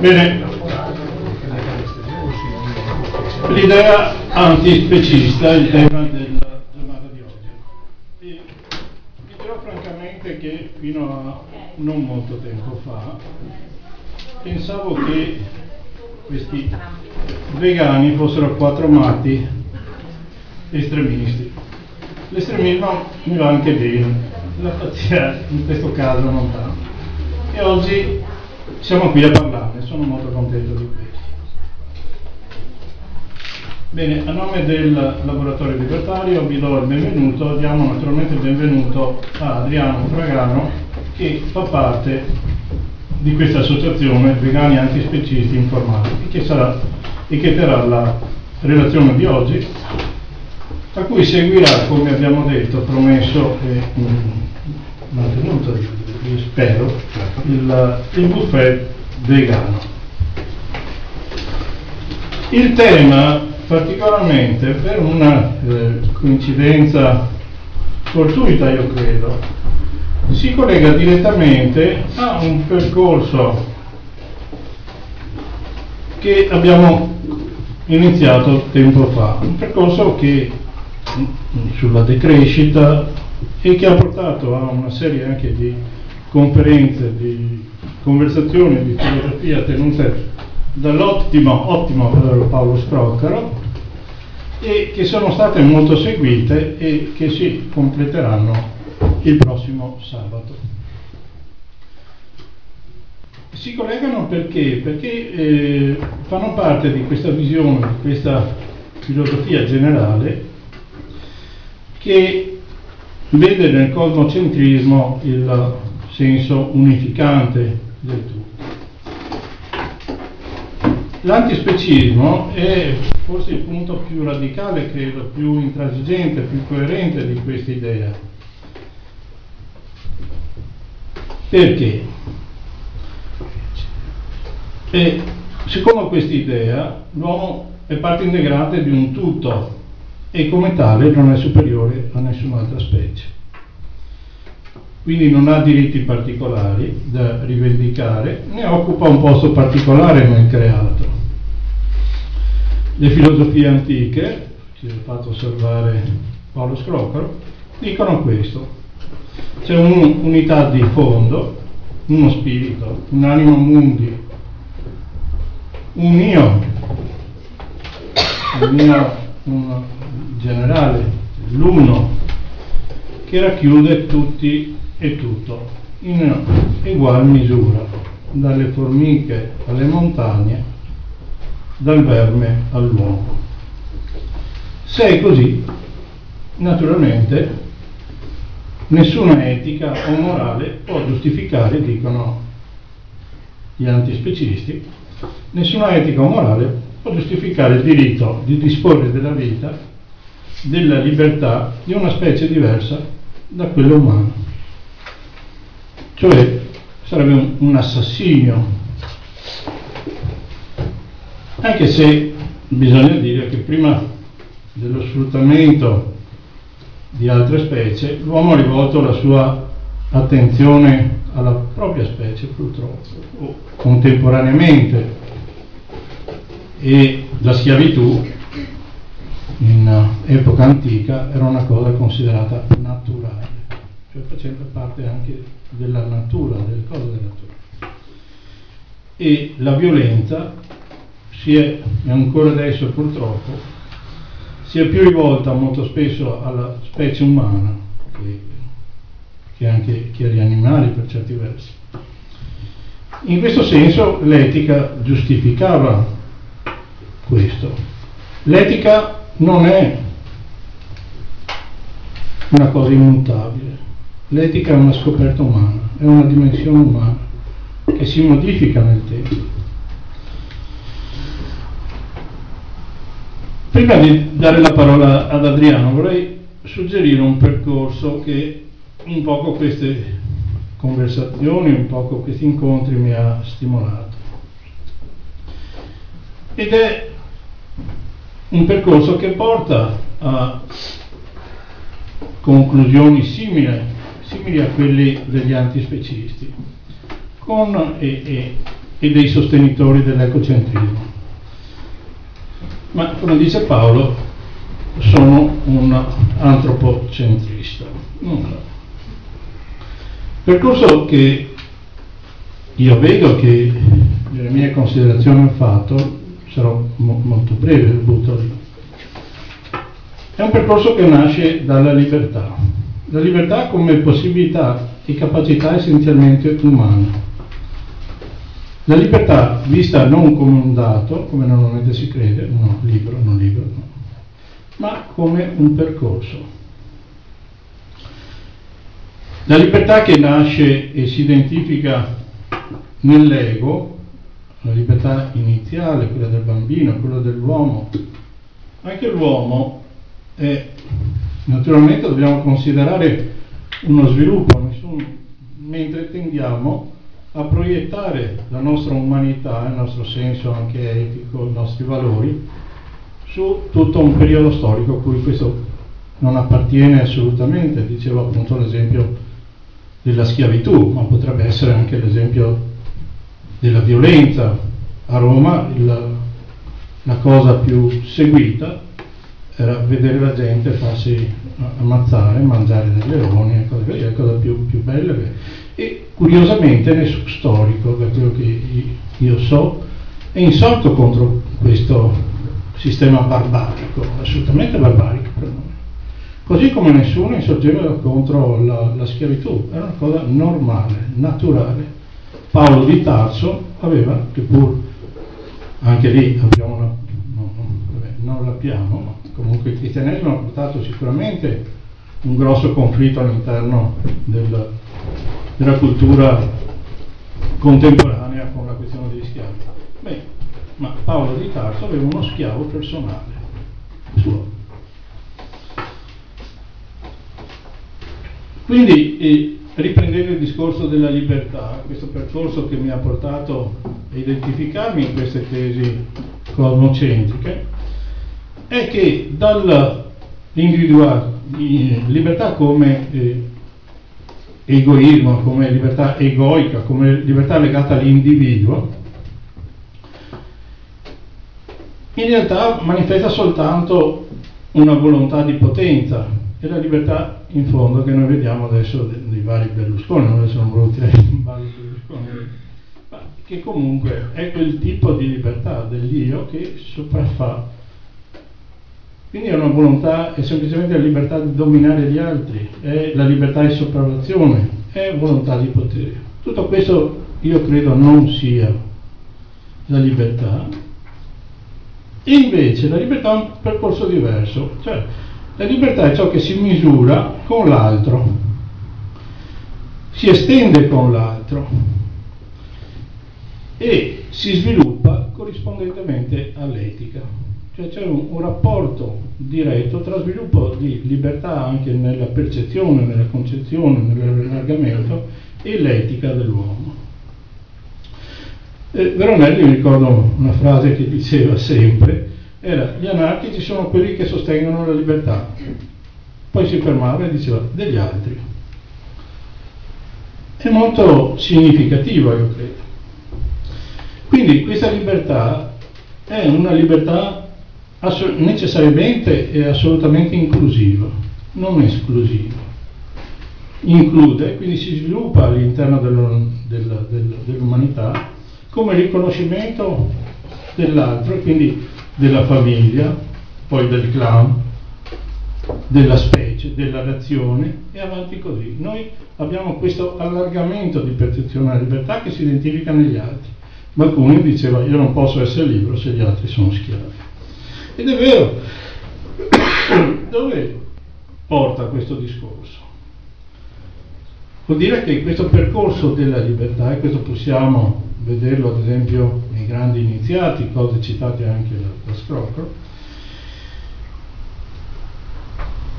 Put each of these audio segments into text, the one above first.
Bene, l'idea antispecista, il tema della giornata di oggi. E dirò francamente che fino a non molto tempo fa pensavo che questi vegani fossero quattro matti estremisti. L'estremismo mi va anche bene, la pazzia in questo caso non tanto. E oggi siamo qui a parlarne, sono molto contento di questo. Bene, a nome del laboratorio libertario vi do il benvenuto, diamo naturalmente il benvenuto a Adriano Fragano che fa parte di questa associazione Vegani Antispecisti Informatici che sarà e che terrà la relazione di oggi a cui seguirà, come abbiamo detto, promesso e mantenuto, io spero, il, il buffet vegano. Il tema particolarmente per una eh, coincidenza fortuita, io credo, si collega direttamente a un percorso che abbiamo iniziato tempo fa, un percorso che sulla decrescita e che ha portato a una serie anche di conferenze, di conversazioni di filosofia tenute dall'ottimo ottimo Paolo Scroccaro e che sono state molto seguite e che si completeranno il prossimo sabato. Si collegano perché? Perché eh, fanno parte di questa visione, di questa filosofia generale che vede nel cosmocentrismo il senso unificante del tutto. L'antispecismo è forse il punto più radicale, credo, più intransigente, più coerente di questa idea. Perché? E secondo questa idea l'uomo è parte integrante di un tutto e come tale non è superiore a nessun'altra specie. Quindi non ha diritti particolari da rivendicare, ne occupa un posto particolare nel creato. Le filosofie antiche, ci ha fatto osservare Paolo Scrocaro, dicono questo. C'è un'unità di fondo, uno spirito, un animo mundi, un io, un io un generale, l'uno, che racchiude tutti e tutto in ugual misura, dalle formiche alle montagne, dal verme all'uomo. Se è così, naturalmente nessuna etica o morale può giustificare, dicono gli antispecisti, nessuna etica o morale può giustificare il diritto di disporre della vita, della libertà di una specie diversa da quella umana. Cioè sarebbe un, un assassinio. Anche se bisogna dire che prima dello sfruttamento di altre specie, l'uomo ha rivolto la sua attenzione alla propria specie purtroppo, contemporaneamente e la schiavitù in epoca antica era una cosa considerata naturale, cioè facendo parte anche della natura, delle cose della natura. E la violenza si è, ancora adesso purtroppo, si è più rivolta molto spesso alla specie umana che, che anche che agli animali per certi versi. In questo senso l'etica giustificava questo. L'etica non è una cosa immutabile, l'etica è una scoperta umana, è una dimensione umana che si modifica nel tempo. Prima di dare la parola ad Adriano vorrei suggerire un percorso che un poco queste conversazioni, un poco questi incontri mi ha stimolato. Ed è un percorso che porta a conclusioni simili, simili a quelle degli antispecisti, con, e, e e dei sostenitori dell'ecocentrismo. Ma come dice Paolo, sono un antropocentrista. Percorso che io vedo che le mie considerazioni ho fatto, sarò mo molto breve, butto lì. È un percorso che nasce dalla libertà, la libertà come possibilità e capacità essenzialmente umana. La libertà vista non come un dato, come normalmente si crede, no, libero, non libero, no, ma come un percorso. La libertà che nasce e si identifica nell'ego, la libertà iniziale, quella del bambino, quella dell'uomo, anche l'uomo è, naturalmente dobbiamo considerare uno sviluppo, nessun, mentre tendiamo a proiettare la nostra umanità, il nostro senso anche etico, i nostri valori, su tutto un periodo storico a cui questo non appartiene assolutamente, dicevo appunto l'esempio della schiavitù, ma potrebbe essere anche l'esempio della violenza. A Roma il, la cosa più seguita era vedere la gente farsi ammazzare, mangiare dei leoni, è la cosa più, più bella. E curiosamente nessun storico, da quello che io so, è insorto contro questo sistema barbarico, assolutamente barbarico per noi. Così come nessuno insorgeva contro la, la schiavitù, era una cosa normale, naturale. Paolo di Tarso aveva, che pur anche lì abbiamo una, no, vabbè, non l'abbiamo, ma comunque il cristianesimo ha portato sicuramente un grosso conflitto all'interno del, della cultura contemporanea con la questione degli schiavi. Beh, ma Paolo di Tarso aveva uno schiavo personale suo. Quindi, eh, riprendendo il discorso della libertà, questo percorso che mi ha portato a identificarmi in queste tesi cosmocentriche, è che dall'individuare libertà come eh, egoismo, come libertà egoica, come libertà legata all'individuo, in realtà manifesta soltanto una volontà di potenza. E la libertà in fondo che noi vediamo adesso dei vari Berlusconi, non sono voluti i vari Berlusconi, ma che comunque è quel tipo di libertà dell'io che sopraffa quindi è una volontà, è semplicemente la libertà di dominare gli altri, è la libertà di sopravvazione, è volontà di potere. Tutto questo io credo non sia la libertà. E invece la libertà è un percorso diverso, cioè la libertà è ciò che si misura con l'altro, si estende con l'altro e si sviluppa corrispondentemente all'etica. Cioè c'è un, un, rapporto diretto tra sviluppo di libertà anche nella percezione, nella concezione, nell'allargamento e l'etica dell'uomo. Eh, Veronelli mi ricordo una frase che diceva sempre, era gli anarchici sono quelli che sostengono la libertà. Poi si fermava e diceva degli altri. È molto significativa, io credo. Quindi questa libertà è una libertà necessariamente e assolutamente inclusiva, non esclusiva. Include, quindi si sviluppa all'interno dell'umanità come riconoscimento dell'altro quindi della famiglia, poi del clan, della specie, della nazione e avanti così. Noi abbiamo questo allargamento di percezione della libertà che si identifica negli altri. Qualcuno diceva io non posso essere libero se gli altri sono schiavi. Ed è vero. Dove porta questo discorso? Vuol dire che questo percorso della libertà, e questo possiamo vederlo ad esempio nei grandi iniziati, cose citate anche da, da Scrocco,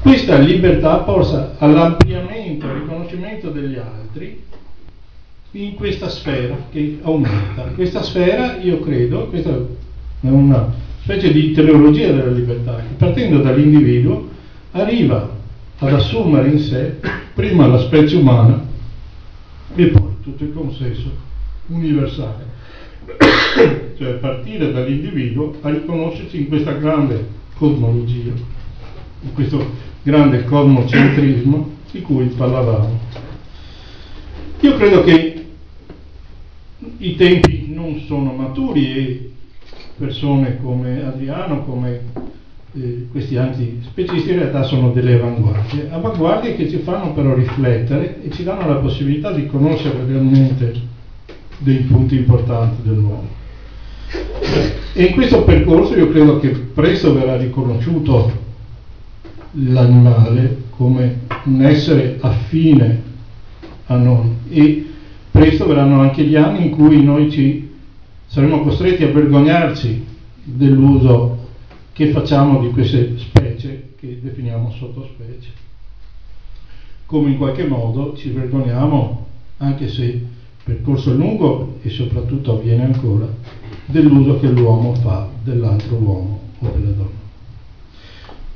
questa libertà porta all'ampliamento, al riconoscimento degli altri in questa sfera che aumenta. Questa sfera, io credo, questa è una specie di teleologia della libertà, che partendo dall'individuo arriva ad assumere in sé prima la specie umana e poi tutto il consesso universale. cioè partire dall'individuo a riconoscersi in questa grande cosmologia, in questo grande cosmocentrismo di cui parlavamo. Io credo che i tempi non sono maturi e persone come Adriano, come eh, questi antispecisti in realtà sono delle avanguardie, avanguardie che ci fanno però riflettere e ci danno la possibilità di conoscere realmente dei punti importanti dell'uomo. E in questo percorso io credo che presto verrà riconosciuto l'animale come un essere affine a noi e presto verranno anche gli anni in cui noi ci saremo costretti a vergognarci dell'uso che facciamo di queste specie che definiamo sottospecie. Come in qualche modo ci vergogniamo, anche se percorso è lungo e soprattutto avviene ancora, dell'uso che l'uomo fa dell'altro uomo o della donna.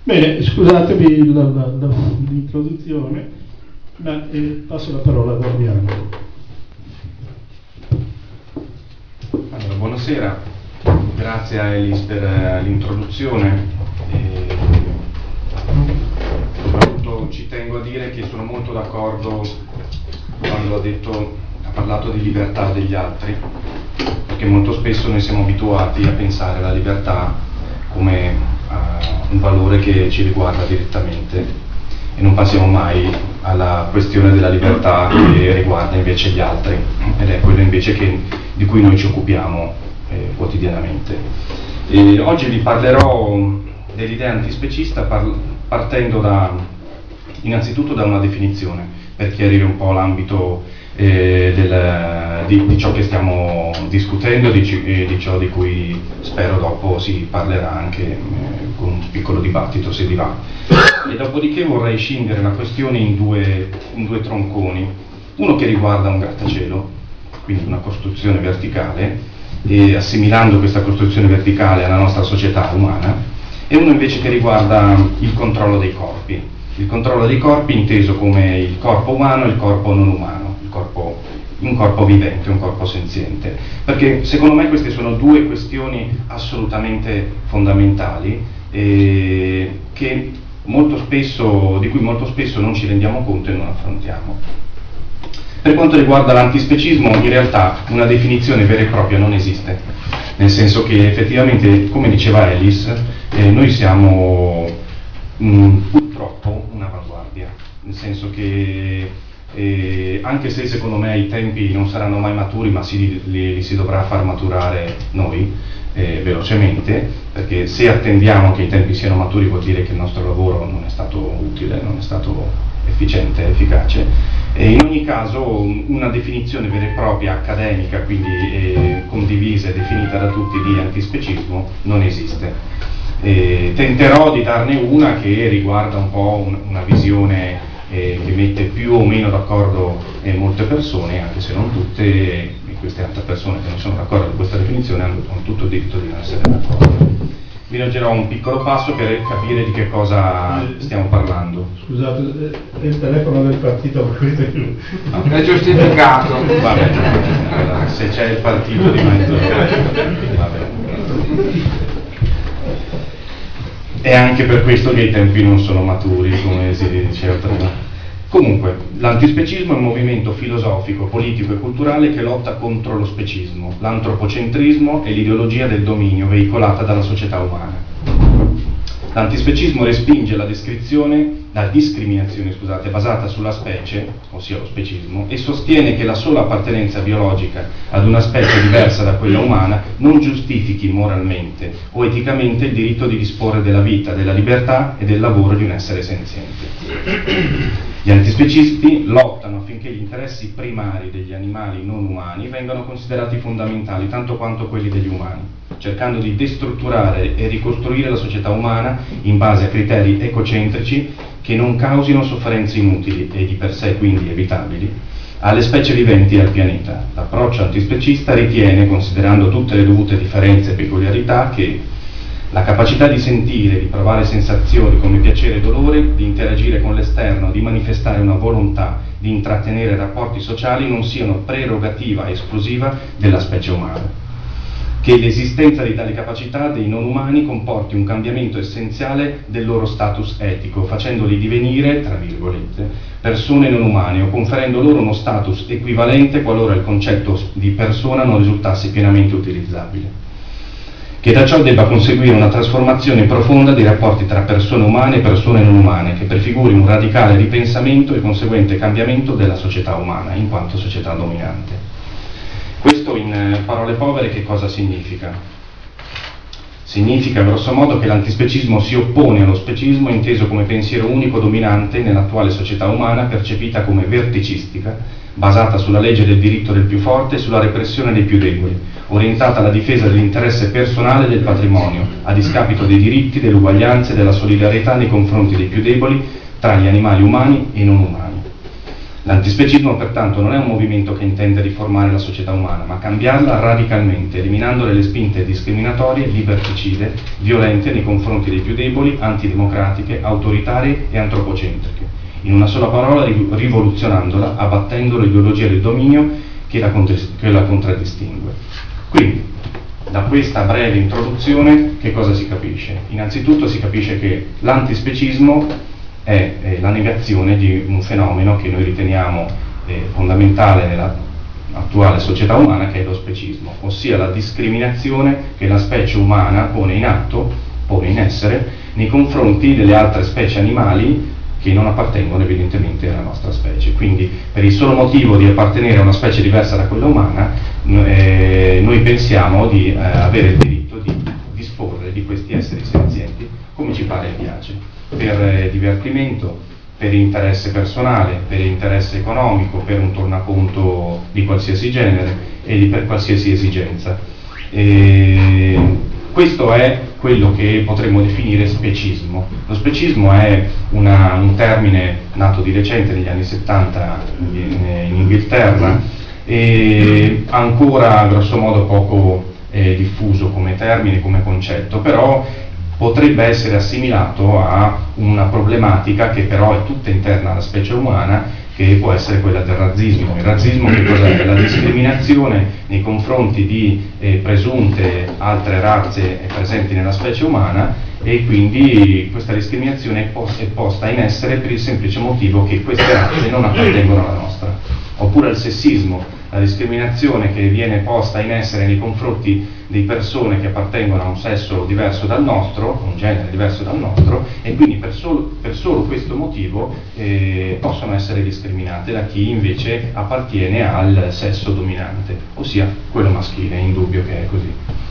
Bene, scusatevi l'introduzione, ma eh, passo la parola ad Adriano. Allora, buonasera, Grazie a Elis per eh, l'introduzione. Soprattutto ci tengo a dire che sono molto d'accordo quando ha, detto, ha parlato di libertà degli altri, perché molto spesso noi siamo abituati a pensare alla libertà come uh, un valore che ci riguarda direttamente e non passiamo mai alla questione della libertà che riguarda invece gli altri ed è quello invece che, di cui noi ci occupiamo eh, quotidianamente. E oggi vi parlerò dell'idea antispecista par partendo da, innanzitutto da una definizione, per chiarire un po' l'ambito eh, del, di, di, ciò che stiamo discutendo e di, di, ciò di cui spero dopo si parlerà anche eh, con un piccolo dibattito se vi va. E dopodiché vorrei scindere la questione in due, in due tronconi, uno che riguarda un grattacielo, quindi una costruzione verticale, e assimilando questa costruzione verticale alla nostra società umana, e uno invece che riguarda il controllo dei corpi. Il controllo dei corpi inteso come il corpo umano e il corpo non umano, un corpo vivente, un corpo senziente. Perché secondo me queste sono due questioni assolutamente fondamentali eh, spesso, di cui molto spesso non ci rendiamo conto e non affrontiamo. Per quanto riguarda l'antispecismo, in realtà una definizione vera e propria non esiste, nel senso che effettivamente, come diceva Ellis, eh, noi siamo mh, mm, purtroppo un'avanguardia, nel senso che eh, anche se secondo me i tempi non saranno mai maturi, ma si, li, li si dovrà far maturare noi eh, velocemente, perché se attendiamo che i tempi siano maturi vuol dire che il nostro lavoro non è stato utile, non è stato efficiente, efficace e in ogni caso una definizione vera e propria accademica, quindi eh, condivisa e definita da tutti di antispecismo, non esiste. Eh, tenterò di darne una che riguarda un po' un, una visione eh, che mette più o meno d'accordo eh, molte persone, anche se non tutte, e queste altre persone che non sono d'accordo con questa definizione hanno, hanno tutto il diritto di non essere d'accordo vi leggerò un piccolo passo per capire di che cosa stiamo parlando. Scusate, è il telefono del partito no. È giustificato. Vabbè, allora, se c'è il partito di mezzo. Vabbè. È anche per questo che i tempi non sono maturi, come si diceva prima. Comunque, l'antispecismo è un movimento filosofico, politico e culturale che lotta contro lo specismo, l'antropocentrismo e l'ideologia del dominio veicolata dalla società umana. L'antispecismo respinge la la discriminazione scusate, basata sulla specie, ossia lo specismo, e sostiene che la sola appartenenza biologica ad una specie diversa da quella umana non giustifichi moralmente o eticamente il diritto di disporre della vita, della libertà e del lavoro di un essere senziente. Gli antispecisti lottano affinché gli interessi primari degli animali non umani vengano considerati fondamentali tanto quanto quelli degli umani, cercando di destrutturare e ricostruire la società umana in base a criteri ecocentrici che non causino sofferenze inutili e di per sé quindi evitabili alle specie viventi e al pianeta. L'approccio antispecista ritiene, considerando tutte le dovute differenze e peculiarità, che la capacità di sentire, di provare sensazioni come piacere e dolore, di interagire con l'esterno, di manifestare una volontà, di intrattenere rapporti sociali non siano prerogativa esclusiva della specie umana. Che l'esistenza di tali capacità dei non umani comporti un cambiamento essenziale del loro status etico, facendoli divenire, tra virgolette, persone non umane o conferendo loro uno status equivalente qualora il concetto di persona non risultasse pienamente utilizzabile. Che da ciò debba conseguire una trasformazione profonda dei rapporti tra persone umane e persone non umane, che prefiguri un radicale ripensamento e conseguente cambiamento della società umana, in quanto società dominante. Questo in eh, parole povere che cosa significa? Significa grosso modo che l'antispecismo si oppone allo specismo inteso come pensiero unico dominante nell'attuale società umana percepita come verticistica, basata sulla legge del diritto del più forte e sulla repressione dei più deboli, orientata alla difesa dell'interesse personale e del patrimonio, a discapito dei diritti, dell'uguaglianza e della solidarietà nei confronti dei più deboli tra gli animali umani e non umani. L'antispecismo pertanto non è un movimento che intende riformare la società umana, ma cambiarla radicalmente, eliminando le spinte discriminatorie, liberticide, violente nei confronti dei più deboli, antidemocratiche, autoritarie e antropocentriche. In una sola parola, rivoluzionandola, abbattendo l'ideologia del dominio che la, che la contraddistingue. Quindi, da questa breve introduzione, che cosa si capisce? Innanzitutto si capisce che l'antispecismo è eh, la negazione di un fenomeno che noi riteniamo eh, fondamentale nell'attuale società umana, che è lo specismo, ossia la discriminazione che la specie umana pone in atto, pone in essere, nei confronti delle altre specie animali che non appartengono evidentemente alla nostra specie. Quindi per il solo motivo di appartenere a una specie diversa da quella umana, eh, noi pensiamo di eh, avere il diritto di disporre di questi esseri senzienti come ci pare e piace per eh, divertimento, per interesse personale, per interesse economico, per un tornaconto di qualsiasi genere e per qualsiasi esigenza. E questo è quello che potremmo definire specismo. Lo specismo è una, un termine nato di recente negli anni 70 in, in Inghilterra e ancora grosso modo poco eh, diffuso come termine, come concetto, però potrebbe essere assimilato a una problematica che però è tutta interna alla specie umana che può essere quella del razzismo. Il razzismo che cos'è? La discriminazione nei confronti di eh, presunte altre razze presenti nella specie umana e quindi questa discriminazione è, posta, è posta in essere per il semplice motivo che queste razze non appartengono alla nostra. Oppure il sessismo, la discriminazione che viene posta in essere nei confronti di persone che appartengono a un sesso diverso dal nostro, un genere diverso dal nostro, e quindi per solo, per solo questo motivo eh, possono essere discriminate da chi invece appartiene al sesso dominante, ossia quello maschile, è indubbio che è così.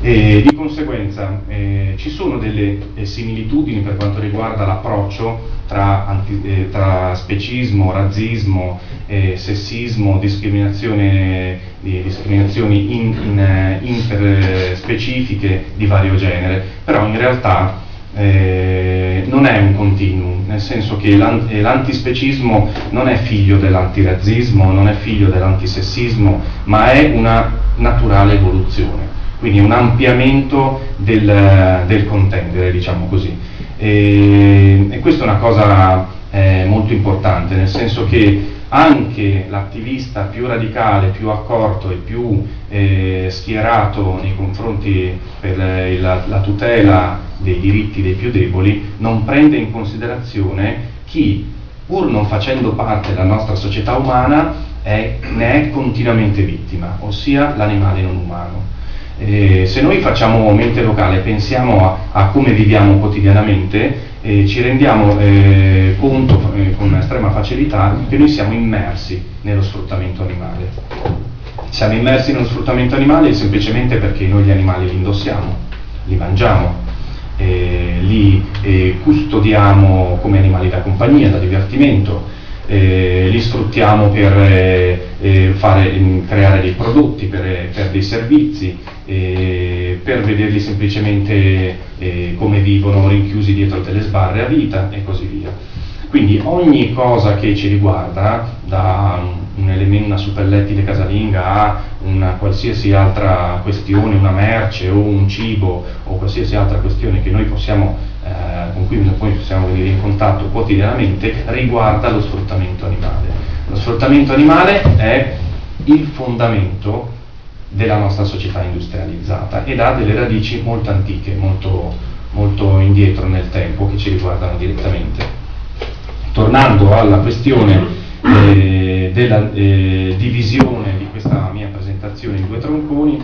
E di conseguenza eh, ci sono delle eh, similitudini per quanto riguarda l'approccio tra, anti, eh, tra specismo, razzismo, eh, sessismo, discriminazione, discriminazioni in, in, eh, interspecifiche di vario genere, però in realtà eh, non è un continuum, nel senso che l'antispecismo non è figlio dell'antirazzismo, non è figlio dell'antisessismo, ma è una naturale evoluzione quindi un ampliamento del, del contendere, diciamo così. E, e, questa è una cosa eh, molto importante, nel senso che anche l'attivista più radicale, più accorto e più eh, schierato nei confronti per la, la tutela dei diritti dei più deboli non prende in considerazione chi, pur non facendo parte della nostra società umana, è, ne è continuamente vittima, ossia l'animale non umano. Eh, se noi facciamo mente locale, pensiamo a, a come viviamo quotidianamente, eh, ci rendiamo eh, conto eh, con estrema facilità che noi siamo immersi nello sfruttamento animale. Siamo immersi nello sfruttamento animale semplicemente perché noi gli animali li indossiamo, li mangiamo, eh, li eh, custodiamo come animali da compagnia, da divertimento, eh, li sfruttiamo per eh, eh fare, mm, creare dei prodotti, per, per dei servizi, eh, per vederli semplicemente eh, come vivono rinchiusi dietro delle sbarre a vita e così via. Quindi ogni cosa che ci riguarda, da un elemento, una superlettile casalinga a una qualsiasi altra questione, una merce o un cibo o qualsiasi altra questione che noi possiamo con cui noi possiamo venire in contatto quotidianamente riguarda lo sfruttamento animale. Lo sfruttamento animale è il fondamento della nostra società industrializzata ed ha delle radici molto antiche, molto, molto indietro nel tempo che ci riguardano direttamente. Tornando alla questione eh, della eh, divisione di questa mia presentazione in due tronconi,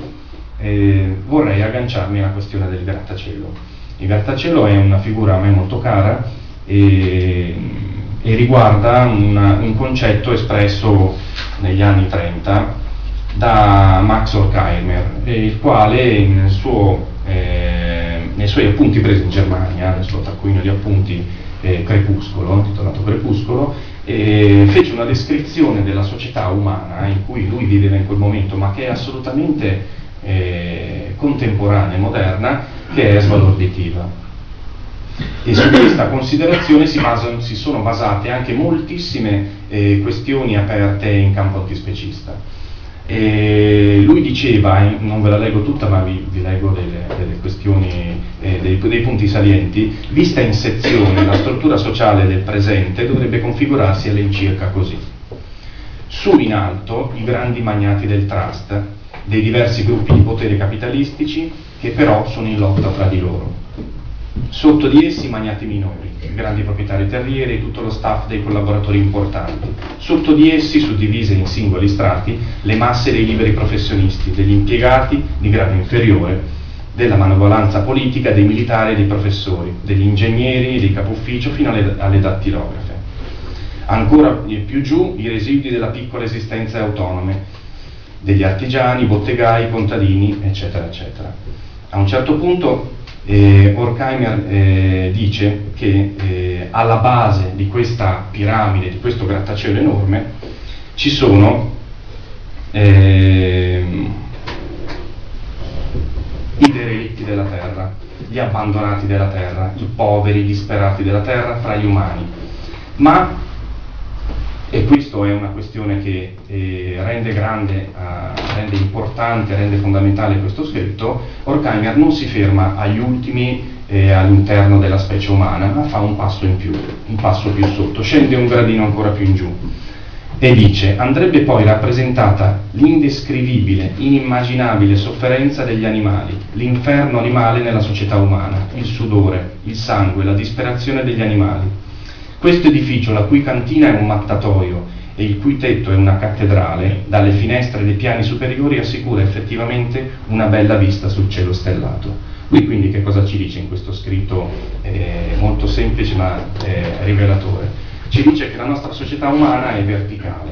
eh, vorrei agganciarmi alla questione del grattacielo. Il grattacielo è una figura a me molto cara e, e riguarda una, un concetto espresso negli anni 30 da Max Horkheimer, il quale nel suo, eh, nei suoi appunti presi in Germania, nel suo taccuino di appunti eh, Crepuscolo, intitolato Crepuscolo, eh, fece una descrizione della società umana in cui lui viveva in quel momento, ma che è assolutamente eh, contemporanea e moderna, che è sbalorditiva. E su questa considerazione si, basano, si sono basate anche moltissime eh, questioni aperte in campo antispecista. E lui diceva, eh, non ve la leggo tutta ma vi, vi leggo delle, delle questioni, eh, dei, dei, punti salienti, vista in sezione la struttura sociale del presente dovrebbe configurarsi all'incirca così. Su in alto i grandi magnati del trust, dei diversi gruppi di potere capitalistici che però sono in lotta tra di loro Sotto di essi magnati minori, grandi proprietari terrieri e tutto lo staff dei collaboratori importanti. Sotto di essi, suddivise in singoli strati, le masse dei liberi professionisti, degli impiegati di grado inferiore, della manovalanza politica, dei militari e dei professori, degli ingegneri e dei capufficio fino alle, alle dattilografe. Ancora più giù i residui della piccola esistenza autonome, degli artigiani, bottegai, contadini, eccetera, eccetera. A un certo punto eh, Horkheimer eh, dice che eh, alla base di questa piramide, di questo grattacielo enorme, ci sono ehm, i derelitti della terra, gli abbandonati della terra, i poveri, i disperati della terra fra gli umani. Ma e questa è una questione che eh, rende grande, eh, rende importante, rende fondamentale questo scritto, Horkheimer non si ferma agli ultimi eh, all'interno della specie umana, ma fa un passo in più, un passo più sotto, scende un gradino ancora più in giù e dice andrebbe poi rappresentata l'indescrivibile, inimmaginabile sofferenza degli animali, l'inferno animale nella società umana, il sudore, il sangue, la disperazione degli animali questo edificio, la cui cantina è un mattatoio e il cui tetto è una cattedrale, dalle finestre dei piani superiori assicura effettivamente una bella vista sul cielo stellato. Lui quindi che cosa ci dice in questo scritto eh, molto semplice ma eh, rivelatore? Ci dice che la nostra società umana è verticale,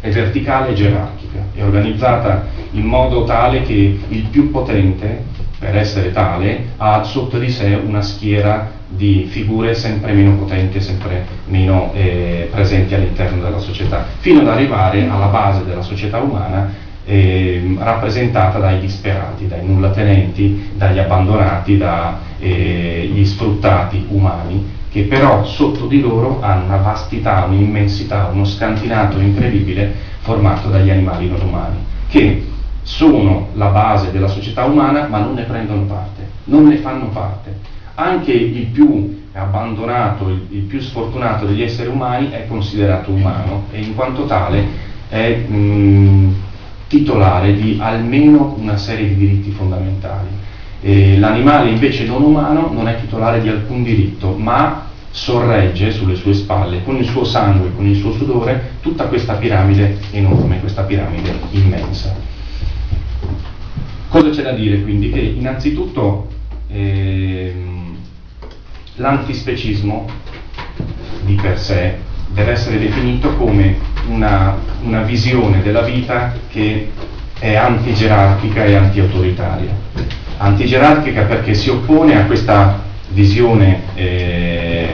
è verticale e gerarchica, è organizzata in modo tale che il più potente, per essere tale, ha sotto di sé una schiera di figure sempre meno potenti e sempre meno eh, presenti all'interno della società, fino ad arrivare alla base della società umana eh, rappresentata dai disperati, dai nullatenenti, dagli abbandonati, dagli eh, sfruttati umani, che però sotto di loro hanno una vastità, un'immensità, uno scantinato incredibile formato dagli animali non umani, che sono la base della società umana ma non ne prendono parte, non ne fanno parte anche il più abbandonato, il, il, più sfortunato degli esseri umani è considerato umano e in quanto tale è mh, titolare di almeno una serie di diritti fondamentali. E l'animale invece non umano non è titolare di alcun diritto, ma sorregge sulle sue spalle, con il suo sangue, con il suo sudore, tutta questa piramide enorme, questa piramide immensa. Cosa c'è da dire quindi? Che innanzitutto eh, l'antispecismo di per sé deve essere definito come una, una visione della vita che è antigerarchica e antiautoritaria. Antigerarchica perché si oppone a questa visione eh,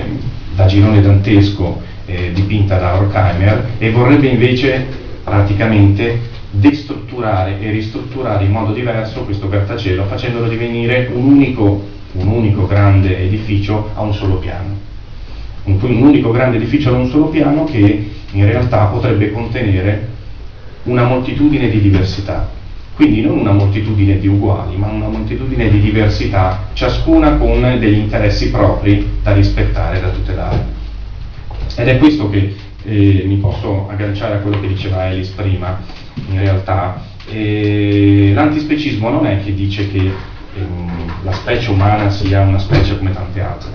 da girone dantesco eh, dipinta da Horkheimer e vorrebbe invece praticamente destrutturare e ristrutturare in modo diverso questo grattacielo facendolo divenire un unico un unico grande edificio a un solo piano. Un, un unico grande edificio a un solo piano che in realtà potrebbe contenere una moltitudine di diversità, quindi non una moltitudine di uguali, ma una moltitudine di diversità, ciascuna con degli interessi propri da rispettare, da tutelare. Ed è questo che eh, mi posso agganciare a quello che diceva Elis prima, in realtà E l'antispecismo non è che dice che ehm, la specie umana sia una specie come tante altre.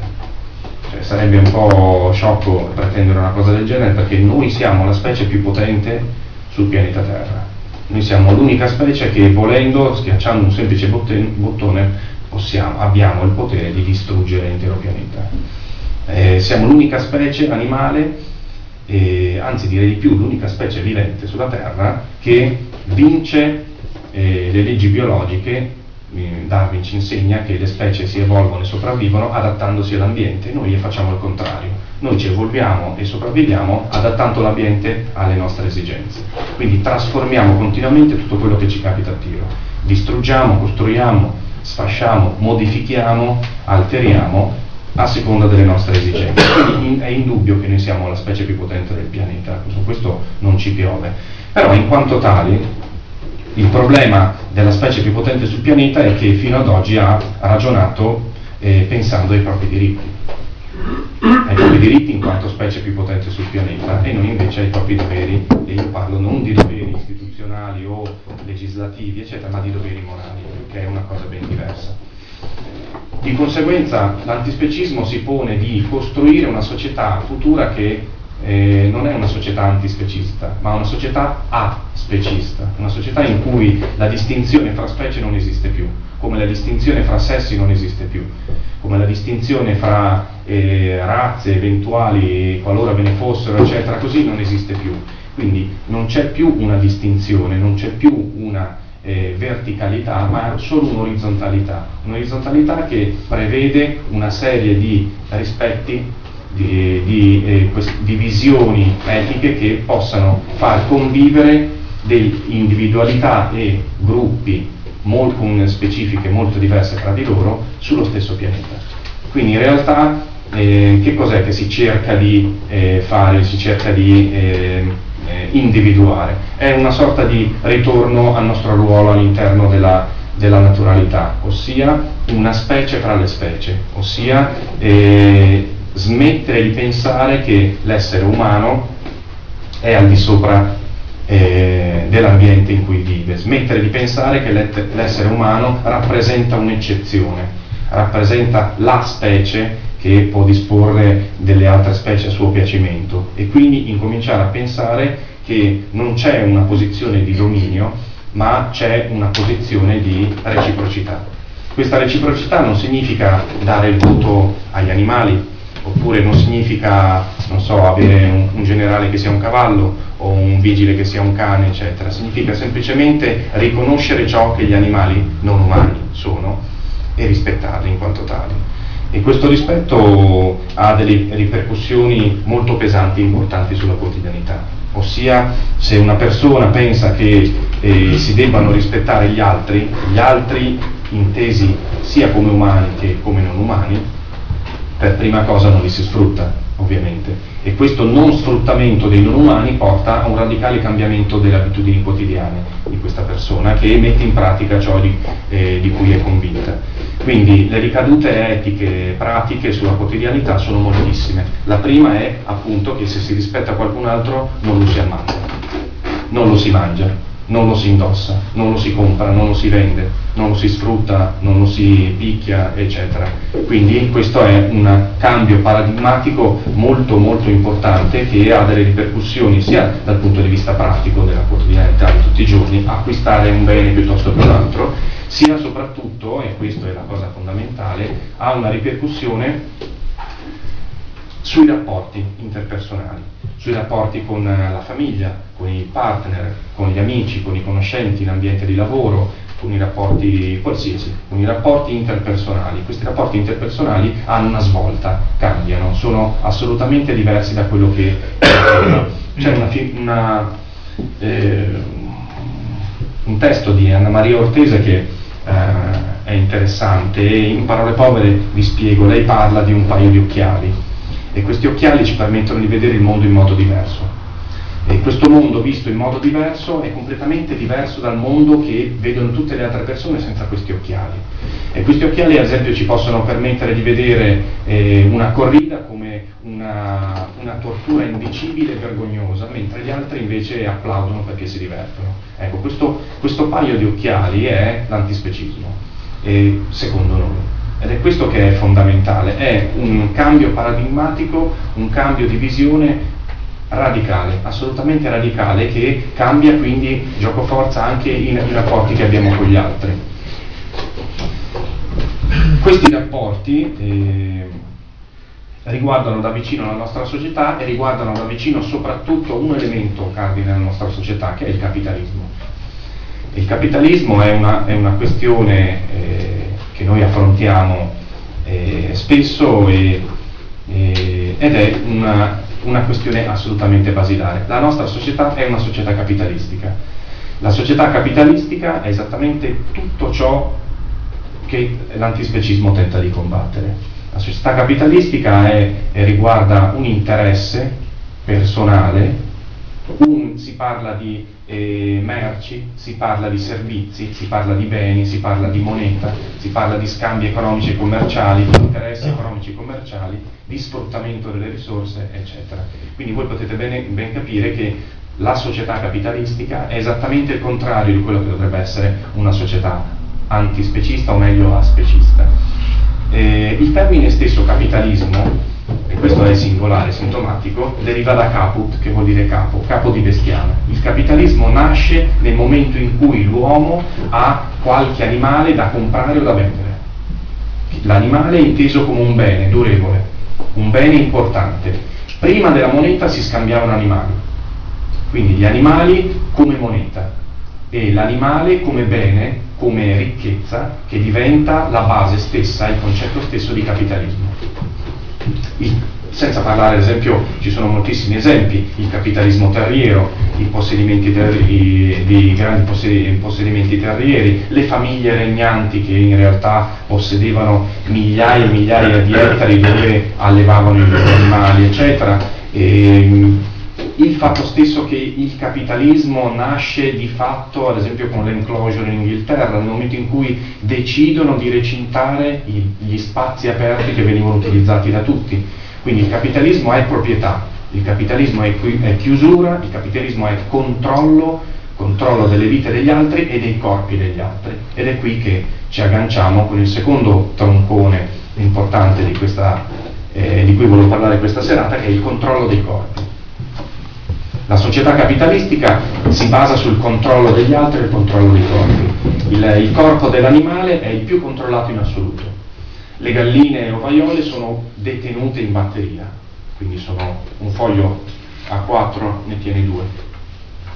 Cioè, sarebbe un po' sciocco pretendere una cosa del genere perché noi siamo la specie più potente sul pianeta Terra. Noi siamo l'unica specie che volendo, schiacciando un semplice bottone, possiamo, abbiamo il potere di distruggere l'intero pianeta. Eh, siamo l'unica specie animale, eh, anzi direi di più, l'unica specie vivente sulla Terra che vince eh, le leggi biologiche Darwin ci insegna che le specie si evolvono e sopravvivono adattandosi all'ambiente, noi facciamo il contrario, noi ci evolviamo e sopravviviamo adattando l'ambiente alle nostre esigenze, quindi trasformiamo continuamente tutto quello che ci capita a tiro, distruggiamo, costruiamo, sfasciamo, modifichiamo, alteriamo a seconda delle nostre esigenze. Quindi è indubbio che noi siamo la specie più potente del pianeta, su questo non ci piove. Però in quanto tali il problema della specie più potente sul pianeta è che fino ad oggi ha ragionato eh, pensando ai propri diritti, ai propri diritti in quanto specie più potente sul pianeta e non invece ai propri doveri, e io parlo non di doveri istituzionali o legislativi, eccetera, ma di doveri morali, che è una cosa ben diversa. Di conseguenza l'antispecismo si pone di costruire una società futura che eh, non è una società antispecista, ma una società a-specista, una società in cui la distinzione fra specie non esiste più, come la distinzione fra sessi non esiste più, come la distinzione fra eh, razze eventuali, qualora ve ne fossero, eccetera, così non esiste più. Quindi non c'è più una distinzione, non c'è più una eh, verticalità, ma solo un'orizzontalità, un'orizzontalità che prevede una serie di rispetti di, di, eh, di visioni etiche che possano far convivere individualità e gruppi molto, con specifiche molto diverse tra di loro sullo stesso pianeta. Quindi in realtà eh, che cos'è che si cerca di eh, fare, si cerca di eh, individuare? È una sorta di ritorno al nostro ruolo all'interno della, della naturalità, ossia una specie fra le specie, ossia eh, smettere di pensare che l'essere umano è al di sopra eh, dell'ambiente in cui vive, smettere di pensare che l'essere umano rappresenta un'eccezione, rappresenta la specie che può disporre delle altre specie a suo piacimento e quindi incominciare a pensare che non c'è una posizione di dominio, ma c'è una posizione di reciprocità. Questa reciprocità non significa dare il voto agli animali, oppure non significa, non so, avere un, un, generale che sia un cavallo o un vigile che sia un cane, eccetera, significa semplicemente riconoscere ciò che gli animali non umani sono e rispettarli in quanto tali. E questo rispetto ha delle ripercussioni molto pesanti e importanti sulla quotidianità, ossia se una persona pensa che eh, si debbano rispettare gli altri, gli altri intesi sia come umani che come non umani, per prima cosa non li si sfrutta, ovviamente. E questo non sfruttamento dei non umani porta a un radicale cambiamento delle abitudini quotidiane di questa persona che mette in pratica ciò di, eh, di cui è convinta. Quindi le ricadute etiche, pratiche sulla quotidianità sono moltissime. La prima è appunto che se si rispetta qualcun altro non lo si ammazza, non lo si mangia non lo si indossa, non lo si compra, non lo si vende, non lo si sfrutta, non lo si picchia, eccetera. Quindi questo è un cambio paradigmatico molto molto importante che ha delle ripercussioni sia dal punto di vista pratico della quotidianità di tutti i giorni, acquistare un bene piuttosto che un altro, sia soprattutto, e questa è la cosa fondamentale, ha una ripercussione sui rapporti interpersonali, sui rapporti con la famiglia, con i partner, con gli amici, con i conoscenti in ambiente di lavoro, con i rapporti qualsiasi, con i rapporti interpersonali. Questi rapporti interpersonali hanno una svolta, cambiano, sono assolutamente diversi da quello che c'è una, una, eh, un testo di Anna Maria Ortese che eh, è interessante e in parole povere vi spiego, lei parla di un paio di occhiali e questi occhiali ci permettono di vedere il mondo in modo diverso. E questo mondo visto in modo diverso è completamente diverso dal mondo che vedono tutte le altre persone senza questi occhiali. E questi occhiali ad esempio ci possono permettere di vedere eh, una corrida come una, una, tortura indicibile e vergognosa, mentre gli altri invece applaudono perché si divertono. Ecco, questo, questo paio di occhiali è l'antispecismo, eh, secondo noi. Ed è questo che è fondamentale, è un cambio paradigmatico, un cambio di visione radicale, assolutamente radicale, che cambia quindi gioco forza anche i rapporti che abbiamo con gli altri. Questi rapporti eh, riguardano da vicino la nostra società e riguardano da vicino soprattutto un elemento cardine nella nostra società, che è il capitalismo. Il capitalismo è una, è una questione eh, che noi affrontiamo eh, spesso e, e, ed è una, una questione assolutamente basilare. La nostra società è una società capitalistica. La società capitalistica è esattamente tutto ciò che l'antispecismo tenta di combattere. La società capitalistica è, riguarda un interesse personale, un, si parla di eh, merci, si parla di servizi, si parla di beni, si parla di moneta, si parla di scambi economici e commerciali, di interessi economici e commerciali, di sfruttamento delle risorse, eccetera. Quindi voi potete bene, ben capire che la società capitalistica è esattamente il contrario di quello che dovrebbe essere una società antispecista o meglio aspecista. Eh, il termine stesso capitalismo e questo è singolare, sintomatico, deriva da caput, che vuol dire capo, capo di bestiame. Il capitalismo nasce nel momento in cui l'uomo ha qualche animale da comprare o da vendere. L'animale è inteso come un bene durevole, un bene importante. Prima della moneta si scambiavano animali, quindi gli animali come moneta e l'animale come bene, come ricchezza, che diventa la base stessa, il concetto stesso di capitalismo il, senza parlare ad esempio, ci sono moltissimi esempi, il capitalismo terriero, i possedimenti terri, i grandi possedimenti terrieri, le famiglie regnanti che in realtà possedevano migliaia e migliaia di ettari dove allevavano i loro animali, eccetera. E, il fatto stesso che il capitalismo nasce di fatto, ad esempio con l'enclosure in Inghilterra, nel momento in cui decidono di recintare gli spazi aperti che venivano utilizzati da tutti. Quindi il capitalismo è proprietà, il capitalismo è, chiusura, il capitalismo è controllo, controllo delle vite degli altri e dei corpi degli altri. Ed è qui che ci agganciamo con il secondo troncone importante di, questa, eh, di cui volevo parlare questa serata, che è il controllo dei corpi. La società capitalistica si basa sul controllo degli altri e il controllo dei corpi. Il, il corpo dell'animale è il più controllato in assoluto. Le galline ovaiole sono detenute in batteria, quindi sono un foglio A4 ne tiene due,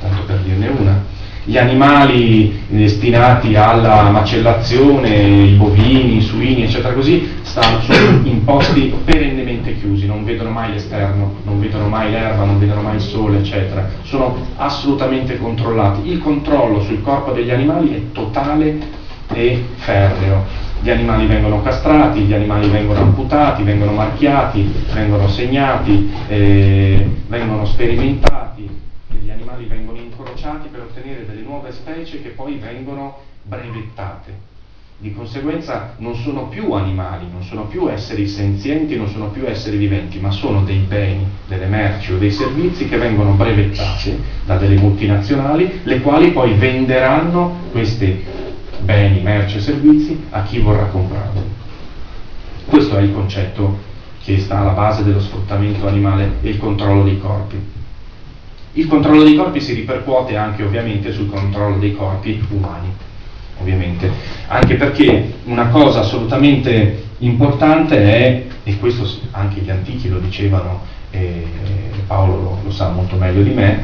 tanto per dirne una gli animali destinati alla macellazione, i bovini, i suini, eccetera così, stanno, in posti perennemente chiusi, non vedono mai l'esterno, non vedono mai l'erba, non vedono mai il sole, eccetera. Sono assolutamente controllati. Il controllo sul corpo degli animali è totale e ferreo. Gli animali vengono castrati, gli animali vengono amputati, vengono marchiati, vengono segnati, eh, vengono sperimentati, gli animali vengono incrociati per ottenere delle nuove specie che poi vengono brevettate. Di conseguenza non sono più animali, non sono più esseri senzienti, non sono più esseri viventi, ma sono dei beni, delle merci o dei servizi che vengono brevettati da delle multinazionali, le quali poi venderanno questi beni, merci e servizi a chi vorrà comprarli. Questo è il concetto che sta alla base dello sfruttamento animale e il controllo dei corpi. Il controllo dei corpi si ripercuote anche ovviamente sul controllo dei corpi umani, ovviamente, anche perché una cosa assolutamente importante è, e questo anche gli antichi lo dicevano, e Paolo lo, lo sa molto meglio di me,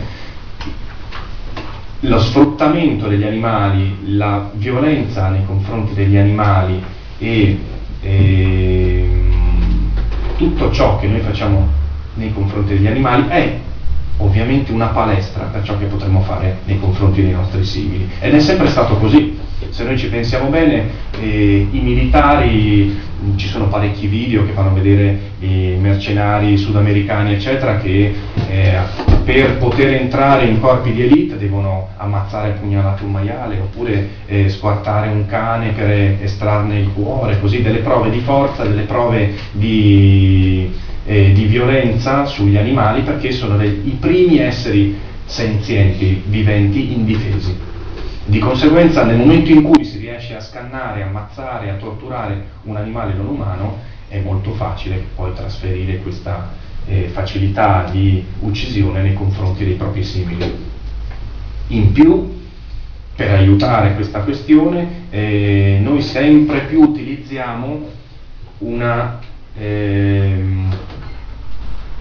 lo sfruttamento degli animali, la violenza nei confronti degli animali e, e tutto ciò che noi facciamo nei confronti degli animali è ovviamente una palestra per ciò che potremmo fare nei confronti dei nostri simili. Ed è sempre stato così. Se noi ci pensiamo bene, eh, i militari, ci sono parecchi video che fanno vedere i mercenari sudamericani, eccetera, che eh, per poter entrare in corpi di elite devono ammazzare a pugnalate un maiale oppure eh, squartare un cane per eh, estrarne il cuore, così delle prove di forza, delle prove di, eh, di violenza sugli animali perché sono dei, i primi esseri senzienti, viventi, indifesi. Di conseguenza nel momento in cui si riesce a scannare, ammazzare, a torturare un animale non umano, è molto facile poi trasferire questa eh, facilità di uccisione nei confronti dei propri simili. In più, per aiutare questa questione, eh, noi sempre più utilizziamo una, ehm,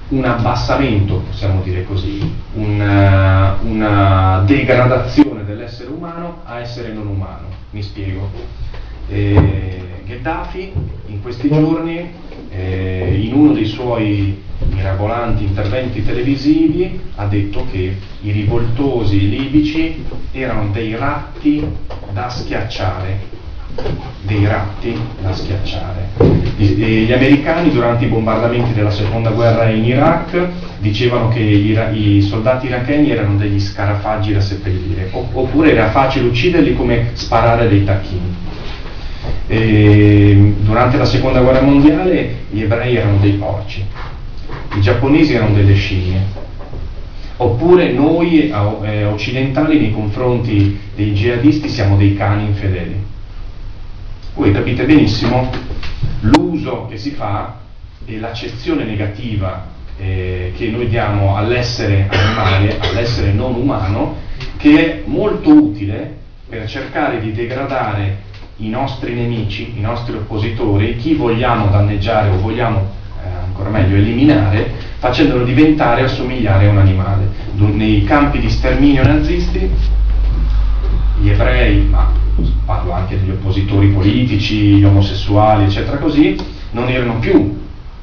un abbassamento, possiamo dire così, una, una, degradazione dell'essere umano a essere non umano. Mi spiego. Eh, Gheddafi in questi giorni, eh, in uno dei suoi mirabolanti interventi televisivi ha detto che i rivoltosi libici erano dei ratti da schiacciare dei ratti da schiacciare. Gli, americani durante i bombardamenti della seconda guerra in Iraq dicevano che i, soldati iracheni erano degli scarafaggi da seppellire, oppure era facile ucciderli come sparare dei tacchini. E durante la seconda guerra mondiale gli ebrei erano dei porci, i giapponesi erano delle scimmie. Oppure noi eh, occidentali nei confronti dei jihadisti siamo dei cani infedeli. Voi capite benissimo l'uso che si fa e l'accezione negativa eh, che noi diamo all'essere animale, all'essere non umano, che è molto utile per cercare di degradare i nostri nemici, i nostri oppositori, chi vogliamo danneggiare o vogliamo ancora meglio eliminare, facendolo diventare e assomigliare a un animale. Nei campi di sterminio nazisti, gli ebrei, ma parlo anche degli oppositori politici, gli omosessuali, eccetera così, non erano più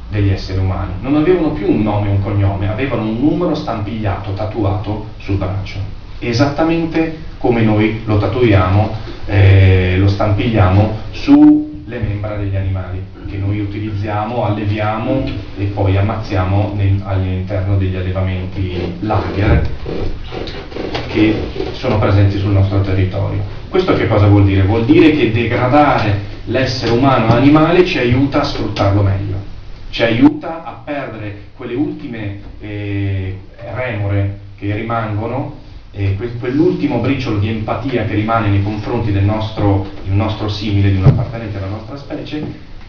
degli esseri umani, non avevano più un nome e un cognome, avevano un numero stampigliato, tatuato sul braccio, esattamente come noi lo tatuiamo, eh, lo stampigliamo sulle membra degli animali che noi utilizziamo, alleviamo e poi ammazziamo nel, all'interno degli allevamenti lager che sono presenti sul nostro territorio. Questo che cosa vuol dire? Vuol dire che degradare l'essere umano animale ci aiuta a sfruttarlo meglio, ci aiuta a perdere quelle ultime eh, remore che rimangono eh, quell'ultimo briciolo di empatia che rimane nei confronti del nostro, nostro simile, di un appartenente alla nostra specie,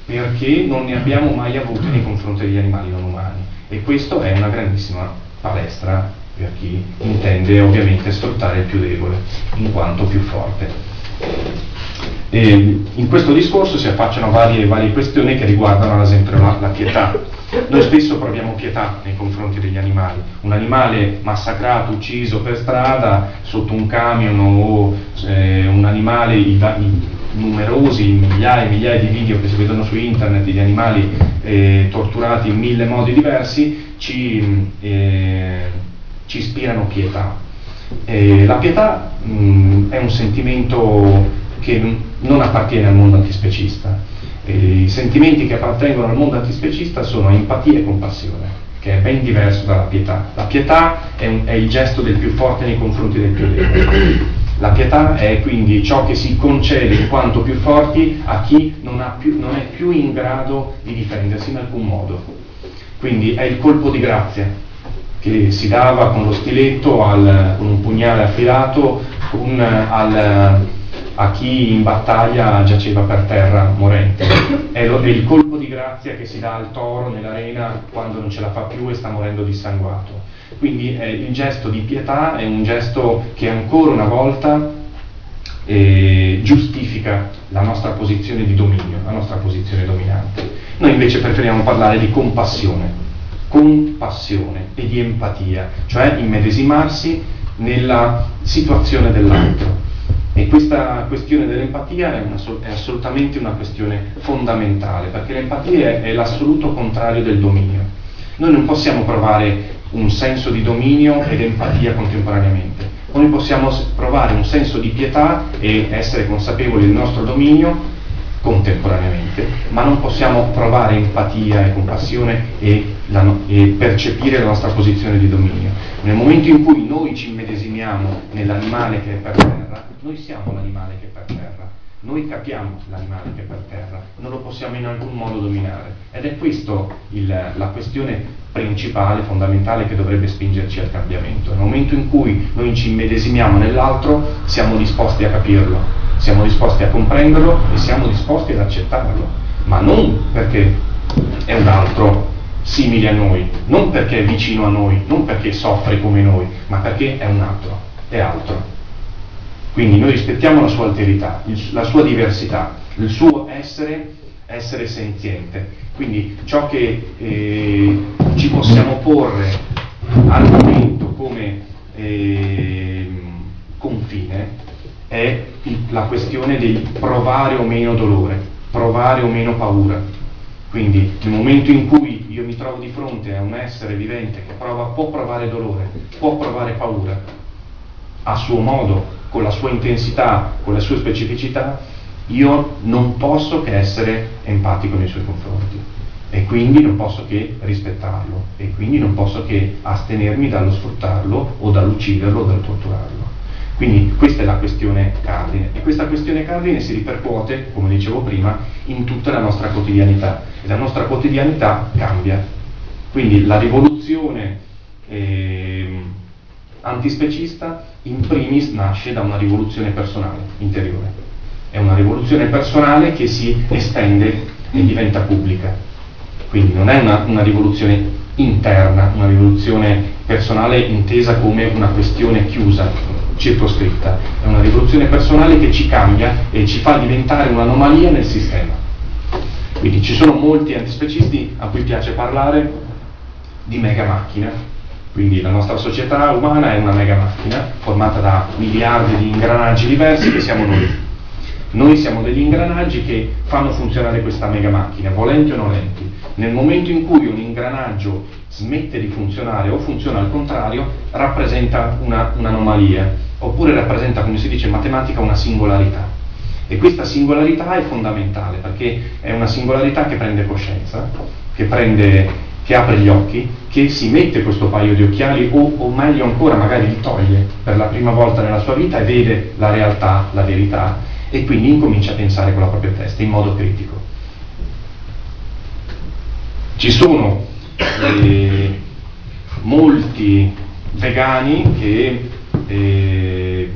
perché non ne abbiamo mai avute nei confronti degli animali non umani e questo è una grandissima palestra per chi intende ovviamente sfruttare il più debole in quanto più forte. E in questo discorso si affacciano varie, varie questioni che riguardano ad esempio la, la, pietà. Noi spesso proviamo pietà nei confronti degli animali. Un animale massacrato, ucciso per strada, sotto un camion o eh, un animale, i, i, numerosi, migliaia e migliaia di video che si vedono su internet di animali eh, torturati in mille modi diversi, ci, eh, ci ispirano pietà. Eh, la pietà mh, è un sentimento che non appartiene al mondo antispecista. I sentimenti che appartengono al mondo antispecista sono empatia e compassione, che è ben diverso dalla pietà. La pietà è, è il gesto del più forte nei confronti del più debole. La pietà è quindi ciò che si concede in quanto più forti a chi non, più, non è più in grado di difendersi in alcun modo. Quindi è il colpo di grazia che si dava con lo stiletto, al, con un pugnale affilato, un, al, a chi in battaglia giaceva per terra morente. È, lo, è, il colpo di grazia che si dà al toro nell'arena quando non ce la fa più e sta morendo dissanguato. Quindi eh, il gesto di pietà è un gesto che ancora una volta eh, giustifica la nostra posizione di dominio, la nostra posizione dominante. Noi invece preferiamo parlare di compassione, compassione e di empatia, cioè immedesimarsi nella situazione dell'altro. E questa questione dell'empatia è, una, è, assolutamente una questione fondamentale, perché l'empatia è, è l'assoluto contrario del dominio. Noi non possiamo provare un senso di dominio ed empatia contemporaneamente. Noi possiamo provare un senso di pietà e essere consapevoli del nostro dominio contemporaneamente, ma non possiamo provare empatia e compassione e, la, e, percepire la nostra posizione di dominio. Nel momento in cui noi ci immedesimiamo nell'animale che è per terra, noi siamo l'animale che è per terra. Noi capiamo l'animale che è per terra, non lo possiamo in alcun modo dominare. Ed è questa la questione principale, fondamentale che dovrebbe spingerci al cambiamento. Nel momento in cui noi ci immedesimiamo nell'altro, siamo disposti a capirlo, siamo disposti a comprenderlo e siamo disposti ad accettarlo, ma non perché è un altro simile a noi, non perché è vicino a noi, non perché soffre come noi, ma perché è un altro, è altro. Quindi noi rispettiamo la sua alterità, la sua diversità, il suo essere, essere senziente. Quindi ciò che eh, ci possiamo porre al momento come eh, confine è la questione di provare o meno dolore, provare o meno paura. Quindi nel momento in cui io mi trovo di fronte a un essere vivente che prova, può provare dolore, può provare paura, a suo modo, con la sua intensità, con le sue specificità, io non posso che essere empatico nei suoi confronti e quindi non posso che rispettarlo e quindi non posso che astenermi dallo sfruttarlo o dall'ucciderlo o dal torturarlo. Quindi questa è la questione cardine e questa questione cardine si ripercuote, come dicevo prima, in tutta la nostra quotidianità e la nostra quotidianità cambia. Quindi la rivoluzione eh, antispecista in primis nasce da una rivoluzione personale, interiore. È una rivoluzione personale che si estende e diventa pubblica. Quindi non è una, una rivoluzione interna, una rivoluzione personale intesa come una questione chiusa, circoscritta. È una rivoluzione personale che ci cambia e ci fa diventare un'anomalia nel sistema. Quindi ci sono molti antispecisti a cui piace parlare di mega macchine, quindi la nostra società umana è una mega macchina formata da miliardi di ingranaggi diversi che siamo noi. Noi siamo degli ingranaggi che fanno funzionare questa mega macchina, volenti o nolenti. Nel momento in cui un ingranaggio smette di funzionare o funziona al contrario, rappresenta una, un'anomalia, oppure rappresenta, come si dice in matematica, una singolarità. E questa singolarità è fondamentale perché è una singolarità che prende coscienza, che prende che apre gli occhi, che si mette questo paio di occhiali o, o, meglio ancora magari li toglie per la prima volta nella sua vita e vede la realtà, la verità e quindi incomincia a pensare con la propria testa in modo critico. Ci sono eh, molti vegani che eh,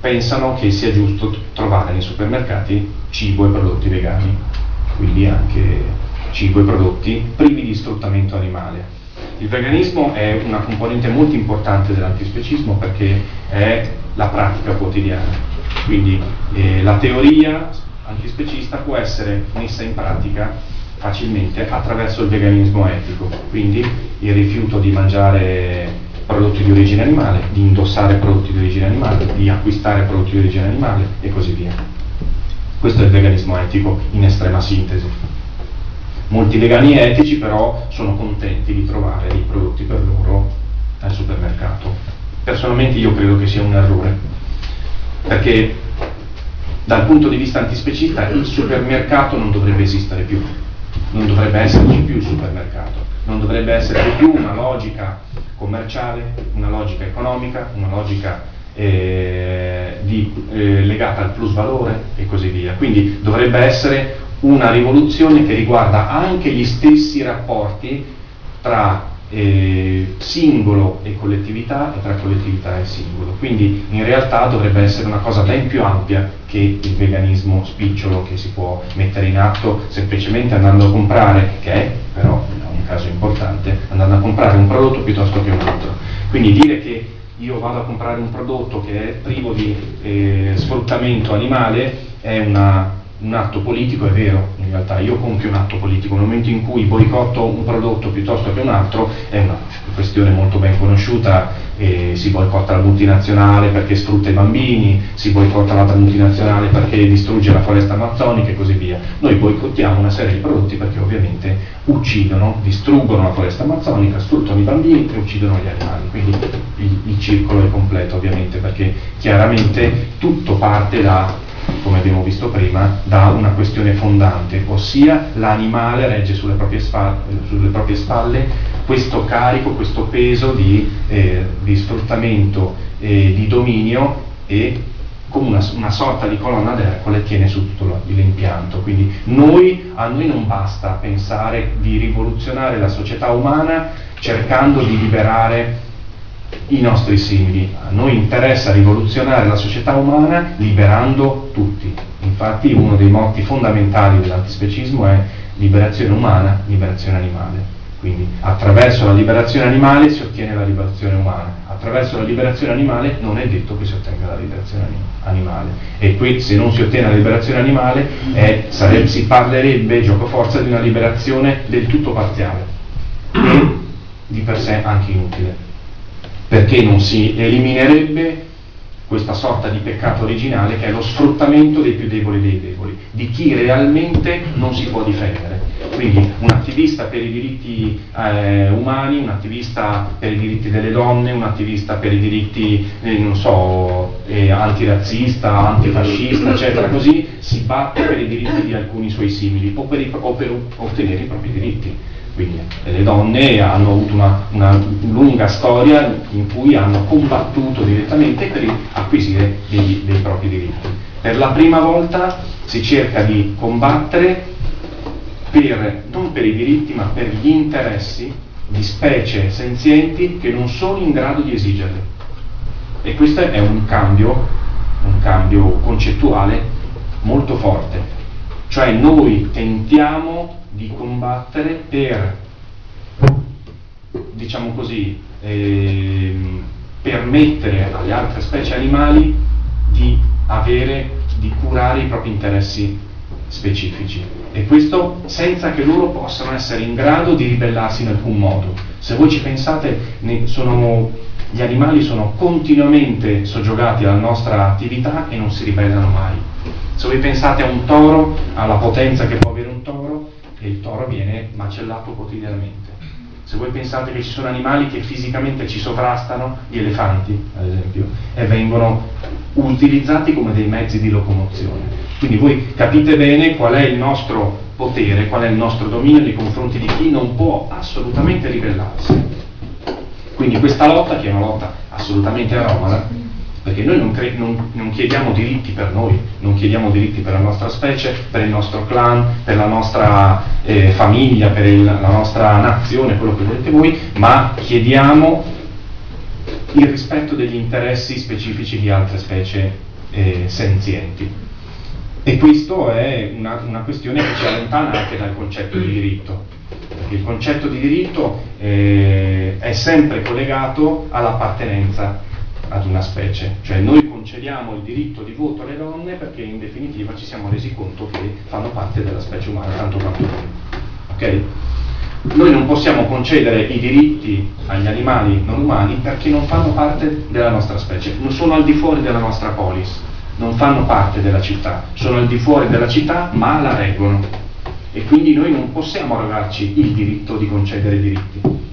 pensano che sia giusto trovare nei supermercati cibo e prodotti vegani, quindi anche cibo e prodotti privi di sfruttamento animale. Il veganismo è una componente molto importante dell'antispecismo perché è la pratica quotidiana, quindi eh, la teoria antispecista può essere messa in pratica facilmente attraverso il veganismo etico, quindi il rifiuto di mangiare prodotti di origine animale, di indossare prodotti di origine animale, di acquistare prodotti di origine animale e così via. Questo è il veganismo etico in estrema sintesi. Molti vegani etici però sono contenti di trovare dei prodotti per loro al supermercato. Personalmente io credo che sia un errore, perché dal punto di vista antispecista il supermercato non dovrebbe esistere più, non dovrebbe esserci più il supermercato, non dovrebbe essere più una logica commerciale, una logica economica, una logica eh, di, eh, legata al plus valore e così via. Quindi dovrebbe essere una rivoluzione che riguarda anche gli stessi rapporti tra eh, singolo e collettività e tra collettività e singolo. Quindi in realtà dovrebbe essere una cosa ben più ampia che il veganismo spicciolo che si può mettere in atto semplicemente andando a comprare, che è però un caso importante, andando a comprare un prodotto piuttosto che un altro. Quindi dire che io vado a comprare un prodotto che è privo di eh, sfruttamento animale è una un atto politico, è vero, in realtà io compio un atto politico, nel momento in cui boicotto un prodotto piuttosto che un altro è una questione molto ben conosciuta, eh, si boicotta la multinazionale perché sfrutta i bambini, si boicotta l'altra multinazionale perché distrugge la foresta amazzonica e così via. Noi boicottiamo una serie di prodotti perché ovviamente uccidono, distruggono la foresta amazzonica, sfruttano i bambini e uccidono gli animali, quindi il, il circolo è completo ovviamente perché chiaramente tutto parte da come abbiamo visto prima, da una questione fondante, ossia l'animale regge sulle proprie, spalle, sulle proprie spalle questo carico, questo peso di, eh, di sfruttamento e di dominio e come una, una, sorta di colonna d'Ercole tiene su tutto l'impianto. Quindi noi, a noi non basta pensare di rivoluzionare la società umana cercando di liberare i nostri simili. A noi interessa rivoluzionare la società umana liberando tutti. Infatti uno dei motti fondamentali dell'antispecismo è liberazione umana, liberazione animale. Quindi attraverso la liberazione animale si ottiene la liberazione umana, attraverso la liberazione animale non è detto che si ottenga la liberazione animale. E qui se non si ottiene la liberazione animale è, sarebbe, si parlerebbe, gioco forza, di una liberazione del tutto parziale e di per sé anche inutile, perché non si eliminerebbe questa sorta di peccato originale che è lo sfruttamento dei più deboli dei deboli, di chi realmente non si può difendere. Quindi un attivista per i diritti eh, umani, un attivista per i diritti delle donne, un attivista per i diritti, eh, non so, eh, antirazzista, antifascista, eccetera, così si batte per i diritti di alcuni suoi simili o per, i, o per ottenere i propri diritti. Quindi le donne hanno avuto una, una, lunga storia in cui hanno combattuto direttamente per acquisire dei, dei propri diritti. Per la prima volta si cerca di combattere per, non per i diritti ma per gli interessi di specie senzienti che non sono in grado di esigerli. E questo è un cambio, un cambio concettuale molto forte. Cioè noi tentiamo di combattere per, diciamo così, eh, permettere alle altre specie animali di avere, di curare i propri interessi specifici e questo senza che loro possano essere in grado di ribellarsi in alcun modo. Se voi ci pensate, sono, gli animali sono continuamente soggiogati alla nostra attività e non si ribellano mai. Se voi pensate a un toro, alla potenza che può avere un toro, e il toro viene macellato quotidianamente. Se voi pensate che ci sono animali che fisicamente ci sovrastano, gli elefanti ad esempio, e vengono utilizzati come dei mezzi di locomozione. Quindi voi capite bene qual è il nostro potere, qual è il nostro dominio nei confronti di chi non può assolutamente ribellarsi. Quindi questa lotta, che è una lotta assolutamente anomala, perché noi non, cre- non, non, chiediamo diritti per noi, non chiediamo diritti per la nostra specie, per il nostro clan, per la nostra eh, famiglia, per il, la nostra nazione, quello che volete voi, ma chiediamo il rispetto degli interessi specifici di altre specie eh, senzienti. E questo è una, una, questione che ci allontana anche dal concetto di diritto, perché il concetto di diritto eh, è sempre collegato all'appartenenza ad una specie, cioè noi concediamo il diritto di voto alle donne perché in definitiva ci siamo resi conto che fanno parte della specie umana, tanto quanto noi. Okay? Noi non possiamo concedere i diritti agli animali non umani perché non fanno parte della nostra specie, non sono al di fuori della nostra polis, non fanno parte della città, sono al di fuori della città ma la reggono. E quindi noi non possiamo arrogarci il diritto di concedere diritti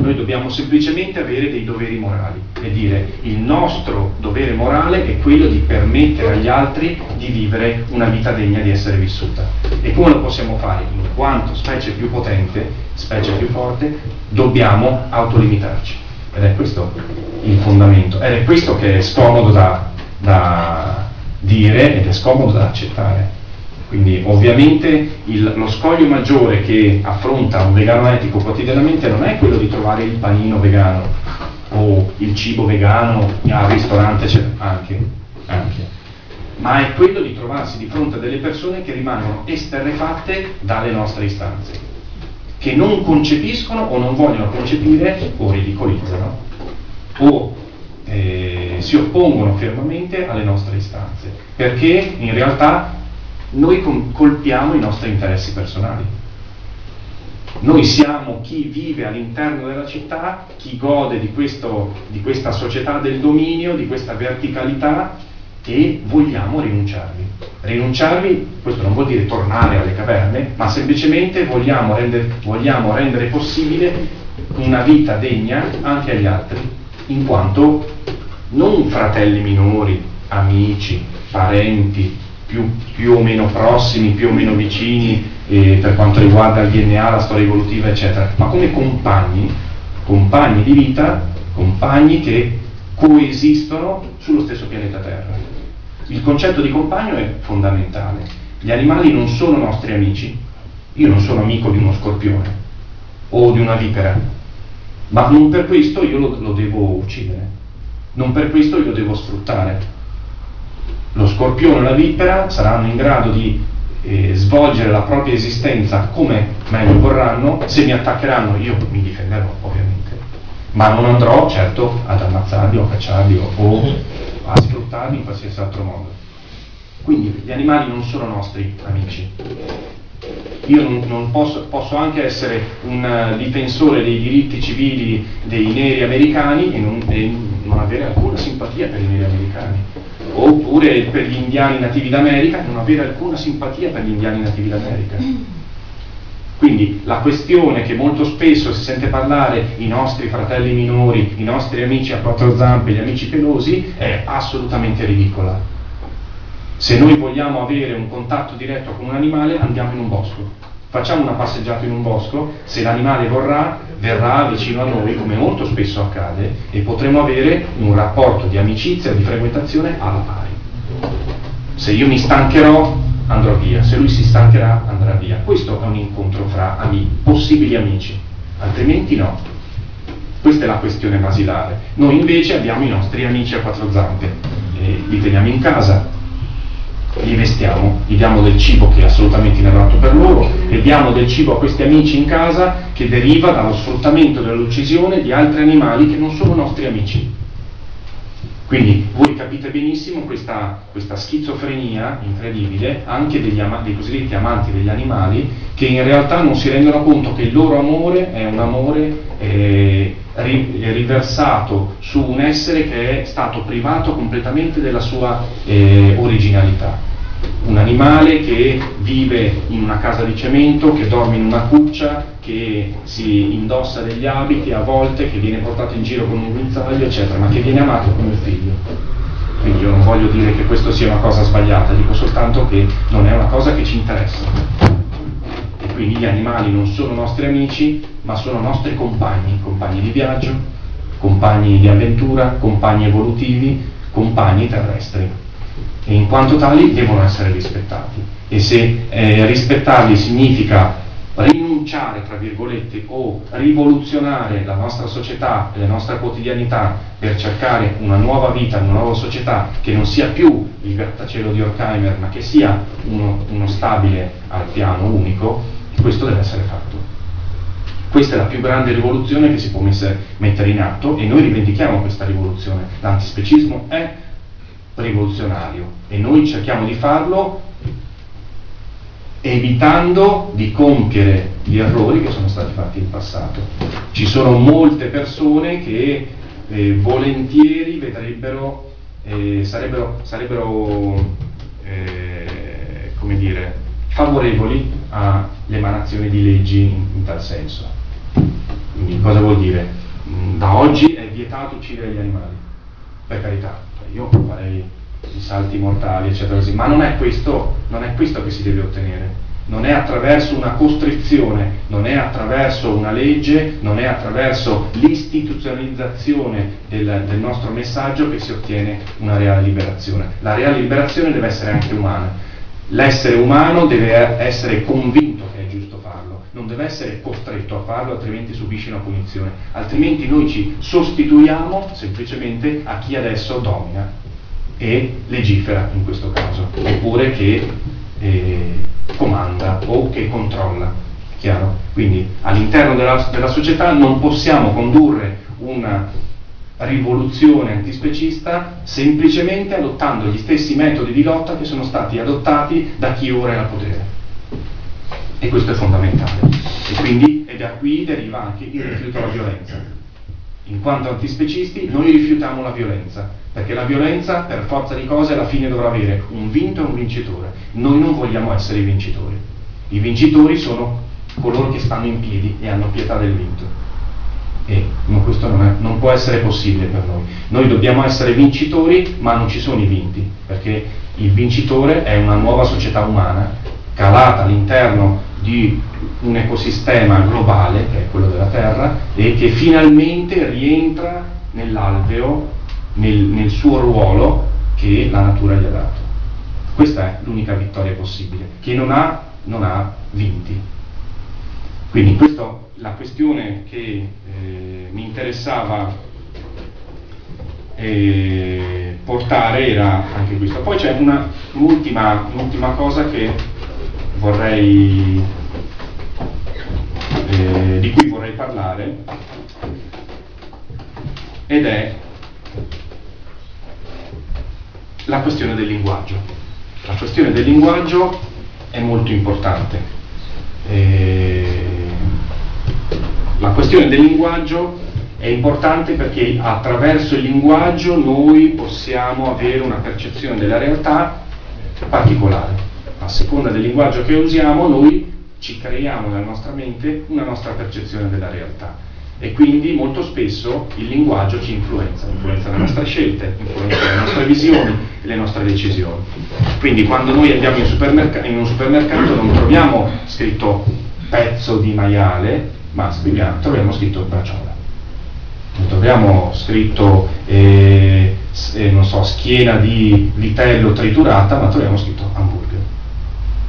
noi dobbiamo semplicemente avere dei doveri morali e dire il nostro dovere morale è quello di permettere agli altri di vivere una vita degna di essere vissuta. E come lo possiamo fare? In quanto specie più potente, specie più forte, dobbiamo autolimitarci. Ed è questo il fondamento, ed è questo che è scomodo da, da dire ed è scomodo da accettare. Quindi ovviamente il, lo scoglio maggiore che affronta un vegano etico quotidianamente non è quello di trovare il panino vegano o il cibo vegano al ristorante anche, anche, ma è quello di trovarsi di fronte a delle persone che rimangono esterrefatte dalle nostre istanze, che non concepiscono o non vogliono concepire o ridicolizzano o eh, si oppongono fermamente alle nostre istanze, perché in realtà noi colpiamo i nostri interessi personali. Noi siamo chi vive all'interno della città, chi gode di, questo, di questa società del dominio, di questa verticalità e vogliamo rinunciarvi. Rinunciarvi, questo non vuol dire tornare alle caverne, ma semplicemente vogliamo rendere, vogliamo rendere possibile una vita degna anche agli altri, in quanto non fratelli minori, amici, parenti, più, più, o meno prossimi, più o meno vicini eh, per quanto riguarda il DNA, la storia evolutiva, eccetera, ma come compagni, compagni di vita, compagni che coesistono sullo stesso pianeta Terra. Il concetto di compagno è fondamentale. Gli animali non sono nostri amici. Io non sono amico di uno scorpione o di una vipera, ma non per questo io lo, lo devo uccidere, non per questo io lo devo sfruttare. Lo scorpione e la vipera saranno in grado di eh, svolgere la propria esistenza come meglio vorranno, se mi attaccheranno io mi difenderò ovviamente, ma non andrò certo ad ammazzarli o a cacciarli o, a sfruttarli in qualsiasi altro modo. Quindi gli animali non sono nostri amici, io non, non posso, posso, anche essere un uh, difensore dei diritti civili dei neri americani e non, e non, avere alcuna simpatia per i neri americani, oppure per gli indiani nativi d'America e non avere alcuna simpatia per gli indiani nativi d'America. Quindi la questione che molto spesso si sente parlare i nostri fratelli minori, i nostri amici a quattro zampe, gli amici pelosi, è assolutamente ridicola se noi vogliamo avere un contatto diretto con un animale, andiamo in un bosco. Facciamo una passeggiata in un bosco, se l'animale vorrà, verrà vicino a noi, come molto spesso accade, e potremo avere un rapporto di amicizia, di frequentazione alla pari. Se io mi stancherò, andrò via, se lui si stancherà, andrà via. Questo è un incontro fra amici, possibili amici, altrimenti no. Questa è la questione basilare. Noi invece abbiamo i nostri amici a quattro zampe, li teniamo in casa, li vestiamo, gli diamo del cibo che è assolutamente inadatto per loro e diamo del cibo a questi amici in casa che deriva dallo sfruttamento e dall'uccisione di altri animali che non sono nostri amici. Quindi voi capite benissimo questa, questa schizofrenia incredibile anche degli ama- dei cosiddetti amanti degli animali che in realtà non si rendono conto che il loro amore è un amore eh, riversato su un essere che è stato privato completamente della sua eh, originalità un animale che vive in una casa di cemento, che dorme in una cuccia, che si indossa degli abiti a volte, che viene portato in giro con un guinzaglio, eccetera, ma che viene amato come figlio. Quindi io non voglio dire che questo sia una cosa sbagliata, dico soltanto che non è una cosa che ci interessa. Quindi gli animali non sono nostri amici, ma sono nostri compagni, compagni di viaggio, compagni di avventura, compagni evolutivi, compagni terrestri e in quanto tali devono essere rispettati. E se eh, rispettarli significa rinunciare, tra virgolette, o rivoluzionare la nostra società e la nostra quotidianità per cercare una nuova vita, una nuova società che non sia più il grattacielo di Horkheimer, ma che sia uno, uno stabile al piano unico, questo deve essere fatto. Questa è la più grande rivoluzione che si può mettere in atto e noi rivendichiamo questa rivoluzione. L'antispecismo è rivoluzionario e noi cerchiamo di farlo evitando di compiere gli errori che sono stati fatti in passato. Ci sono molte persone che eh, volentieri vedrebbero, eh, sarebbero, sarebbero eh, come dire, favorevoli all'emanazione di leggi in, in tal senso. Quindi cosa vuol dire? Mm, da oggi è vietato uccidere gli animali, per carità, io farei i salti mortali, eccetera così, ma non è, questo, non è questo che si deve ottenere. Non è attraverso una costrizione, non è attraverso una legge, non è attraverso l'istituzionalizzazione del, del nostro messaggio che si ottiene una reale liberazione. La reale liberazione deve essere anche umana. L'essere umano deve essere convinto che è giusto farlo, non deve essere costretto a farlo, altrimenti subisce una punizione. Altrimenti noi ci sostituiamo semplicemente a chi adesso domina e legifera in questo caso, oppure che eh, comanda o che controlla. Chiaro? Quindi all'interno della, della società non possiamo condurre una rivoluzione antispecista semplicemente adottando gli stessi metodi di lotta che sono stati adottati da chi ora è al potere. E questo è fondamentale. E quindi e da qui deriva anche il rifiuto alla violenza. In quanto antispecisti noi rifiutiamo la violenza, perché la violenza per forza di cose alla fine dovrà avere un vinto e un vincitore. Noi non vogliamo essere i vincitori. I vincitori sono coloro che stanno in piedi e hanno pietà del vinto. E no, questo non, è, non può essere possibile per noi. Noi dobbiamo essere vincitori, ma non ci sono i vinti, perché Il vincitore è una nuova società umana calata all'interno di un ecosistema globale, che è quello della Terra, e che finalmente rientra nell'alveo, nel, nel suo ruolo che la natura gli ha dato. Questa è l'unica vittoria possibile, che non ha, non ha vinti. Quindi questo, la questione che eh, mi interessava eh, portare era anche questo. Poi c'è un'ultima cosa che vorrei, eh, di cui vorrei parlare ed è la questione del linguaggio. La questione del linguaggio è molto importante. Eh, la questione del linguaggio è importante perché attraverso il linguaggio noi possiamo avere una percezione della realtà particolare. A seconda del linguaggio che usiamo noi ci creiamo nella nostra mente una nostra percezione della realtà e quindi molto spesso il linguaggio ci influenza, influenza le nostre scelte, influenza le nostre visioni e le nostre decisioni. Quindi quando noi andiamo in, supermerc- in un supermercato non troviamo scritto pezzo di maiale, ma troviamo scritto braciola. Non troviamo scritto eh, eh, so, schiena di vitello triturata, ma troviamo scritto hamburger.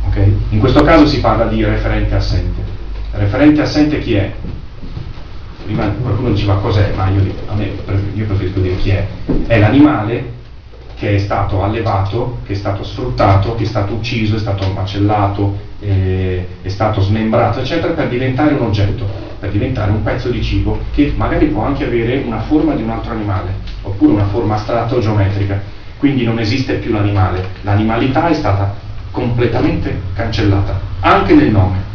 Okay? In questo caso si parla di referente assente. Referente assente chi è? prima qualcuno diceva cos'è, ma io, me, io preferisco dire chi è. È l'animale che è stato allevato, che è stato sfruttato, che è stato ucciso, è stato macellato, eh, è stato smembrato, eccetera, per diventare un oggetto, per diventare un pezzo di cibo che magari può anche avere una forma di un altro animale, oppure una forma astratta o geometrica. Quindi non esiste più l'animale, l'animalità è stata completamente cancellata, anche nel nome.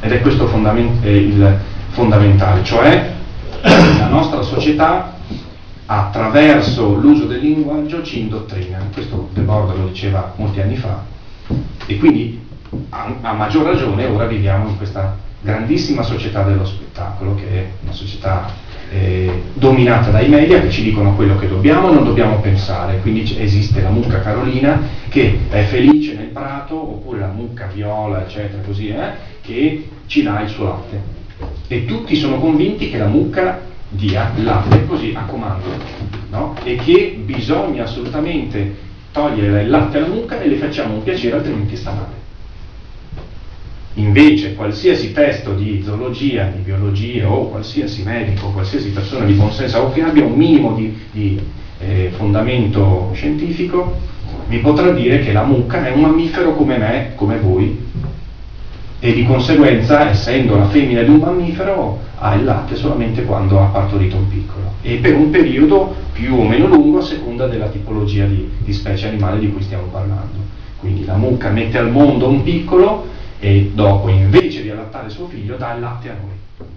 Ed è questo fondament- eh, il, fondamentale, cioè la nostra società attraverso l'uso del linguaggio ci indottrina. Questo De Borda lo diceva molti anni fa e quindi a, a maggior ragione ora viviamo in questa grandissima società dello spettacolo che è una società eh, dominata dai media che ci dicono quello che dobbiamo e non dobbiamo pensare. Quindi esiste la mucca carolina che è felice nel prato, oppure la mucca viola, eccetera, così, eh, che ci dà il suo latte e tutti sono convinti che la mucca dia latte così a comando no? e che bisogna assolutamente togliere il latte alla mucca e le facciamo un piacere altrimenti sta male. Invece qualsiasi testo di zoologia, di biologia o qualsiasi medico, qualsiasi persona di buon senso o che abbia un minimo di, di eh, fondamento scientifico, vi potrà dire che la mucca è un mammifero come me, come voi, e di conseguenza, essendo la femmina di un mammifero, ha il latte solamente quando ha partorito un piccolo e per un periodo più o meno lungo a seconda della tipologia di, di specie animale di cui stiamo parlando. Quindi la mucca mette al mondo un piccolo e dopo, invece di allattare suo figlio, dà il latte a noi.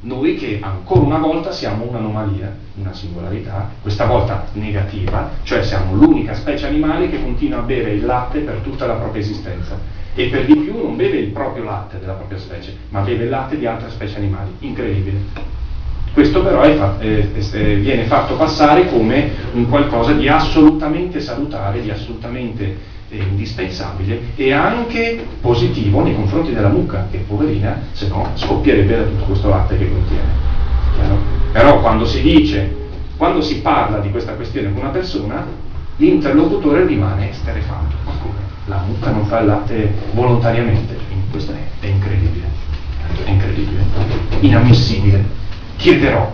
Noi che ancora una volta siamo un'anomalia, una singolarità, questa volta negativa, cioè siamo l'unica specie animale che continua a bere il latte per tutta la propria esistenza e per di più non beve il proprio latte della propria specie, ma beve il latte di altre specie animali. Incredibile. Questo però fa- eh, eh, viene fatto passare come un qualcosa di assolutamente salutare, di assolutamente eh, indispensabile e anche positivo nei confronti della mucca, che poverina, se no scoppierebbe da tutto questo latte che contiene. Chiaro? Però quando si dice, quando si parla di questa questione con una persona, l'interlocutore rimane esterefatto. La mucca non fa il latte volontariamente, questo è, è incredibile, è incredibile, inammissibile. Chiederò.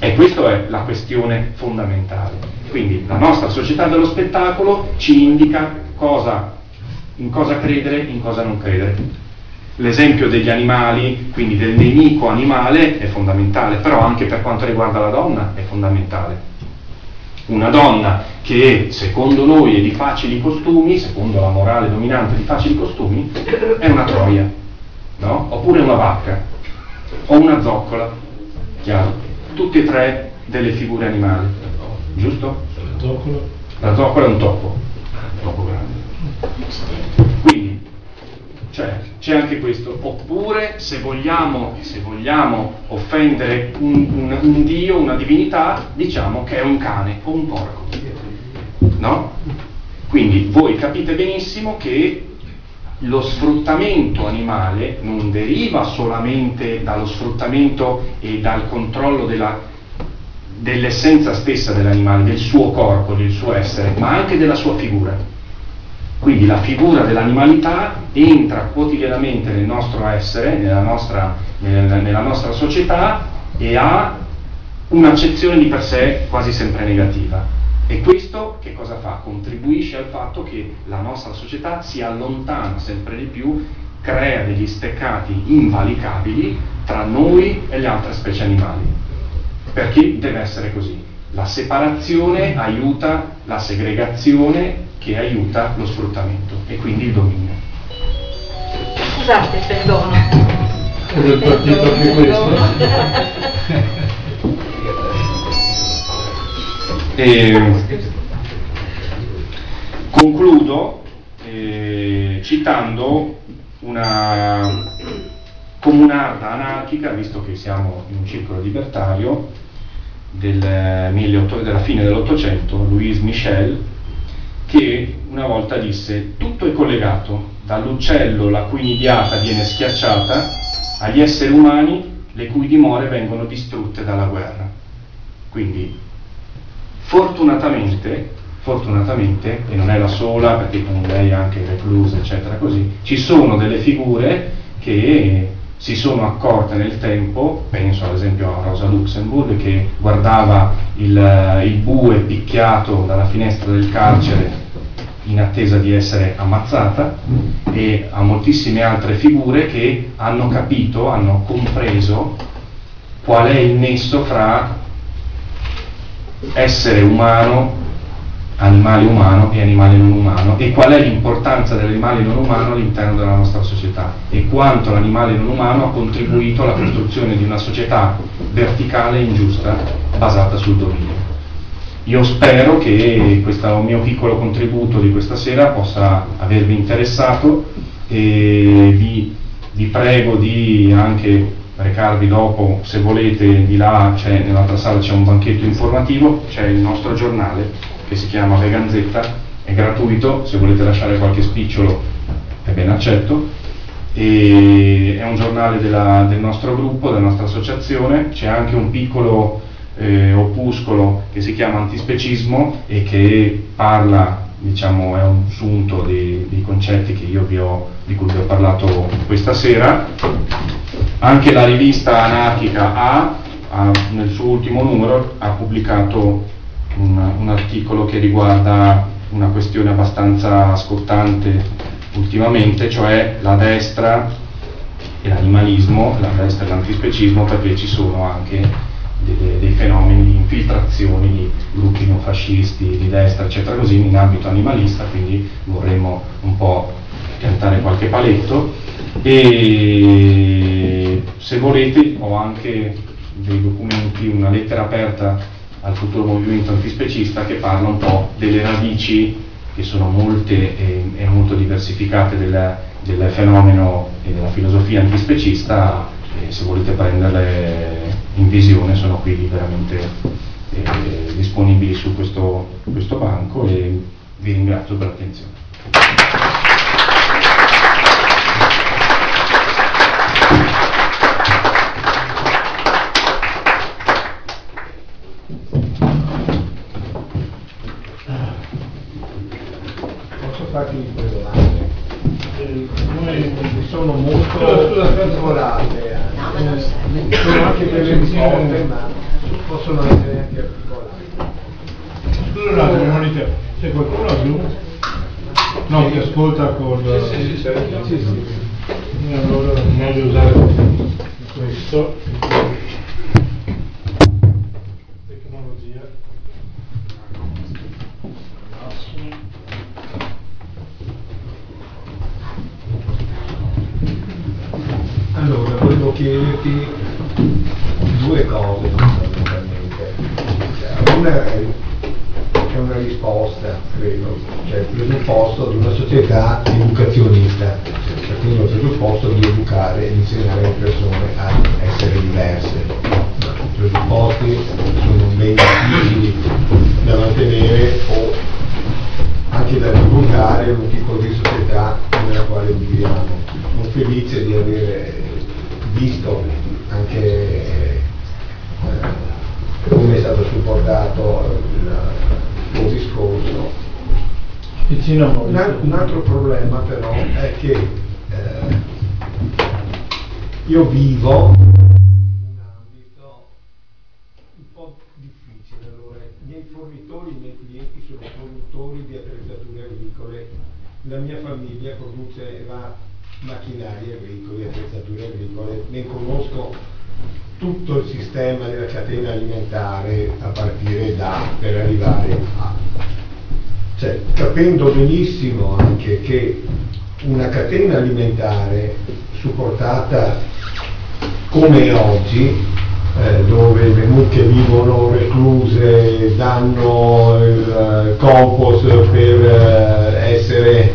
E questa è la questione fondamentale. Quindi la nostra società dello spettacolo ci indica cosa, in cosa credere, in cosa non credere. L'esempio degli animali, quindi del nemico animale, è fondamentale, però anche per quanto riguarda la donna è fondamentale una donna che secondo noi è di facili costumi, secondo la morale dominante di facili costumi, è una troia, no? oppure una vacca, o una zoccola, chiaro? Tutte e tre delle figure animali, giusto? La zoccola è un topo, un topo grande. Cioè, c'è anche questo. Oppure, se vogliamo, se vogliamo offendere un, un, un, dio, una divinità, diciamo che è un cane o un porco. no? Quindi voi capite benissimo che lo sfruttamento animale non deriva solamente dallo sfruttamento e dal controllo della, dell'essenza stessa dell'animale, del suo corpo, del suo essere, ma anche della sua figura. Quindi la figura dell'animalità entra quotidianamente nel nostro essere, nella nostra, nella, nostra società e ha un'accezione di per sé quasi sempre negativa. E questo che cosa fa? Contribuisce al fatto che la nostra società si allontana sempre di più, crea degli steccati invalicabili tra noi e le altre specie animali. Perché deve essere così? La separazione aiuta la segregazione che aiuta lo sfruttamento e quindi il dominio. Scusate, perdono. È partito anche questo? E concludo eh, citando una comunarda anarchica, visto che siamo in un circolo libertario, del 1800, della fine dell'Ottocento, Louise Michel, che una volta disse tutto è collegato, dall'uccello la cui nidiata viene schiacciata agli esseri umani le cui dimore vengono distrutte dalla guerra. Quindi Fortunatamente, fortunatamente, e non è la sola, perché con lei anche reclusa, eccetera, così, ci sono delle figure che si sono accorte nel tempo, penso ad esempio a Rosa Luxemburg che guardava il, il bue picchiato dalla finestra del carcere in attesa di essere ammazzata e a moltissime altre figure che hanno capito, hanno compreso qual è il nesso fra essere umano, animale umano e animale non umano e qual è l'importanza dell'animale non umano all'interno della nostra società e quanto l'animale non umano ha contribuito alla costruzione di una società verticale e ingiusta basata sul dominio. Io spero che questo mio piccolo contributo di questa sera possa avervi interessato e vi, vi prego di anche recarvi dopo, se volete, di là nell'altra sala c'è un banchetto informativo, c'è il nostro giornale che si chiama Veganzetta, è gratuito, se volete lasciare qualche spicciolo è ben accetto, e è un giornale della, del nostro gruppo, della nostra associazione, c'è anche un piccolo eh, opuscolo che si chiama Antispecismo e che parla diciamo, è un sunto dei, dei concetti ho, di cui vi ho parlato questa sera. Anche la rivista anarchica A, ha, nel suo ultimo numero, ha pubblicato un, un articolo che riguarda una questione abbastanza scottante ultimamente, cioè la destra e l'animalismo, la destra e l'antispecismo, perché ci sono anche dei, dei fenomeni di infiltrazione di gruppi neofascisti di destra, eccetera, così in ambito animalista, quindi vorremmo un po' piantare qualche paletto. E se volete ho anche dei documenti, una lettera aperta al futuro movimento antispecista che parla un po' delle radici che sono molte e, e molto diversificate del, del fenomeno e della filosofia antispecista e se volete prenderle in visione sono qui liberamente eh, disponibili su questo, questo banco e vi ringrazio per l'attenzione. Posso farti due domande? Eh, sono molto stimolate sono anche delle risposte, ma possono essere anche articolate. Scusa un attimo, monitor, c'è qualcuno giù? No, che ascolta con... Sì, sì, sì, sì, sì. Allora meglio usare questo. Tecnologia. Allora, volevo chiederti due cose fondamentalmente. Una è, una risposta, credo, cioè il presupposto di una società educazionista, cioè il presupposto di educare e insegnare le persone a essere diverse. I presupposti sono ben difficili da mantenere o anche da divulgare un tipo di società nella quale viviamo. Sono felice di aver visto anche eh, come è stato supportato il, discorso. Un, un altro problema però è che eh, io vivo in un ambito un po' difficile. Allora, i miei fornitori, i miei clienti sono produttori di attrezzature agricole. La mia famiglia produceva macchinari agricoli, attrezzature agricole. Ne conosco tutto il sistema della catena alimentare a partire da per arrivare a cioè, capendo benissimo anche che una catena alimentare supportata come oggi, eh, dove le mucche vivono recluse, danno il eh, compost per eh, essere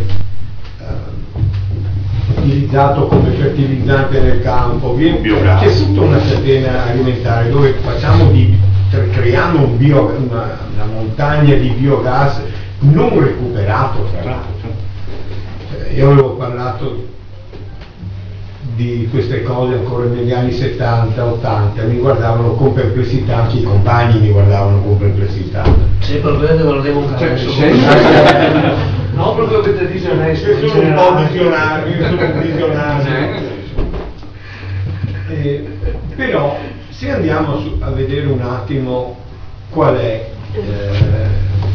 utilizzato come fertilizzante nel campo, c'è tutta una catena alimentare dove facciamo di, cre- creiamo un bio- una, una montagna di biogas non recuperato tra l'altro. Cioè, io avevo parlato di queste cose ancora negli anni 70, 80, mi guardavano con perplessità, anche i compagni mi guardavano con perplessità. Sì, per lo devo Cioè, fare. No, proprio che te dice. Io sono un po' visionario, io sono un visionario. Eh, però se andiamo su- a vedere un attimo qual è, eh,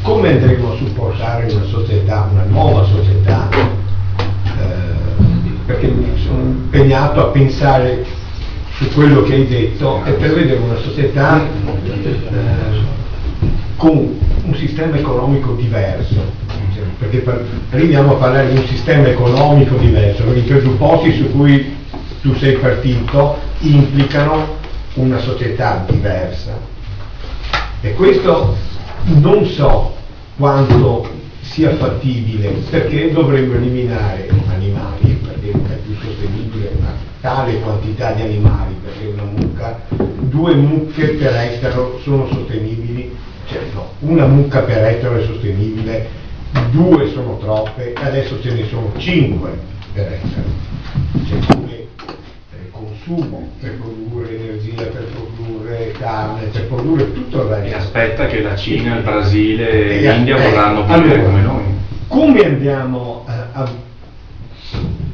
come andremo a supportare una società, una nuova società, eh, perché mi sono impegnato a pensare su quello che hai detto e per vedere una società eh, con un sistema economico diverso, perché par- arriviamo a parlare di un sistema economico diverso, perché i presupposti su cui tu sei partito implicano una società diversa. E questo non so quanto sia fattibile, perché dovremmo eliminare animali, perché non è più sostenibile una tale quantità di animali, perché una mucca, due mucche per ettaro sono sostenibili, cioè no, una mucca per ettaro è sostenibile, due sono troppe, adesso ce ne sono cinque per. Cioè, come eh, consumo per produrre energia, per produrre carne, per produrre tutto il E resto. aspetta che la Cina, il Brasile e l'India vorranno vivere allora, come noi. Come andiamo a, a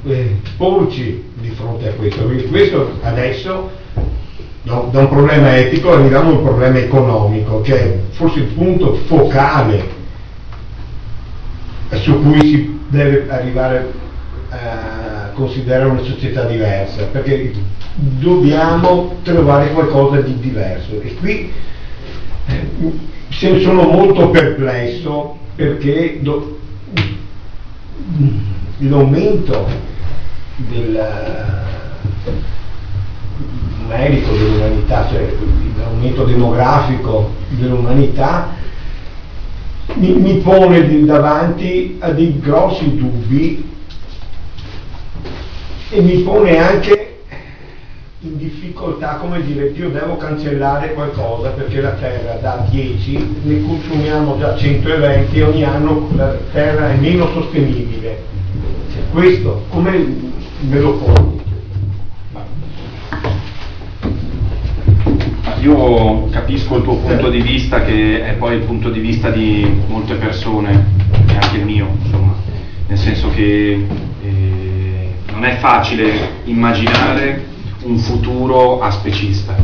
eh, porci di fronte a questo? Perché questo adesso no, da un problema etico arriviamo a un problema economico, che è forse il punto focale su cui si deve arrivare a considerare una società diversa, perché dobbiamo trovare qualcosa di diverso. E qui eh, sono molto perplesso perché do- l'aumento del merito dell'umanità, cioè l'aumento demografico dell'umanità, mi, mi pone davanti a dei grossi dubbi e mi pone anche in difficoltà, come dire, io devo cancellare qualcosa perché la Terra da 10 ne consumiamo già 120 e ogni anno la Terra è meno sostenibile. Cioè, questo come me lo poni? Io capisco il tuo punto di vista che è poi il punto di vista di molte persone, e anche il mio, insomma, nel senso che eh, non è facile immaginare un futuro aspecista,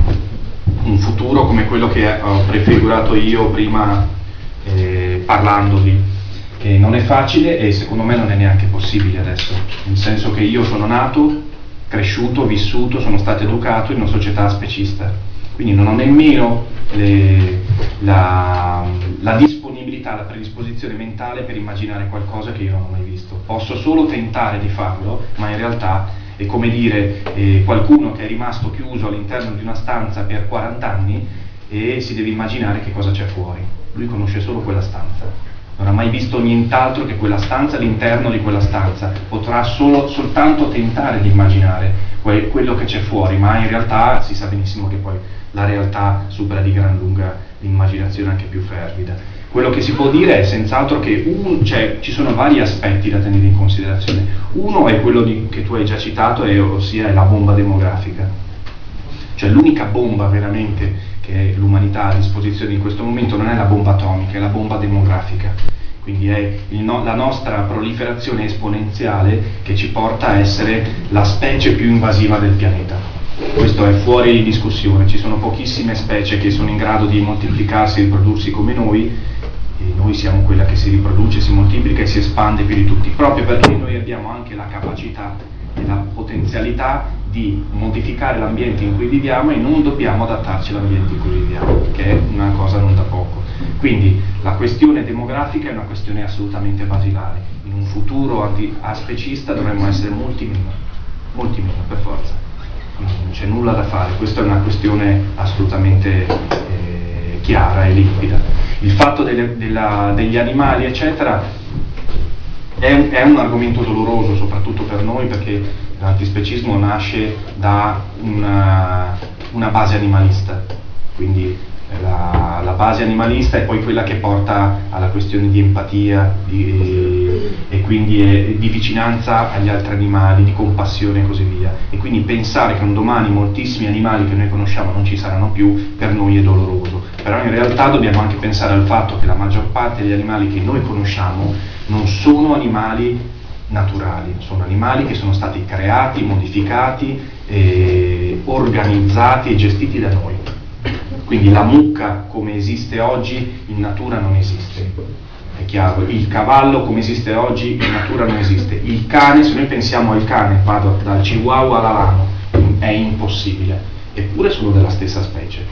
un futuro come quello che ho prefigurato io prima eh, parlandovi, che non è facile e secondo me non è neanche possibile adesso, nel senso che io sono nato, cresciuto, vissuto, sono stato educato in una società specista quindi non ho nemmeno le- la, la disponibilità, la predisposizione mentale per immaginare qualcosa che io non ho mai visto. Posso solo tentare di farlo, ma in realtà è come dire eh, qualcuno che è rimasto chiuso all'interno di una stanza per 40 anni e si deve immaginare che cosa c'è fuori. Lui conosce solo quella stanza. Non ha mai visto nient'altro che quella stanza, l'interno di quella stanza. Potrà solo, soltanto tentare di immaginare que- quello che c'è fuori, ma in realtà si sa benissimo che poi la realtà supera di gran lunga l'immaginazione anche più fervida. Quello che si può dire è senz'altro che un, cioè, ci sono vari aspetti da tenere in considerazione. Uno è quello di, che tu hai già citato, è, ossia la bomba demografica. Cioè l'unica bomba veramente che l'umanità ha a disposizione in questo momento non è la bomba atomica, è la bomba demografica. Quindi è no, la nostra proliferazione esponenziale che ci porta a essere la specie più invasiva del pianeta. Questo è fuori di discussione, ci sono pochissime specie che sono in grado di moltiplicarsi e riprodursi come noi e noi siamo quella che si riproduce, si moltiplica e si espande più di tutti, proprio perché noi abbiamo anche la capacità e la potenzialità di modificare l'ambiente in cui viviamo e non dobbiamo adattarci all'ambiente in cui viviamo, che è una cosa non da poco. Quindi la questione demografica è una questione assolutamente basilare. In un futuro aspecista dovremmo essere molti meno, molti meno per forza. Non c'è nulla da fare, questa è una questione assolutamente eh, chiara e limpida. Il fatto delle, della, degli animali, eccetera, è un, è un argomento doloroso, soprattutto per noi, perché l'antispecismo nasce da una, una base animalista, quindi la, la, base animalista è poi quella che porta alla questione di empatia di, e quindi è, di vicinanza agli altri animali, di compassione e così via. E quindi pensare che un domani moltissimi animali che noi conosciamo non ci saranno più, per noi è doloroso. Però in realtà dobbiamo anche pensare al fatto che la maggior parte degli animali che noi conosciamo non sono animali naturali, sono animali che sono stati creati, modificati, eh, organizzati e gestiti da noi. Quindi la mucca come esiste oggi in natura non esiste, è chiaro, il cavallo come esiste oggi in natura non esiste, il cane, se noi pensiamo al cane, vado dal chihuahua all'alano, è impossibile, eppure sono della stessa specie.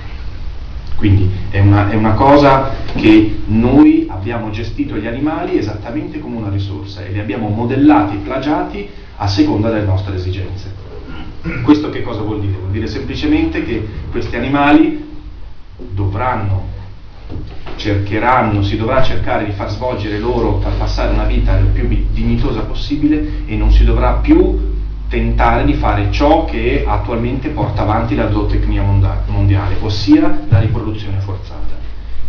Quindi è una, è una, cosa che noi abbiamo gestito gli animali esattamente come una risorsa e li abbiamo modellati plagiati a seconda delle nostre esigenze. Questo che cosa vuol dire? Vuol dire semplicemente che questi animali dovranno, cercheranno, si dovrà cercare di far svolgere loro, far passare una vita il più dignitosa possibile e non si dovrà più tentare di fare ciò che attualmente porta avanti la zootecnia mondiale, ossia la riproduzione forzata.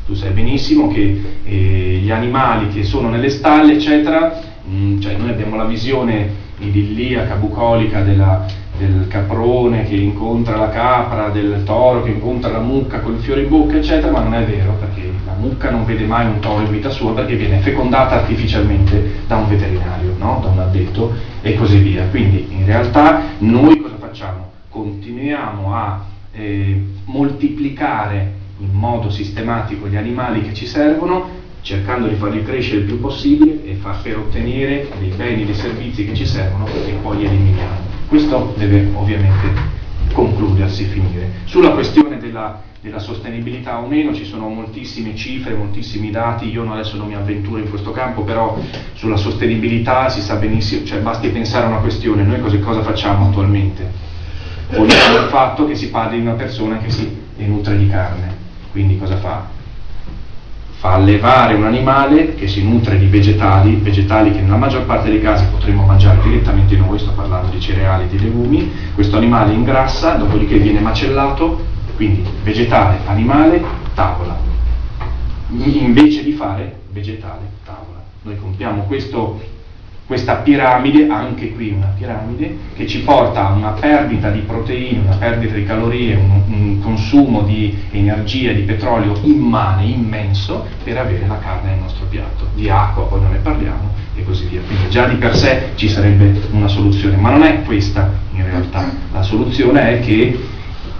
Tu sai benissimo che eh, gli animali che sono nelle stalle, eccetera, mh, mm, cioè noi abbiamo la visione idilliaca, bucolica della, del caprone che incontra la capra, del toro che incontra la mucca con il fiore in bocca, eccetera, ma non è vero perché la mucca non vede mai un toro in vita sua perché viene fecondata artificialmente da un veterinario, no? da un addetto e così via. Quindi in realtà noi cosa facciamo? Continuiamo a eh, moltiplicare in modo sistematico gli animali che ci servono cercando di farli crescere il più possibile e far per ottenere dei beni dei servizi che ci servono e poi li eliminiamo. Questo deve ovviamente concludersi, finire. Sulla questione della, della, sostenibilità o meno ci sono moltissime cifre, moltissimi dati, io adesso non mi avventuro in questo campo, però sulla sostenibilità si sa benissimo, cioè basti pensare a una questione, noi cosa, cosa facciamo attualmente? Poniamo il fatto che si parli di una persona che si nutre di carne, quindi cosa fa? Fa allevare un animale che si nutre di vegetali, vegetali che nella maggior parte dei casi potremmo mangiare direttamente noi, sto parlando di cereali di legumi, questo animale ingrassa, dopodiché viene macellato, quindi vegetale, animale, tavola. Invece di fare vegetale, tavola. Noi compriamo questo questa piramide, anche qui una piramide, che ci porta a una perdita di proteine, una perdita di calorie, un, un consumo di energia, di petrolio immane, immenso, per avere la carne nel nostro piatto, di acqua, poi non ne parliamo, e così via. Quindi già di per sé ci sarebbe una soluzione, ma non è questa in realtà. La soluzione è che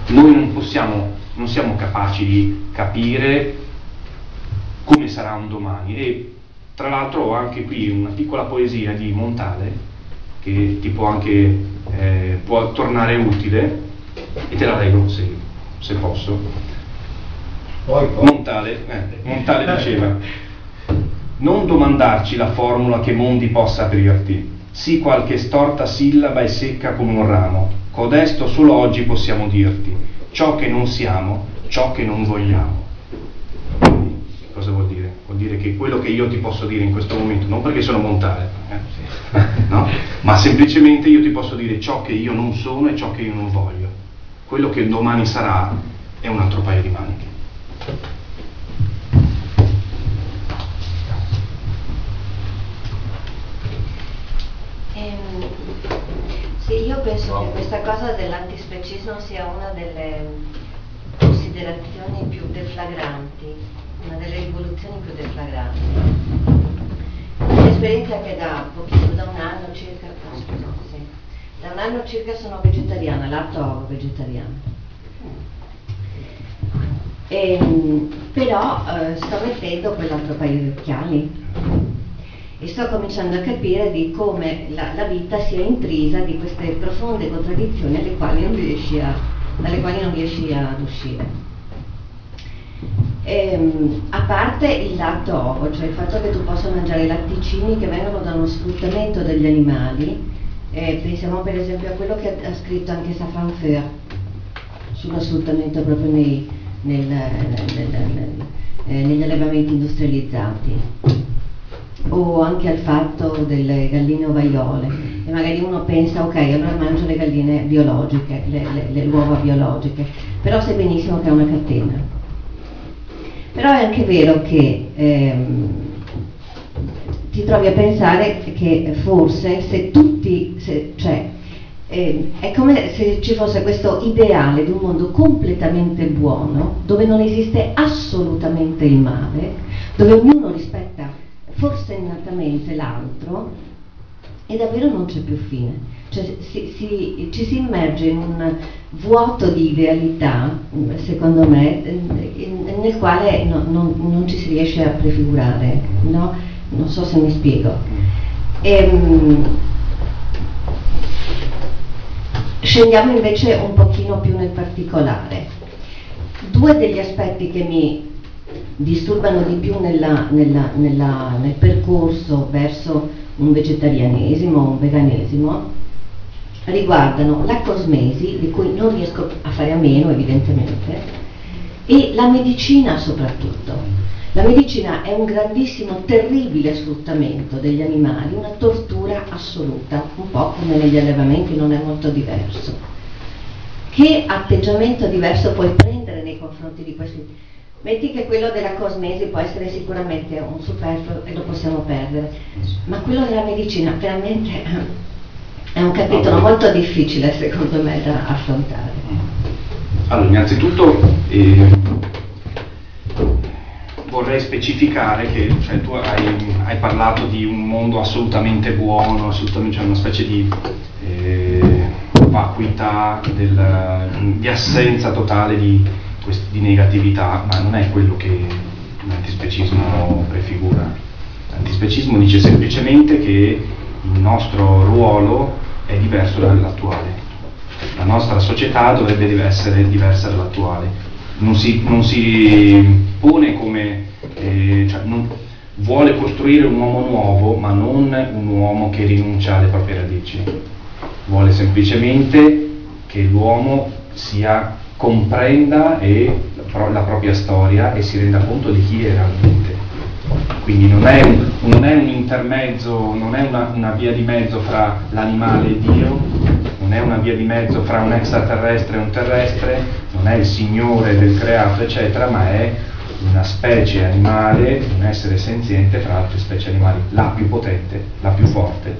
noi non possiamo, non siamo capaci di capire come sarà un domani e tra l'altro ho anche qui una piccola poesia di Montale che ti può anche eh, può tornare utile e te la leggo se, se posso. Montale, eh, Montale diceva non domandarci la formula che mondi possa aprirti, sì qualche storta sillaba e secca come un ramo, codesto solo oggi possiamo dirti, ciò che non siamo, ciò che non vogliamo cosa vuol dire? Vuol dire che quello che io ti posso dire in questo momento, non perché sono montale, eh, no? ma semplicemente io ti posso dire ciò che io non sono e ciò che io non voglio. Quello che domani sarà è un altro paio di maniche. Ehm, sì, io penso che questa cosa dell'antispecismo sia una delle considerazioni più deflagranti una delle rivoluzioni più deflagranti. L'esperienza che da pochissimo, da un anno circa, no, scusa, sì, da un anno circa sono vegetariana, lato vegetariana. Ehm, però eh, sto mettendo quell'altro paio di occhiali e sto cominciando a capire di come la, la vita sia intrisa di queste profonde contraddizioni quali a, dalle quali non riesci ad uscire. Ehm, a parte il lato ovo, cioè il fatto che tu possa mangiare i latticini che vengono da uno sfruttamento degli animali, eh, pensiamo per esempio a quello che ha, scritto anche Safran Fer sullo sfruttamento proprio nei, nel, nel, nel, eh, negli allevamenti industrializzati o anche al fatto delle galline ovaiole e magari uno pensa ok allora mangio le galline biologiche, le, le, le uova biologiche, però sai benissimo che è una catena. Però è anche vero che ehm, ti trovi a pensare che forse se tutti, se, cioè eh, è come se ci fosse questo ideale di un mondo completamente buono, dove non esiste assolutamente il male, dove ognuno rispetta forsennatamente l'altro e davvero non c'è più fine. Cioè, si, si, ci si immerge in un vuoto di idealità, secondo me, nel quale no, non, non, ci si riesce a prefigurare. No? Non so se mi spiego. Ehm, scendiamo invece un pochino più nel particolare. Due degli aspetti che mi disturbano di più nella, nella, nella, nel percorso verso un vegetarianesimo un veganesimo riguardano la cosmesi, di cui non riesco a fare a meno evidentemente, e la medicina soprattutto. La medicina è un grandissimo, terribile sfruttamento degli animali, una tortura assoluta, un po' come negli allevamenti non è molto diverso. Che atteggiamento diverso puoi prendere nei confronti di questi Metti che quello della cosmesi può essere sicuramente un superfluo e lo possiamo perdere, ma quello della medicina veramente è un capitolo molto difficile secondo me da affrontare. Allora, innanzitutto eh, vorrei specificare che cioè, tu hai, hai, parlato di un mondo assolutamente buono, assolutamente, cioè una specie di eh, vacuità, del, di assenza totale di di negatività, ma non è quello che l'antispecismo prefigura. L'antispecismo dice semplicemente che il nostro ruolo è diverso dall'attuale. La nostra società dovrebbe essere diversa dall'attuale. Non si, non si pone come... Eh, cioè non, vuole costruire un uomo nuovo, ma non un uomo che rinuncia alle proprie radici. Vuole semplicemente che l'uomo sia comprenda la propria storia e si renda conto di chi è realmente. Quindi non è un, non è un intermezzo, non è una, una, via di mezzo fra l'animale e Dio, non è una via di mezzo fra un extraterrestre e un terrestre, non è il Signore del creato, eccetera, ma è una specie animale, un essere senziente fra altre specie animali, la più potente, la più forte.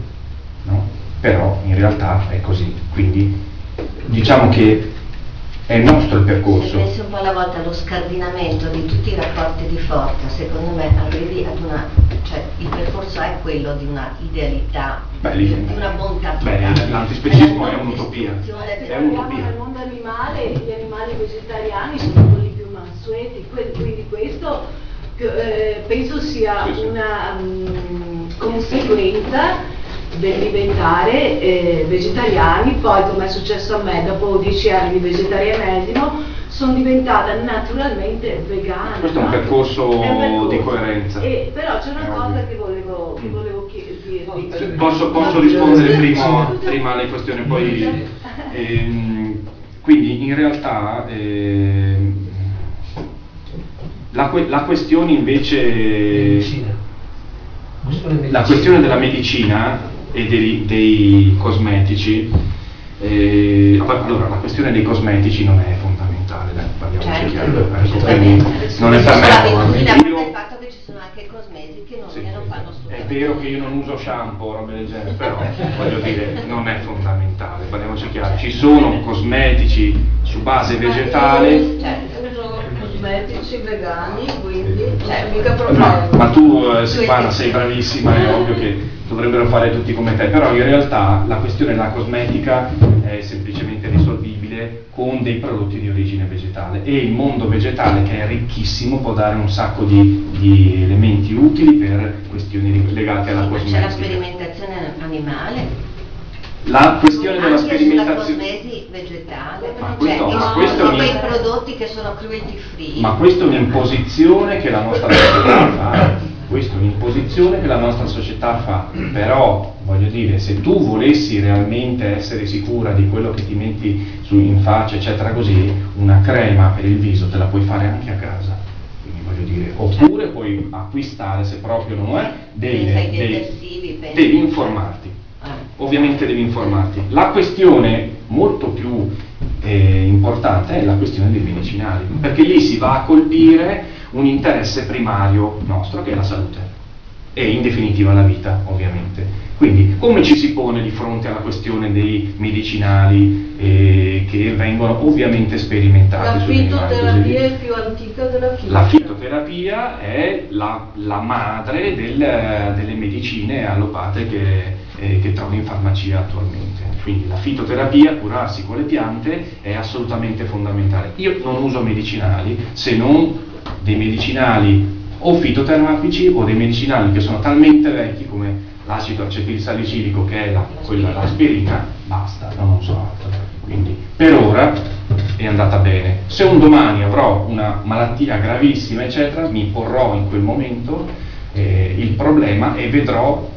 No? Però in realtà è così. Quindi diciamo che è il nostro il percorso. Se pensi un po' alla volta allo scardinamento di tutti i rapporti di forza, secondo me arrivi ad una, cioè il percorso è quello di una idealità, beh, di, di una bontà totale. l'antispecismo è, un'utopia. È un'utopia. Nel mondo animale gli animali vegetariani sono quelli più mansueti, quindi questo eh, penso sia una um, conseguenza del diventare eh, vegetariani, poi come è successo a me dopo dieci anni di vegetarianesimo sono diventata naturalmente vegana. Questo è un percorso, è un percorso. di coerenza. E, però c'è una cosa che volevo, che volevo chiedervi. Posso, posso rispondere prima, prima, alle questioni, poi... Ehm, quindi in realtà eh, la, la, questione invece... La questione della medicina e dei, dei cosmetici. Eh, allora, la questione dei cosmetici non è fondamentale, dai, parliamoci certo, chiaro, ecco, quindi non è per me. Il fatto che ci sono anche cosmetici che non, sì, che non fanno solo. vero che io non uso shampoo o robe del genere, però voglio dire, non è fondamentale, parliamoci chiaro, ci sono cosmetici su base vegetale. Uso cosmetici vegani, quindi Cioè, mica Ma, problema. ma tu eh, Silvana sei bravissima, è ovvio che dovrebbero fare tutti come te, però in realtà la questione della cosmetica è semplicemente risolvibile con dei prodotti di origine vegetale e il mondo vegetale che è ricchissimo può dare un sacco di, di elementi utili per questioni legate alla Sì, ma c'è la cosmetica. sperimentazione animale. La questione della sperimentazione... vegetale, Ma cioè questo- ma esistono questo un- quei prodotti che sono cruelty free. Ma questa è un'imposizione che la nostra società fa. Questa è un'imposizione che la nostra società fa. Però, voglio dire, se tu volessi realmente essere sicura di quello che ti metti su, in faccia, eccetera, così, una crema per il viso te la puoi fare anche a casa. Quindi voglio dire, oppure puoi acquistare, se proprio non è, dei, dei- pensa- devi informarti. Ovviamente devi informarti. La questione molto più eh, importante è la questione dei medicinali, perché lì si va a colpire un interesse primario nostro che è la salute e in definitiva la vita, ovviamente. Quindi come ci si pone di fronte alla questione dei medicinali eh, che vengono ovviamente sperimentati La fitoterapia è più antica della chimica. La fitoterapia è la, la madre del- delle medicine allopate che, eh, che trovi in farmacia attualmente. Quindi la fitoterapia, curarsi con le piante, è assolutamente fondamentale. Io non uso medicinali se non dei medicinali o fitoterapici o dei medicinali che sono talmente vecchi come l'acido acetilsalicilico che è la, quella, l'aspirina, basta, non uso altro. Quindi per ora è andata bene. Se un domani avrò una malattia gravissima, eccetera, mi porrò in quel momento eh, il problema e vedrò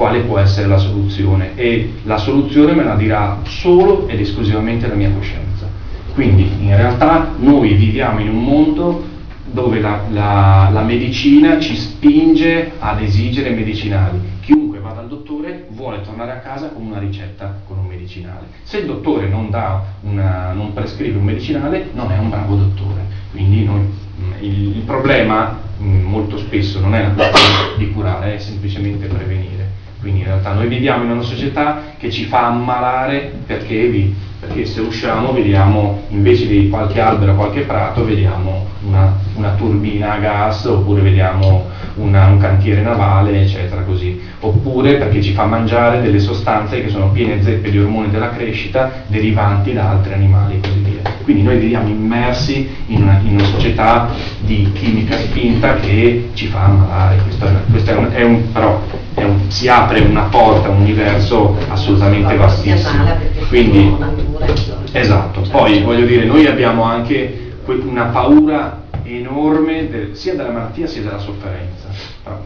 quale può essere la soluzione e la soluzione me la dirà solo ed esclusivamente la mia coscienza. Quindi in realtà noi viviamo in un mondo dove la, la- la medicina ci spinge ad esigere medicinali. Chiunque va dal dottore vuole tornare a casa con una ricetta, con un medicinale. Se il dottore non, una- non prescrive un medicinale, non è un bravo dottore. Quindi noi- mh, il, il problema mh, molto spesso non è la questione di curare, è semplicemente prevenire. Quindi in realtà noi viviamo in una società che ci fa ammalare perché, vi- perché se usciamo vediamo invece di qualche albero, qualche prato, vediamo una, una turbina a gas oppure vediamo una- un cantiere navale, eccetera, così. Oppure perché ci fa mangiare delle sostanze che sono piene zeppe di ormoni della crescita derivanti da altri animali e così via. Quindi noi viviamo immersi in una, in una società di chimica spinta che ci fa ammalare. Questo è, questo è un, è un- però è un- si apre una porta, un universo assolutamente vastissimo. Quindi. Esatto, poi voglio dire, noi abbiamo anche una paura enorme del- sia della malattia sia della sofferenza.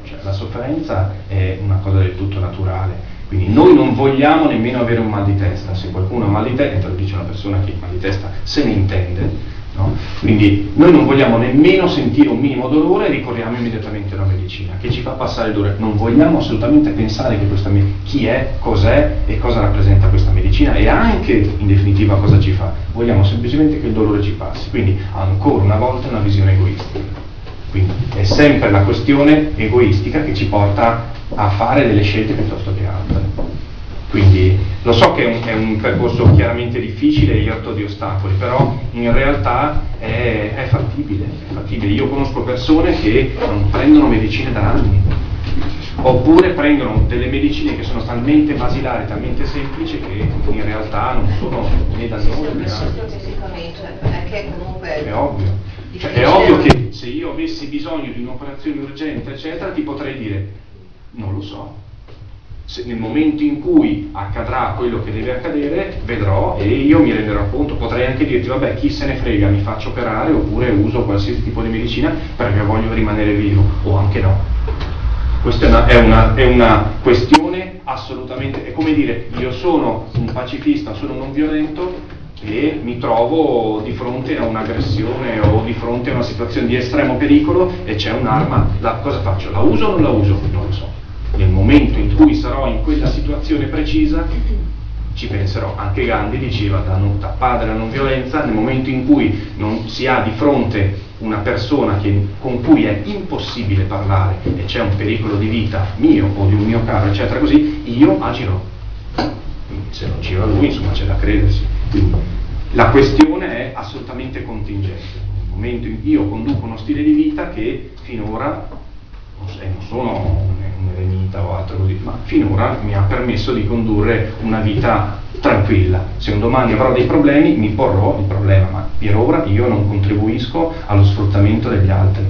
Cioè, la sofferenza è una cosa del tutto naturale. Quindi noi non vogliamo nemmeno avere un mal di testa. Se qualcuno ha mal di testa, dice una persona che il mal di testa se ne intende, no? Quindi noi non vogliamo nemmeno sentire un minimo dolore e ricorriamo immediatamente alla medicina che ci fa passare il dolore. Non vogliamo assolutamente pensare me- chi è, cos'è e cosa rappresenta questa medicina e anche in definitiva cosa ci fa. Vogliamo semplicemente che il dolore ci passi. Quindi ancora una volta una visione egoistica. Quindi è sempre la questione egoistica che ci porta a fare delle scelte piuttosto che altre. Quindi lo so che è un, è un percorso chiaramente difficile e irto di ostacoli, però in realtà è, è fattibile, è fattibile. Io conosco persone che non prendono medicine da anni, oppure prendono delle medicine che sono talmente basilari, talmente semplici che in realtà non sono né da noi né da è ovvio. Cioè, è ovvio che se io avessi bisogno di un'operazione urgente, eccetera, ti potrei dire, non lo so. Se nel momento in cui accadrà quello che deve accadere, vedrò e io mi renderò conto. Potrei anche dirti, vabbè, chi se ne frega, mi faccio operare oppure uso qualsiasi tipo di medicina perché voglio rimanere vivo, o anche no. Questa è una, è una- è una questione assolutamente, è come dire, io sono un pacifista, sono non violento e mi trovo di fronte a un'aggressione o di fronte a una situazione di estremo pericolo e c'è un'arma, la- cosa faccio? La uso o non la uso? Non lo so. Nel momento in cui sarò in quella situazione precisa, ci penserò. Anche Gandhi diceva da, non, da padre alla non violenza, nel momento in cui non si ha di fronte una persona che, con cui è impossibile parlare e c'è un pericolo di vita mio o di un mio caro, eccetera, così, io agirò. Se non gira lui, insomma, c'è da credersi. La questione è assolutamente contingente. Nel momento in cui io conduco uno stile di vita che finora, e non sono un eremita o altro così, ma finora mi ha permesso di condurre una vita tranquilla. Se un domani avrò dei problemi, mi porrò il problema, ma per ora io non contribuisco allo sfruttamento degli altri,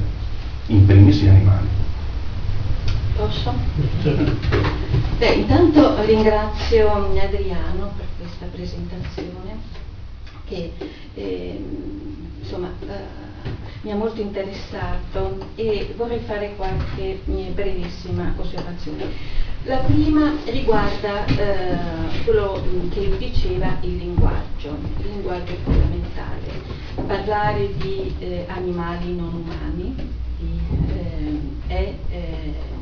in primis gli animali. Posso? Beh, intanto ringrazio Adriano per questa presentazione che eh, insomma, eh, mi ha molto interessato e vorrei fare qualche brevissima osservazione. La prima riguarda eh, quello che lui diceva, il linguaggio. Il linguaggio fondamentale. Parlare di eh, animali non umani eh, è eh,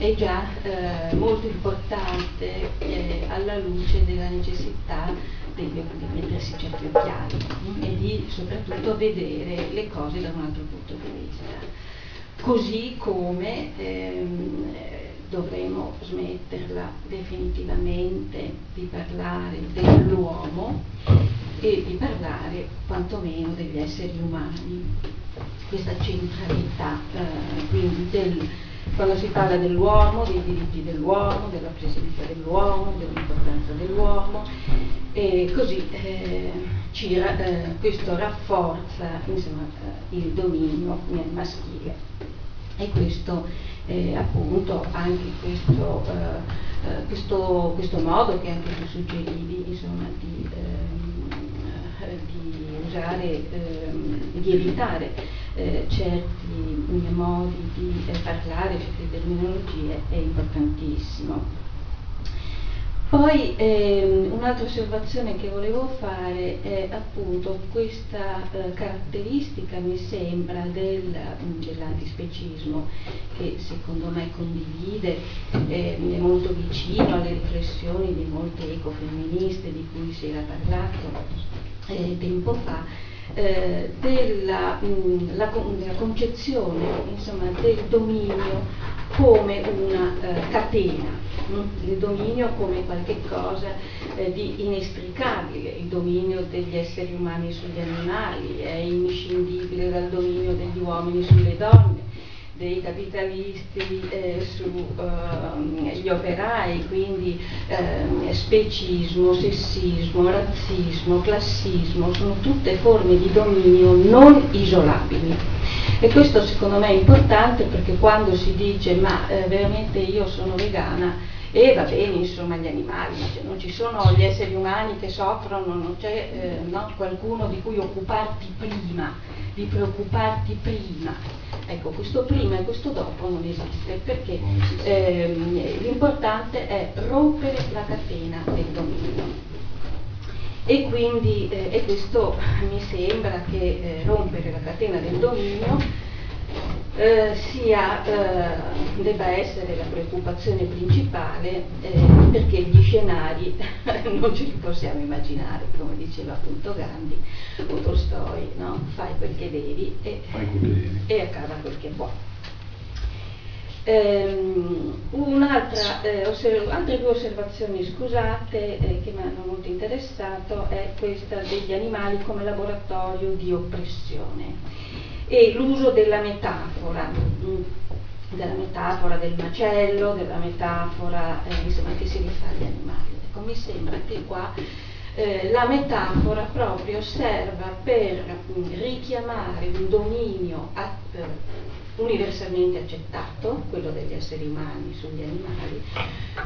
è già eh, molto importante eh, alla luce della necessità di, di mettersi certi occhiali e di soprattutto vedere le cose da un altro punto di vista. Così come ehm, dovremo smetterla definitivamente di parlare dell'uomo e di parlare quantomeno degli esseri umani. Questa centralità eh, quindi del quando si parla dell'uomo, dei diritti dell'uomo, della presenza dell'uomo, dell'importanza dell'uomo e così eh, ci, eh, questo rafforza insomma, eh, il dominio maschile. E questo eh, appunto anche questo, eh, eh, questo, questo, modo che anche tu suggerivi insomma, di, ehm, di usare, ehm, di evitare eh, certi modi di eh, parlare, certe terminologie è importantissimo. Poi ehm, un'altra osservazione che volevo fare è appunto questa eh, caratteristica, mi sembra, del, dell'antispecismo che secondo me condivide, eh, è molto vicino alle riflessioni di molte ecofemministe di cui si era parlato eh, tempo fa, eh, della mh, la, la concezione insomma, del dominio come una eh, catena, mh? il dominio come qualcosa eh, di inestricabile, il dominio degli esseri umani sugli animali è inscindibile dal dominio degli uomini sulle donne dei capitalisti eh, sugli ehm, uh, operai, quindi uh, specismo, sessismo, razzismo, classismo, sono tutte forme di dominio non isolabili. E questo secondo me è importante perché quando si dice ma eh, veramente io sono vegana, e va bene insomma gli animali, ma non ci sono gli esseri umani che soffrono, non c'è eh, no, qualcuno di cui occuparti prima, di preoccuparti prima. Ecco, questo prima e questo dopo non esiste perché ehm, l'importante è rompere la catena del dominio. E quindi eh, e questo mi sembra che eh, rompere la catena del dominio eh, sia, eh, debba essere la preoccupazione principale eh, perché gli scenari non ce li possiamo immaginare, come diceva appunto Gandhi o Tolstoi, no? fai quel che devi e, e accada quel che può. Um, un'altra, eh, osserv- altre due osservazioni, scusate, eh, che mi hanno molto interessato, è questa degli animali come laboratorio di oppressione e l'uso della metafora, mm, della metafora del macello, della metafora eh, insomma, che si rifà agli animali. Ecco, mi sembra che qua eh, la metafora proprio serva per mm, richiamare un dominio a, universalmente accettato, quello degli esseri umani sugli animali,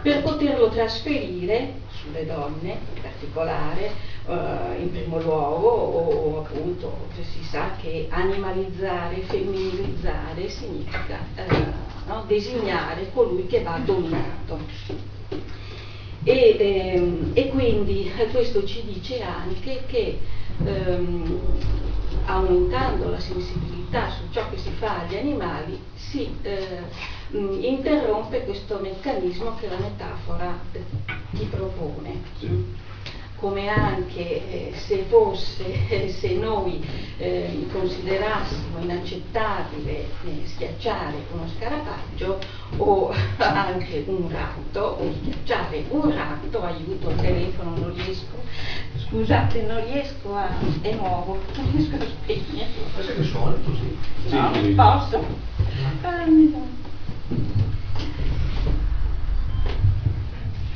per poterlo trasferire sulle donne in particolare, eh, in primo luogo, o, o appunto si sa che animalizzare, femminilizzare significa eh, no, designare colui che va dominato. E, ehm, e, quindi questo ci dice anche che ehm, aumentando la sensibilità su ciò che si fa agli animali, si eh, interrompe questo meccanismo che la metafora eh, ti propone. Sì. come anche eh, se fosse, eh, se noi eh, considerassimo inaccettabile schiacciare uno scarafaggio o anche un ratto, o schiacciare un ratto, aiuto il telefono, non riesco, scusate, non riesco a, è nuovo, non riesco a spegnere. Ma che suona così? No, Sì, sì. posso? Ah, mi dà.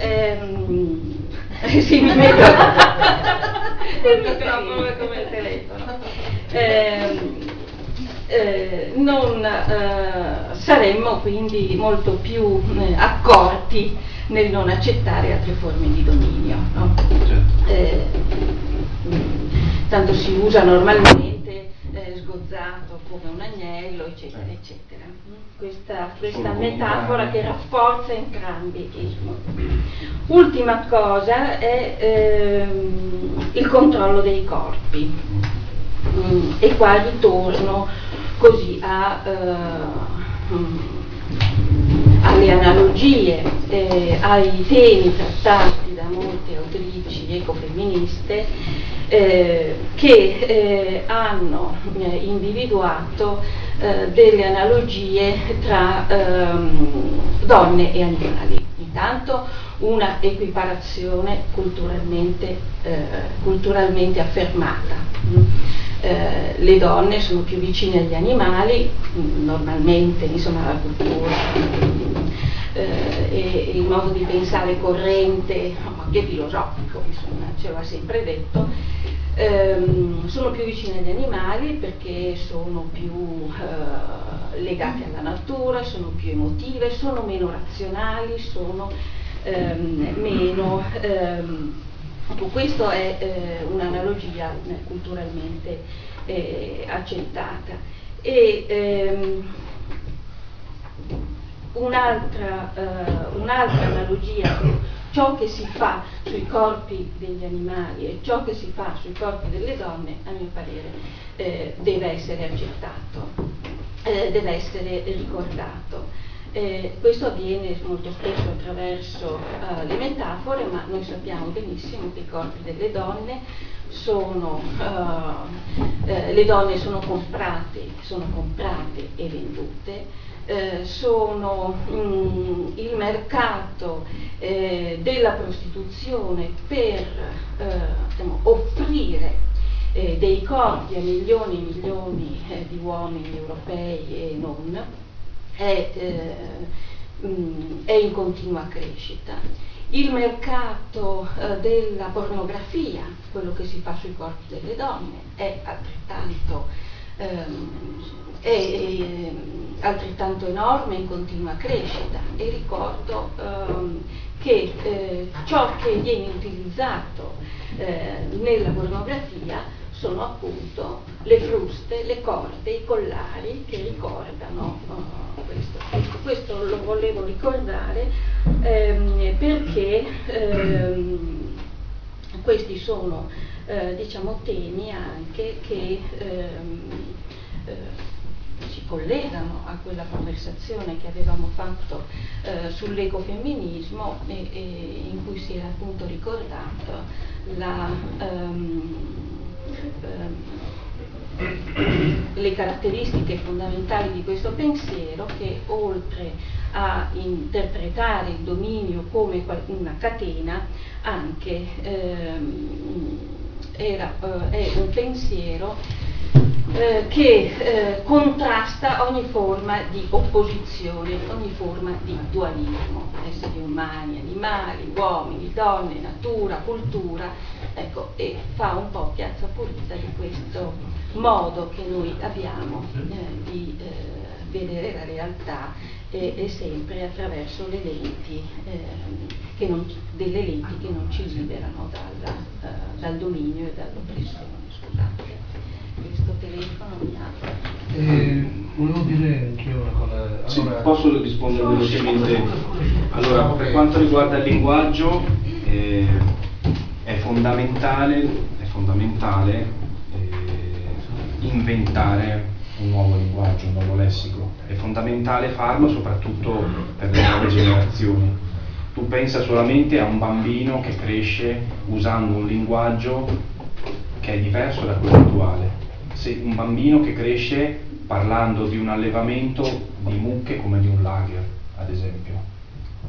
Ehm, sì, mi metto il microfono è come il telefono. Ehm, eh, non eh, saremmo quindi molto più eh, accorti nel non accettare altre forme di dominio. no? Certo. Eh, tanto si usa normalmente eh, sgozzato come un agnello, eccetera, Eh. eccetera. Questa, questa metafora che rafforza entrambi Ultima cosa è ehm, il controllo dei corpi. Mm, e qua ritorno così a, eh, mm, alle analogie, eh, ai temi trattati da molte autrici ecofemministe eh, che eh, hanno eh, individuato eh, delle analogie tra ehm, donne e animali. Intanto una equiparazione culturalmente, eh, culturalmente affermata. mm. Eh, le donne sono più vicine agli animali, normalmente insomma la cultura eh, e il modo di pensare corrente, anche filosofico, insomma, ce l'ha sempre detto, ehm, sono più vicine agli animali perché sono più eh, legate alla natura, sono più emotive, sono meno razionali, sono ehm, meno... ehm, questa è eh, un'analogia eh, culturalmente eh, accettata. E, ehm, un'altra, eh, un'altra analogia, ciò che si fa sui corpi degli animali e ciò che si fa sui corpi delle donne, a mio parere, eh, deve essere accettato, eh, deve essere ricordato. Eh, questo avviene molto spesso attraverso eh, le metafore, ma noi sappiamo benissimo che i corpi delle donne sono, eh, eh, le donne sono comprate, sono comprate e vendute, eh, sono mm, il mercato eh, della prostituzione per diciamo, offrire dei corpi a milioni e milioni di uomini europei e non, è, eh, mm, è in continua crescita. Il mercato eh, della pornografia, quello che si fa sui corpi delle donne, è altrettanto, ehm, è, ehm, altrettanto enorme in continua crescita. E ricordo ehm, che eh, ciò che viene utilizzato eh, nella pornografia sono appunto le fruste, le corde, i collari che ricordano uh, questo. Ecco, questo lo volevo ricordare ehm, perché ehm, questi sono eh, diciamo temi anche che ehm, eh, si collegano a quella conversazione che avevamo fatto eh, sull'ecofemminismo e, e in cui si era appunto ricordato la, ehm, le caratteristiche fondamentali di questo pensiero che oltre a interpretare il dominio come una catena anche ehm, era, eh, è un pensiero eh, che eh, contrasta ogni forma di opposizione, ogni forma di dualismo, esseri umani, animali, uomini, donne, natura, cultura, ecco, e fa un po' piazza pulita di questo modo che noi abbiamo eh, di eh, vedere la realtà e, e sempre attraverso le lenti, che non, delle lenti che non ci liberano dalla, eh, dal dominio e dall'oppressione. Scusate questo telefono mi apre. Eh, volevo dire anche una cosa. Sì, Allora, posso rispondere Sì, velocemente? Allora, per quanto riguarda il linguaggio, eh, è fondamentale, è fondamentale eh, inventare un nuovo linguaggio, un nuovo lessico. È fondamentale farlo soprattutto per le nuove generazioni, Tu pensa solamente a un bambino che cresce usando un linguaggio che è diverso da quello attuale. Se un bambino che cresce parlando di un allevamento di mucche come di un lager, ad esempio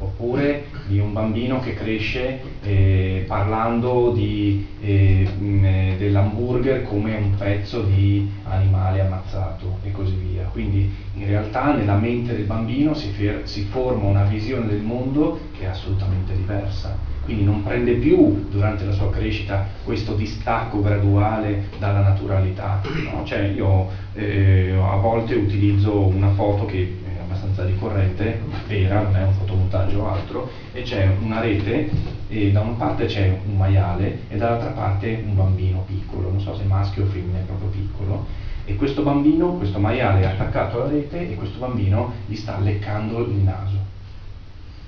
oppure di un bambino che cresce eh, parlando eh, mh, eh, dell'hamburger come un pezzo di animale ammazzato e così via. Quindi in realtà nella mente del bambino si, si forma una visione del mondo che è assolutamente diversa. Quindi non prende più durante la sua crescita questo distacco graduale dalla naturalità. No? Cioè io eh, a volte utilizzo una foto che abbastanza ricorrente, vera, non è un fotomontaggio o altro, e c'è una rete e da una parte c'è un maiale e dall'altra parte un bambino piccolo, non so se maschio o femmina, proprio piccolo, e questo bambino, questo maiale è attaccato alla rete e questo bambino gli sta leccando il naso.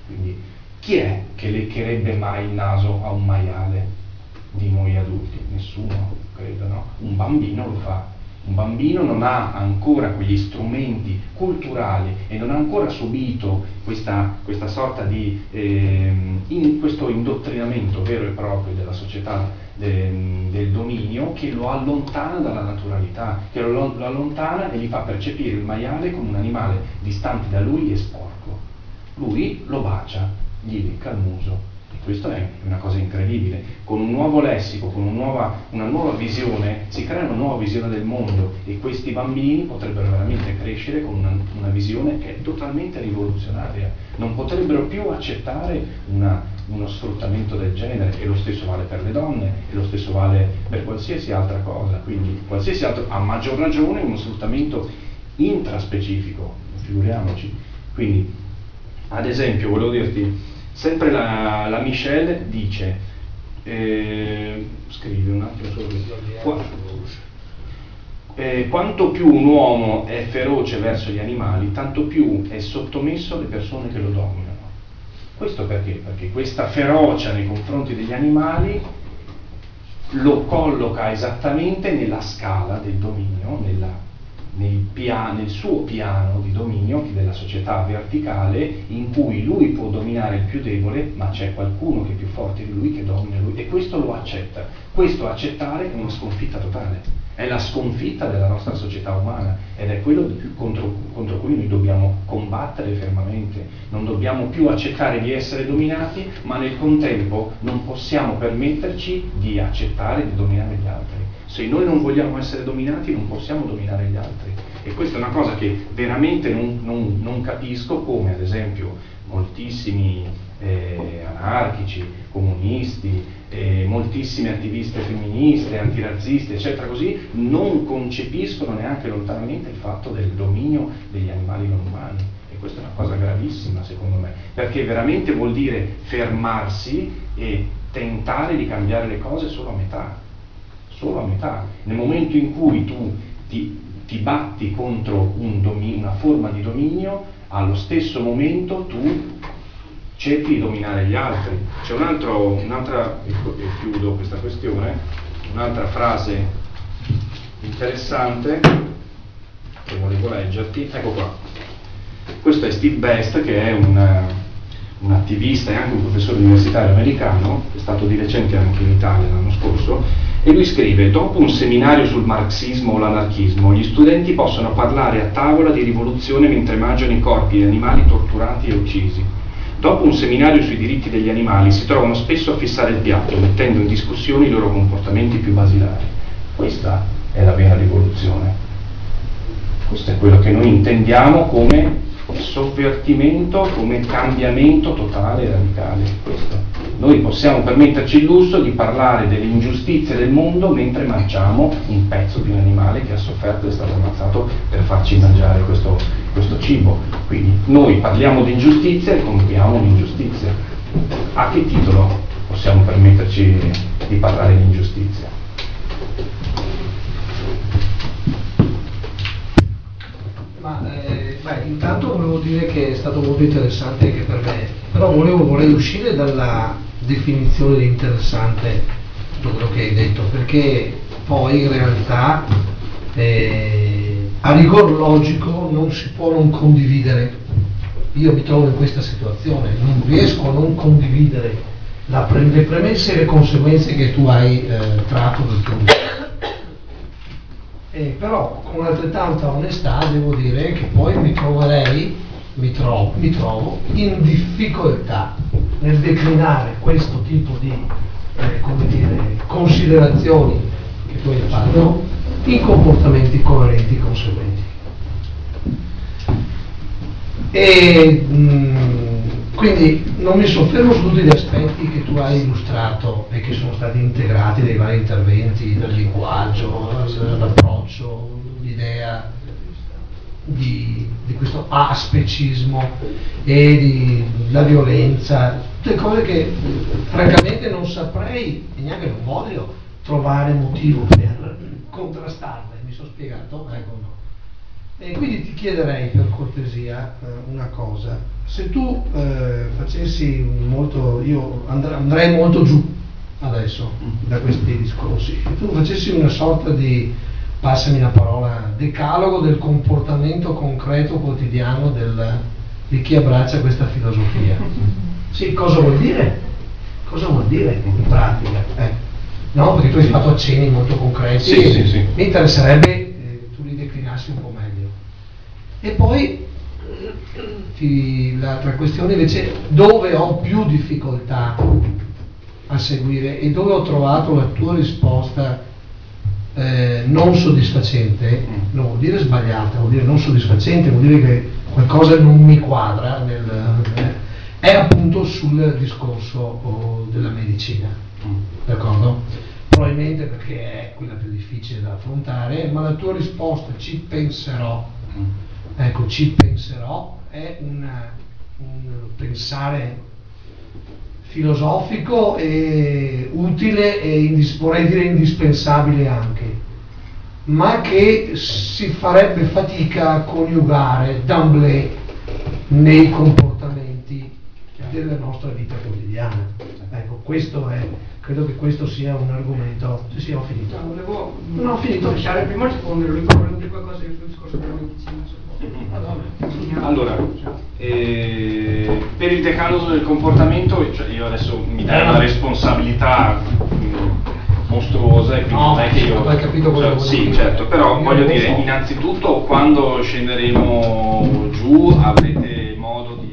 Quindi chi è che leccherebbe mai il naso a un maiale di noi adulti? Nessuno, credo, no? Un bambino lo fa un bambino non ha ancora quegli strumenti culturali e non ha ancora subito questa, questa sorta di eh, in, questo indottrinamento vero e proprio della società de, del dominio che lo allontana dalla naturalità, che lo, lo allontana e gli fa percepire il maiale come un animale distante da lui e sporco. Lui lo bacia, gli lecca il muso questo è una cosa incredibile. Con un nuovo lessico, con un nuova, una nuova visione, si crea una nuova visione del mondo e questi bambini potrebbero veramente crescere con una, una visione che è totalmente rivoluzionaria. Non potrebbero più accettare una, uno sfruttamento del genere e lo stesso vale per le donne e lo stesso vale per qualsiasi altra cosa. Quindi qualsiasi altro, a maggior ragione uno sfruttamento intraspecifico, figuriamoci. Quindi, ad esempio, volevo dirti, Sempre la, la Michelle dice, eh, scrivi un attimo solo eh, quanto più un uomo è feroce verso gli animali, tanto più è sottomesso alle persone che lo dominano. Questo perché? Perché questa ferocia nei confronti degli animali lo colloca esattamente nella scala del dominio, nella nel, pia- nel, suo piano di dominio della società verticale in cui lui può dominare il più debole, ma c'è qualcuno che è più forte di lui che domina lui e questo lo accetta. Questo accettare è una sconfitta totale, è la sconfitta della nostra società umana ed è quello contro, contro cui noi dobbiamo combattere fermamente. Non dobbiamo più accettare di essere dominati, ma nel contempo non possiamo permetterci di accettare di dominare gli altri. Se noi non vogliamo essere dominati non possiamo dominare gli altri. E questa è una cosa che veramente non, non, non capisco come ad esempio moltissimi eh, anarchici, comunisti, eh, moltissime attiviste femministe, antirazziste, eccetera, così, non concepiscono neanche lontanamente il fatto del dominio degli animali non umani. E questa è una cosa gravissima secondo me, perché veramente vuol dire fermarsi e tentare di cambiare le cose solo a metà solo a metà. Nel momento in cui tu ti, ti batti contro un dominio, una forma di dominio, allo stesso momento tu cerchi di dominare gli altri. C'è un altro, un'altra, e chiudo questa questione, un'altra frase interessante che volevo leggerti, ecco qua. Questo è Steve Best che è un, un attivista e anche un professore universitario americano, è stato di recente anche in Italia l'anno scorso, e lui scrive, dopo un seminario sul marxismo o l'anarchismo, gli studenti possono parlare a tavola di rivoluzione mentre mangiano i corpi di animali torturati e uccisi. Dopo un seminario sui diritti degli animali si trovano spesso a fissare il piatto, mettendo in discussione i loro comportamenti più basilari. Questa è la vera rivoluzione. Questo è quello che noi intendiamo come sovvertimento, come cambiamento totale e radicale. Questo. Noi possiamo permetterci il lusso di parlare delle ingiustizie del mondo mentre mangiamo un pezzo di un animale che ha sofferto e è stato ammazzato per farci mangiare questo, questo cibo. Quindi noi parliamo di ingiustizia e compiamo un'ingiustizia. A che titolo possiamo permetterci di parlare di ingiustizia? Ma eh, beh, intanto volevo dire che è stato molto interessante anche per me, però volevo, vorrei uscire dalla definizione di interessante tutto quello che hai detto, perché poi in realtà eh, a rigor logico non si può non condividere. Io mi trovo in questa situazione, non riesco a non condividere pre- le premesse e le conseguenze che tu hai eh, tratto del tuo eh, però con altrettanta onestà devo dire che poi mi troverei, mi trovo, mi trovo in difficoltà nel declinare questo tipo di eh, dire, considerazioni che hai fatto in comportamenti coerenti e conseguenti. E mh, quindi non mi soffermo su tutti gli aspetti che tu hai illustrato e che sono stati integrati dai vari interventi, dal linguaggio, l'approccio, l'idea di, di, questo aspecismo e di, la violenza, tutte cose che francamente non saprei e neanche non voglio trovare motivo per contrastarle. Mi sono spiegato? Ecco no. E quindi ti chiederei per cortesia eh, una cosa, se tu eh, facessi molto, io andrei, andrei molto giù adesso da questi discorsi, se tu facessi una sorta di, passami la parola, decalogo del comportamento concreto quotidiano del, di chi abbraccia questa filosofia. Sì, cosa vuol dire? Cosa vuol dire in pratica? Eh, no, perché tu hai fatto accenni molto concreti sì, sì, sì. mi interesserebbe eh, tu li declinassi un po' meglio. E poi ti, l'altra questione invece dove ho più difficoltà a seguire e dove ho trovato la tua risposta eh, non soddisfacente, non vuol dire sbagliata, vuol dire non soddisfacente, vuol dire che qualcosa non mi quadra, nel, eh, è appunto sul discorso oh, della medicina, d'accordo? Probabilmente perché è quella più difficile da affrontare, ma la tua risposta ci penserò. Ecco, ci penserò, è una, un pensare filosofico e utile e indis- vorrei dire indispensabile anche, ma che si farebbe fatica a coniugare d'amblè nei comportamenti della nostra vita quotidiana. Ecco, questo è, credo che questo sia un argomento. Sì, sì, ho finito. No, volevo no, ho finito. lasciare prima rispondere, dire qualcosa sul discorso della medicina. Allora, eh, per il decalogo del comportamento, cioè io adesso mi dai una responsabilità mh, mostruosa e quindi no, non è che io... Hai capito quello cioè, Sì, dire. certo, però Io voglio dire, so. innanzitutto quando scenderemo giù avrete modo di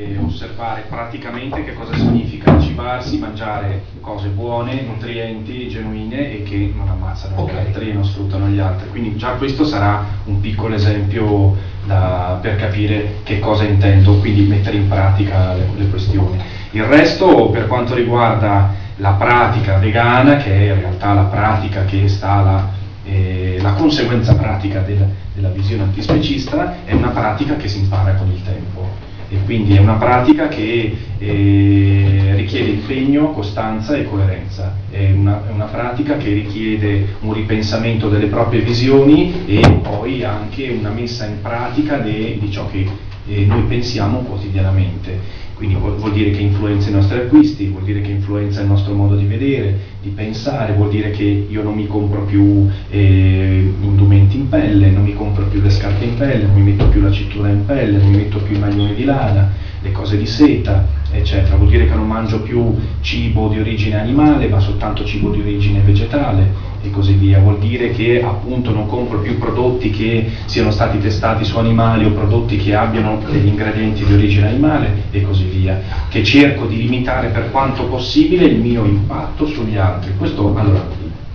eh, osservare praticamente che cosa significa cibarsi, mangiare cose buone, nutrienti, genuine e che non ammazzano Ok. gli altri e non sfruttano gli altri. Quindi già questo sarà un piccolo esempio da- per capire che cosa intendo, quindi mettere in pratica le, le questioni. Il resto per quanto riguarda la pratica vegana, che è in realtà la pratica che sta alla eh, la conseguenza pratica del- della visione antispecista è una pratica che si impara con il tempo e quindi è una pratica che eh, richiede impegno, costanza e coerenza, è una, è una pratica che richiede un ripensamento delle proprie visioni e poi anche una messa in pratica de- di ciò che eh, noi pensiamo quotidianamente. Quindi vuol, vuol dire che influenza i nostri acquisti, vuol dire che influenza il nostro modo di vedere, di pensare, vuol dire che io non mi compro più eh, indumenti in pelle, non mi compro più le scarpe in pelle, non mi metto più la cintura in pelle, non mi metto più i maglioni di lana, le cose di seta, eccetera. Vuol dire che non mangio più cibo di origine animale, ma soltanto cibo di origine vegetale e così via. Vuol dire che appunto non compro più prodotti che siano stati testati su animali o prodotti che abbiano degli ingredienti di origine animale e così via. Che cerco di limitare per quanto possibile il mio impatto sugli altri. Questo allora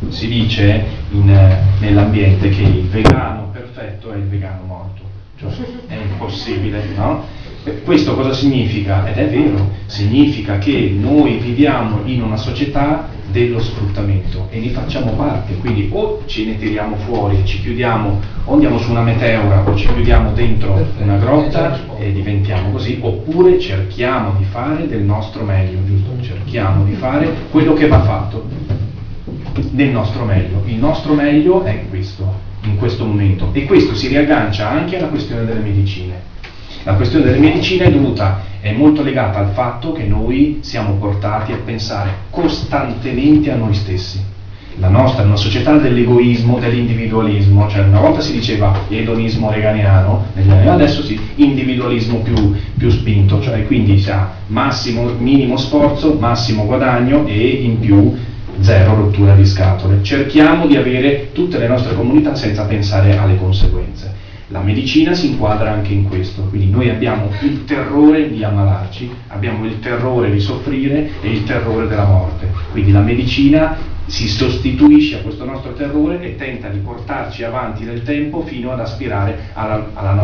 si dice in, nell'ambiente che il vegano perfetto è il vegano morto, cioè è impossibile, no? Questo cosa significa? Ed è vero, significa che noi viviamo in una società dello sfruttamento e ne facciamo parte, quindi o ce ne tiriamo fuori, ci chiudiamo, o andiamo su una meteora o ci chiudiamo dentro una grotta risposto. e diventiamo così, oppure cerchiamo di fare del nostro meglio, giusto? Cerchiamo di fare quello che va fatto del nostro meglio. Il nostro meglio è questo, in questo momento. E questo si riaggancia anche alla questione delle medicine. La questione delle medicine è dovuta, è molto legata al fatto che noi siamo portati a pensare costantemente a noi stessi. la nostra è una società dell'egoismo, dell'individualismo, cioè una volta si diceva edonismo reganiano, adesso sì, individualismo più, più spinto, cioè quindi si ha massimo, minimo sforzo, massimo guadagno e in più zero rottura di scatole. Cerchiamo di avere tutte le nostre comunità senza pensare alle conseguenze. La medicina si inquadra anche in questo, quindi noi abbiamo il terrore di ammalarci, abbiamo il terrore di soffrire e il terrore della morte. Quindi la medicina si sostituisce a questo nostro terrore e tenta di portarci avanti nel tempo fino ad aspirare al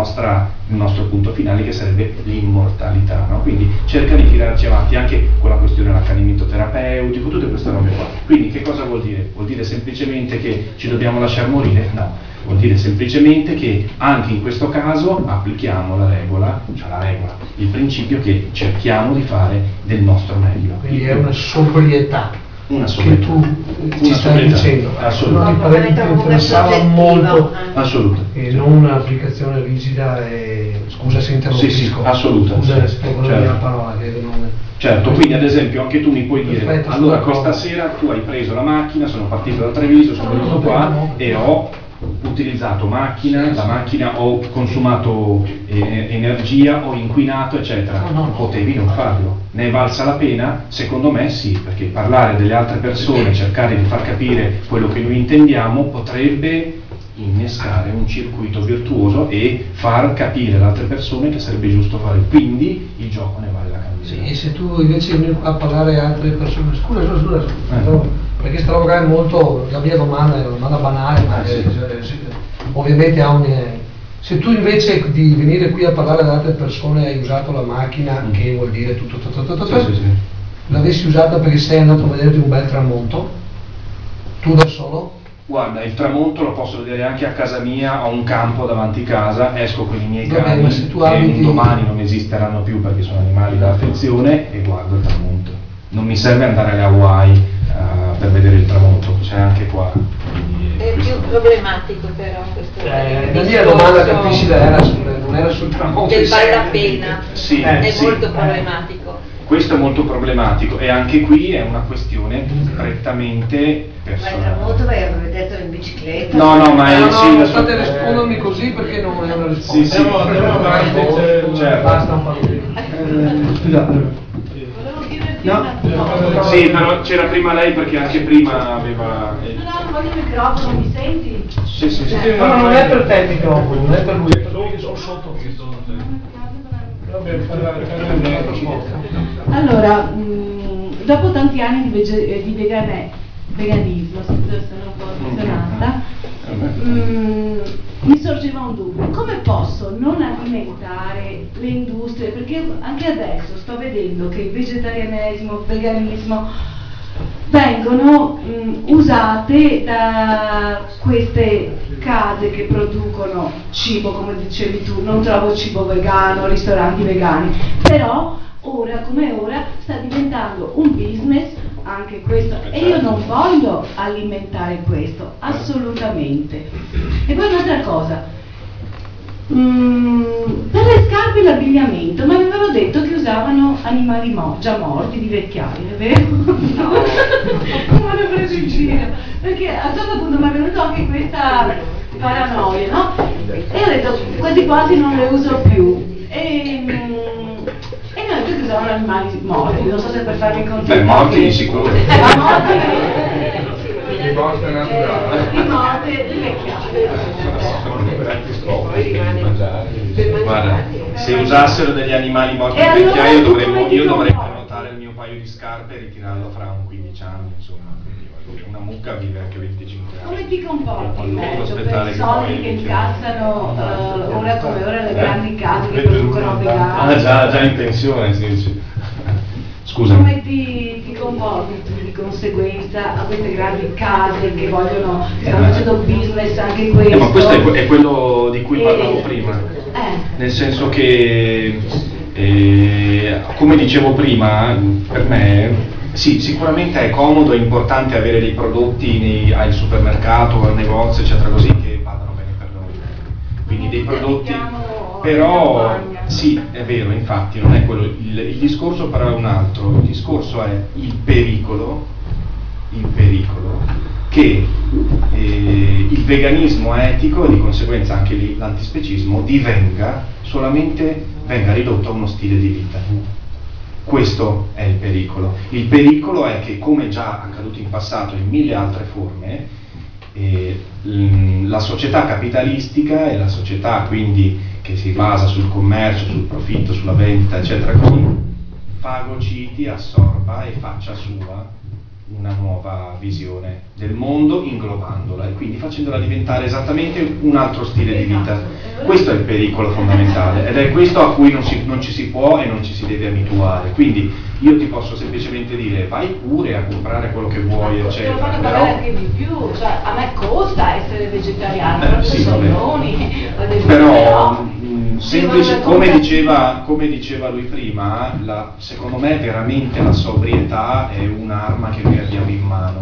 nostro punto finale che sarebbe l'immortalità. No? Quindi cerca di tirarci avanti anche con la questione dell'accanimento terapeutico, tutte queste robe qua. Quindi che cosa vuol dire? Vuol dire semplicemente che ci dobbiamo lasciare morire? No, vuol dire semplicemente che anche in questo caso applichiamo la regola, cioè la regola, il principio che cerchiamo di fare del nostro meglio. Quindi è una sobrietà una che tu ci stai dicendo. Assolutamente. Ti interessava molto Assolutamente. e non un'applicazione rigida e scusa se interrompisco. Sì, sì, assolutamente. Scusa, spiego certo. la parola che non Certo, quindi ad esempio anche tu mi puoi dire, Perfetto, allora questa sera tu hai preso la macchina, sono partito da Treviso, sono venuto qua e ho utilizzato macchina, la macchina ho consumato eh, energia, ho inquinato, eccetera. Potevi non farlo. Ne è valsa la pena? Secondo me sì, perché parlare delle altre persone, cercare di far capire quello che noi intendiamo, potrebbe innescare un circuito virtuoso e far capire alle altre persone che sarebbe giusto fare. Quindi il gioco ne vale la candela. Sì, e se tu invece vieni qua a parlare a altre persone, scusa, scusa, scusa, Eh. Perché è molto, la mia domanda è una domanda banale, ma Ah, sì. eh, sì, ovviamente ha un... eh, se tu invece di venire qui a parlare ad altre persone hai usato la macchina, Mm. che vuol dire tutto, tutto, tutto, tutto, sì, sì. l'avessi usata perché sei andato a vederti un bel tramonto, tu da solo, Guarda, il tramonto lo posso vedere anche a casa mia, ho un campo davanti casa, esco con i miei Va bene, cani ma se tu abiti- un domani non esisteranno più perché sono animali da affezione e guardo il tramonto. Non mi serve andare alle Hawaii per vedere il tramonto, c'è anche qua. È più problematico però questo eh, la mia domanda capisci era, sul- non era sul tramonto. del sé. vale la pena, Sì, è sì. molto Eh. problematico. Questo è molto problematico e anche qui è una questione prettamente Ma il personale. tramonto vai a vedertelo in bicicletta? No, no, ma è No, no, sì, non adesso- state rispondermi così perché non è una risposta. Sì, sì. Andiamo- avanti, Certo. Basta un po' di... Scusate, No. Sì, però c'era prima lei perché anche prima aveva... eh, No, no, non voglio il microfono, mi senti? Sì, sì, sì. No, no, non è per te il microfono, non è per lui, è per lui che sono sotto. Vabbè, parla- parla- Allora, mh, dopo tanti anni di, vege- eh, di vegane- veganismo, sono un po' emozionata, mh, mi sorgeva un dubbio, come posso non alimentare le industrie? Perché anche adesso sto vedendo che il vegetarianesimo, il veganismo vengono mh, usate da queste case che producono cibo, come dicevi tu, non trovo cibo vegano, ristoranti vegani, però ora come ora sta diventando un business anche questo e io non voglio alimentare questo, assolutamente. E poi un'altra cosa, Mm, per le scarpe e l'abbigliamento, ma avevano detto che usavano animali mo- già morti di vecchiaia, è vero? No, mi hanno preso in giro, perché a un certo punto mi è venuta anche questa paranoia, no? E ho detto, quasi quasi non le uso più. E, mm, hanno detto che usavano animali morti, non so se per farmi contenti. Beh, morti di sicuro. Ma morti Di morte naturale. di morte di vecchiaia. Guarda, se usassero degli animali morti E in allora vecchiaia io dovrei prenotare il mio paio di scarpe e ritirarlo fra un 15 anni, insomma. Dire, una mucca vive anche 25 anni. Come ti comporti in mezzo per i soldi che incassano eh, ora come ora le Eh? grandi case che producono Ah, vegani? già, già in pensione, sì, sì. Scusami. Come ti, ti comporti tu di conseguenza a queste grandi case che vogliono, che stanno facendo business anche questo? Eh, ma questo è, è quello di cui E- parlavo prima. Eh. Nel senso che, eh, come dicevo prima, per me, sì, sicuramente è comodo, è importante avere dei prodotti nei- al supermercato, al negozio, eccetera, così, che vadano bene per noi. Quindi dei prodotti... Però, sì, è vero, infatti, non è quello. Il, il discorso però è un altro. Il discorso è il pericolo, il pericolo che eh, il veganismo etico e di conseguenza anche l'antispecismo divenga solamente venga ridotto a uno stile di vita. Questo è il pericolo. Il pericolo è che, come già accaduto in passato in mille altre forme, eh, la società capitalistica e la società quindi che si basa sul commercio, sul profitto, sulla vendita, eccetera, così, fagociti, assorba e faccia sua una nuova visione del mondo inglobandola e quindi facendola diventare esattamente un altro stile di vita. Questo è il pericolo fondamentale ed è questo a cui non, si, non ci si può e non ci si deve abituare. Quindi io ti posso semplicemente dire vai pure a comprare quello che vuoi, eccetera. Ma però... anche di più, cioè a me costa essere vegetariano, Eh, sì, vabbè. soldoni, Però mh, semplice, come diceva, come diceva lui prima, la- secondo me veramente la sobrietà è un'arma che abbiamo in mano.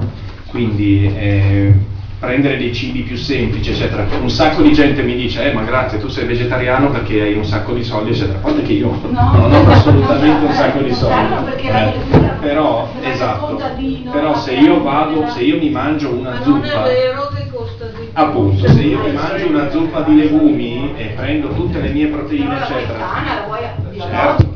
Quindi eh, prendere dei cibi più semplici, eccetera. Un sacco di gente mi dice, eh ma grazie, tu sei vegetariano perché hai un sacco di soldi, eccetera. A parte che io No. non ho assolutamente un sacco di soldi. Eh, però, esatto, però se io vado, se io mi mangio una zuppa... Appunto, se io mi mangio una zuppa di legumi e prendo tutte le mie proteine, eccetera, certo,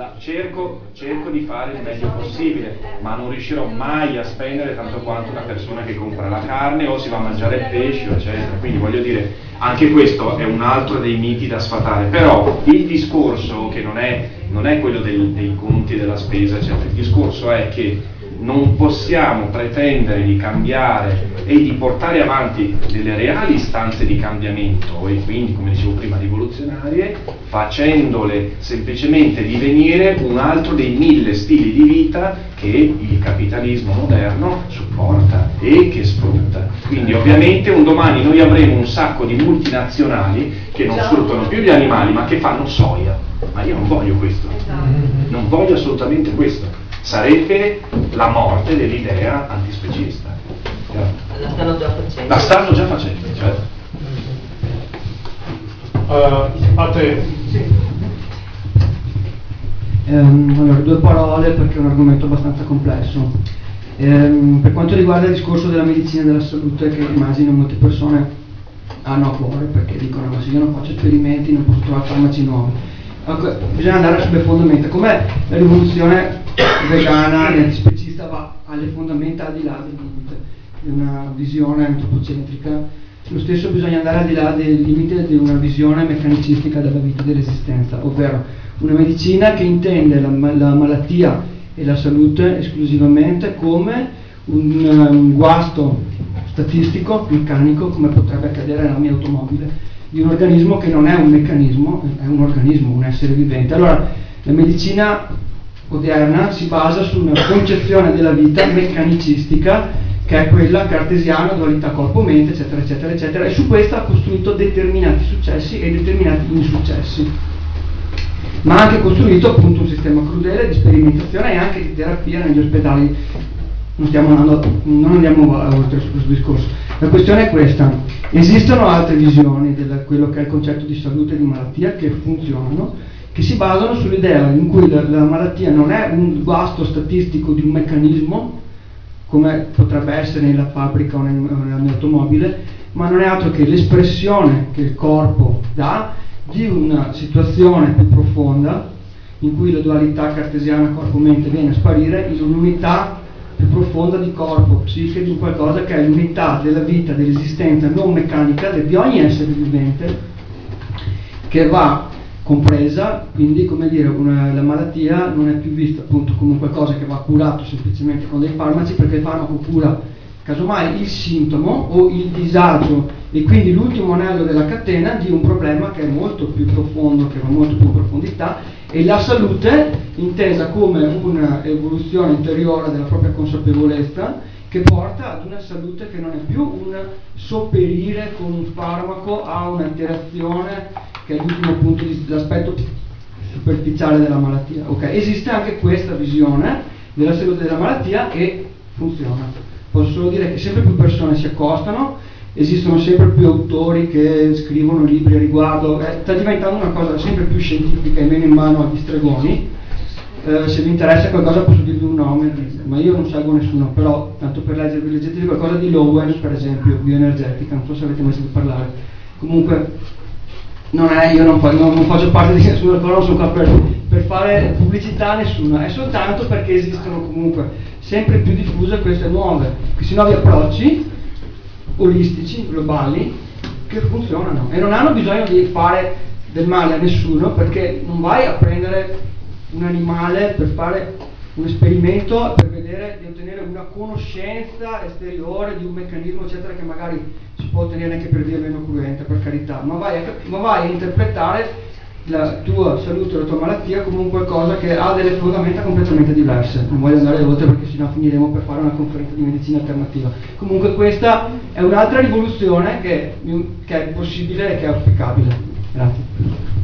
la- cerco, cerco di fare il meglio possibile, ma non riuscirò mai a spendere tanto quanto una persona che compra la carne o si va a mangiare il pesce, eccetera. Quindi voglio dire, anche questo è un altro dei miti da sfatare. Però il discorso, che non è, non è quello del- dei conti della spesa, eccetera, il discorso è che non possiamo pretendere di cambiare e di portare avanti delle reali istanze di cambiamento e quindi, come dicevo prima, rivoluzionarie, facendole semplicemente divenire un altro dei mille stili di vita che il capitalismo moderno supporta e che sfrutta. Quindi ovviamente un domani noi avremo un sacco di multinazionali che non sfruttano più gli animali ma che fanno soia. Ma io non voglio questo. Non voglio assolutamente questo. Sarebbe la morte dell'idea antispecista. La stanno già facendo. La stanno già facendo, certo. Eh, a te. Ehm, allora, due parole perché è un argomento abbastanza complesso. Ehm, per quanto riguarda il discorso della medicina e della salute, che immagino molte persone hanno a cuore perché dicono ma se io non faccio esperimenti non posso trovare farmaci nuovi. Ecco, bisogna andare sulle fondamenta. Come la rivoluzione vegana e antispecista va alle fondamenta al di là del limite di una visione antropocentrica, lo stesso bisogna andare al di là del limite di una visione meccanicistica della vita dell'esistenza, ovvero una medicina che intende la, la malattia e la salute esclusivamente come un, un guasto statistico, meccanico, come potrebbe accadere nella mia automobile, di un organismo che non è un meccanismo, è un organismo, un essere vivente. Allora, la medicina odierna si basa su una concezione della vita meccanicistica che è quella cartesiana, dualità corpo-mente, eccetera, eccetera, eccetera, e su questa ha costruito determinati successi e determinati insuccessi ma ha anche costruito appunto un sistema crudele di sperimentazione e anche di terapia negli ospedali. Non, andando, non andiamo oltre su questo discorso. La questione è questa: esistono altre visioni di quello che è il concetto di salute e di malattia che funzionano, che si basano sull'idea in cui la, la malattia non è un guasto statistico di un meccanismo, come potrebbe essere nella fabbrica o nel- o nella mia automobile, ma non è altro che l'espressione che il corpo dà di una situazione più profonda in cui la dualità cartesiana corpo-mente viene a sparire in un'unità più profonda di corpo, psiche, di qualcosa che è l'unità della vita, dell'esistenza non meccanica di ogni essere vivente che va compresa, quindi come dire, una- la malattia non è più vista appunto come qualcosa che va curato semplicemente con dei farmaci perché il farmaco cura casomai il sintomo o il disagio. E quindi l'ultimo anello della catena di un problema che è molto più profondo, che va molto più in profondità e la salute intesa come un'evoluzione interiore della propria consapevolezza che porta ad una salute che non è più un sopperire con un farmaco a un'alterazione che è l'ultimo punto l'aspetto superficiale della malattia. Ok, Esiste anche questa visione della salute della malattia e funziona. Posso solo dire che sempre più persone si accostano, esistono sempre più autori che scrivono libri a riguardo, eh, sta diventando una cosa sempre più scientifica e meno in mano agli stregoni eh, se vi interessa qualcosa posso dirvi un nome, ma io non seguo nessuno, però tanto per leggervi leggetevi qualcosa di Lowen, per esempio, bioenergetica, non so se avete mai sentito parlare. Comunque non è, io non, non, non faccio parte di nessuno, però non sono qua per, per, fare pubblicità a nessuno, è soltanto perché esistono comunque sempre più diffuse queste nuove, questi nuovi approcci olistici, globali, che funzionano e non hanno bisogno di fare del male a nessuno perché non vai a prendere un animale per fare un esperimento per vedere di ottenere una conoscenza esteriore di un meccanismo eccetera che magari si può ottenere anche per via meno cruenta per carità. Ma vai, a, ma vai a interpretare la tua salute la tua malattia come un qualcosa che ha delle fondamenta completamente diverse. Non voglio andare oltre perché sennò finiremo per fare una conferenza di medicina alternativa. Comunque questa è un'altra rivoluzione che, che è possibile e che è auspicabile. Grazie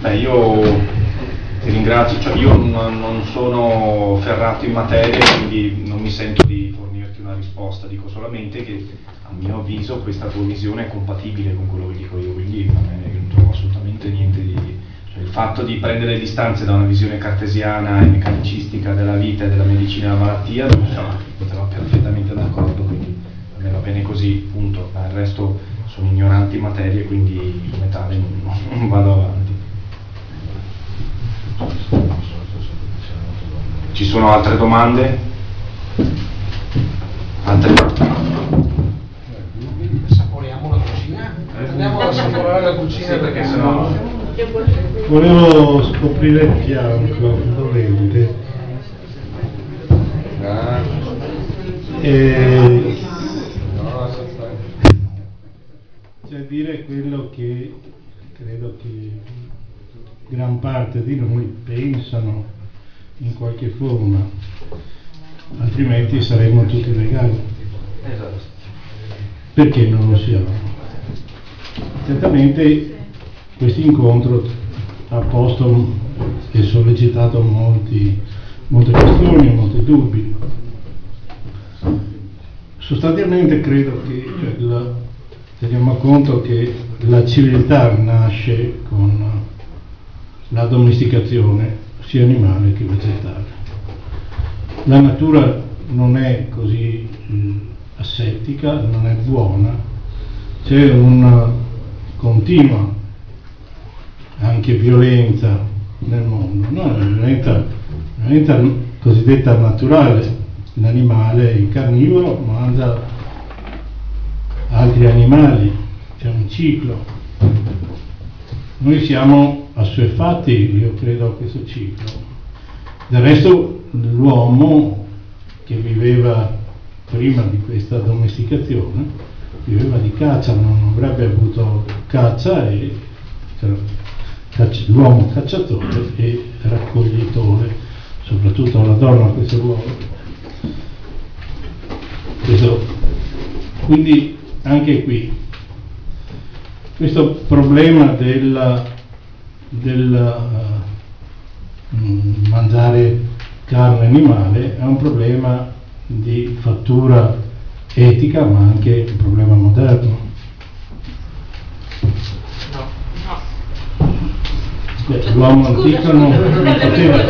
Beh, io ti ringrazio, cioè, io non, sono ferrato in materia, quindi non mi sento di fornirti una risposta, dico solamente che a mio avviso questa tua visione è compatibile con quello che dico io, quindi non, trovo assolutamente niente di... Cioè, il fatto di prendere distanze da una visione cartesiana e meccanicistica della vita e della medicina e della malattia, sono perfettamente d'accordo, quindi a me va bene così, punto, il resto sono ignoranti in materia, quindi come tale non, non vado avanti. Ci sono altre domande? Altre Saporiamo la cucina? Andiamo a assaporare la cucina perché sennò. Volevo scoprire il fianco dolente. E... Cioè dire quello che credo che gran parte di noi pensano in qualche forma, altrimenti saremmo tutti. Esatto. Perché non lo siamo? Certamente questo incontro ha posto e sollecitato molti, molte questioni molti dubbi. Sostanzialmente credo che cioè, la, teniamo conto che la civiltà nasce con la domesticazione sia animale che vegetale. La natura non è così eh, assettica, non è buona, c'è una continua anche violenza nel mondo, no? la violenza, violenza cosiddetta naturale, l'animale, il carnivoro mangia altri animali, c'è un ciclo. Noi siamo assuefatti, io credo, a questo ciclo. Del resto l'uomo che viveva prima di questa domesticazione viveva di caccia, non avrebbe avuto caccia e cioè, l'uomo cacciatore e raccoglitore, soprattutto la donna questo ruolo. Quindi anche qui questo problema della del uh, mangiare carne animale è un problema di fattura etica ma anche un problema moderno. l'uomo antico non, non, poteva,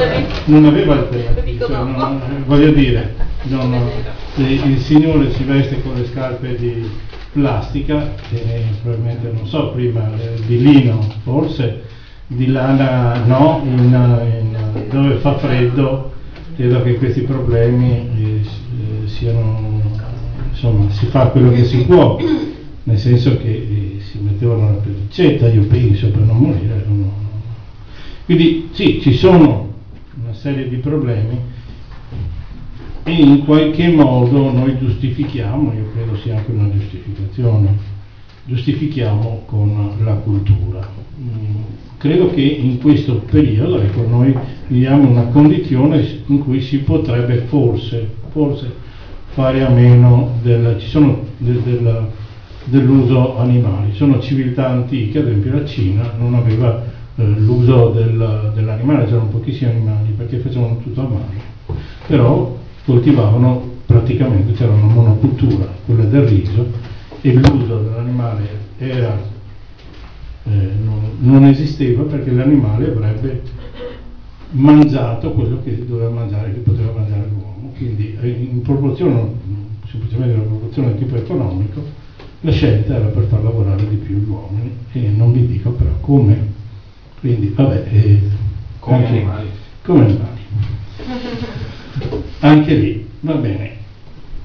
non aveva alternativi, cioè, non, voglio dire, non, il Signore si veste con le scarpe di plastica, e probabilmente non so, prima di lino forse, di lana no, in, in, dove fa freddo credo che questi problemi eh, eh, siano, insomma, si fa quello che si può, nel senso che eh, si mettevano la pellicetta, io penso, per non morire. No. Quindi sì, ci sono una serie di problemi e in qualche modo noi giustifichiamo, io credo sia anche una giustificazione, giustifichiamo con la cultura. Mm, credo che in questo periodo ecco, noi viviamo una condizione in cui si potrebbe forse, forse fare a meno del, del, del, dell'uso animale. Sono civiltà antiche, ad esempio la Cina non aveva eh, l'uso del, dell'animale, c'erano pochissimi animali perché facevano tutto a mano, però coltivavano praticamente, c'era una monocultura, quella del riso, e l'uso dell'animale era eh, non, non, esisteva perché l'animale avrebbe mangiato quello che doveva mangiare, che poteva mangiare l'uomo. Quindi eh, in proporzione, semplicemente in una proporzione di tipo economico, la scelta era per far lavorare di più gli uomini e non vi dico però come. Quindi, vabbè, eh, Come anche- animali. Come animali. Anche lì, va bene.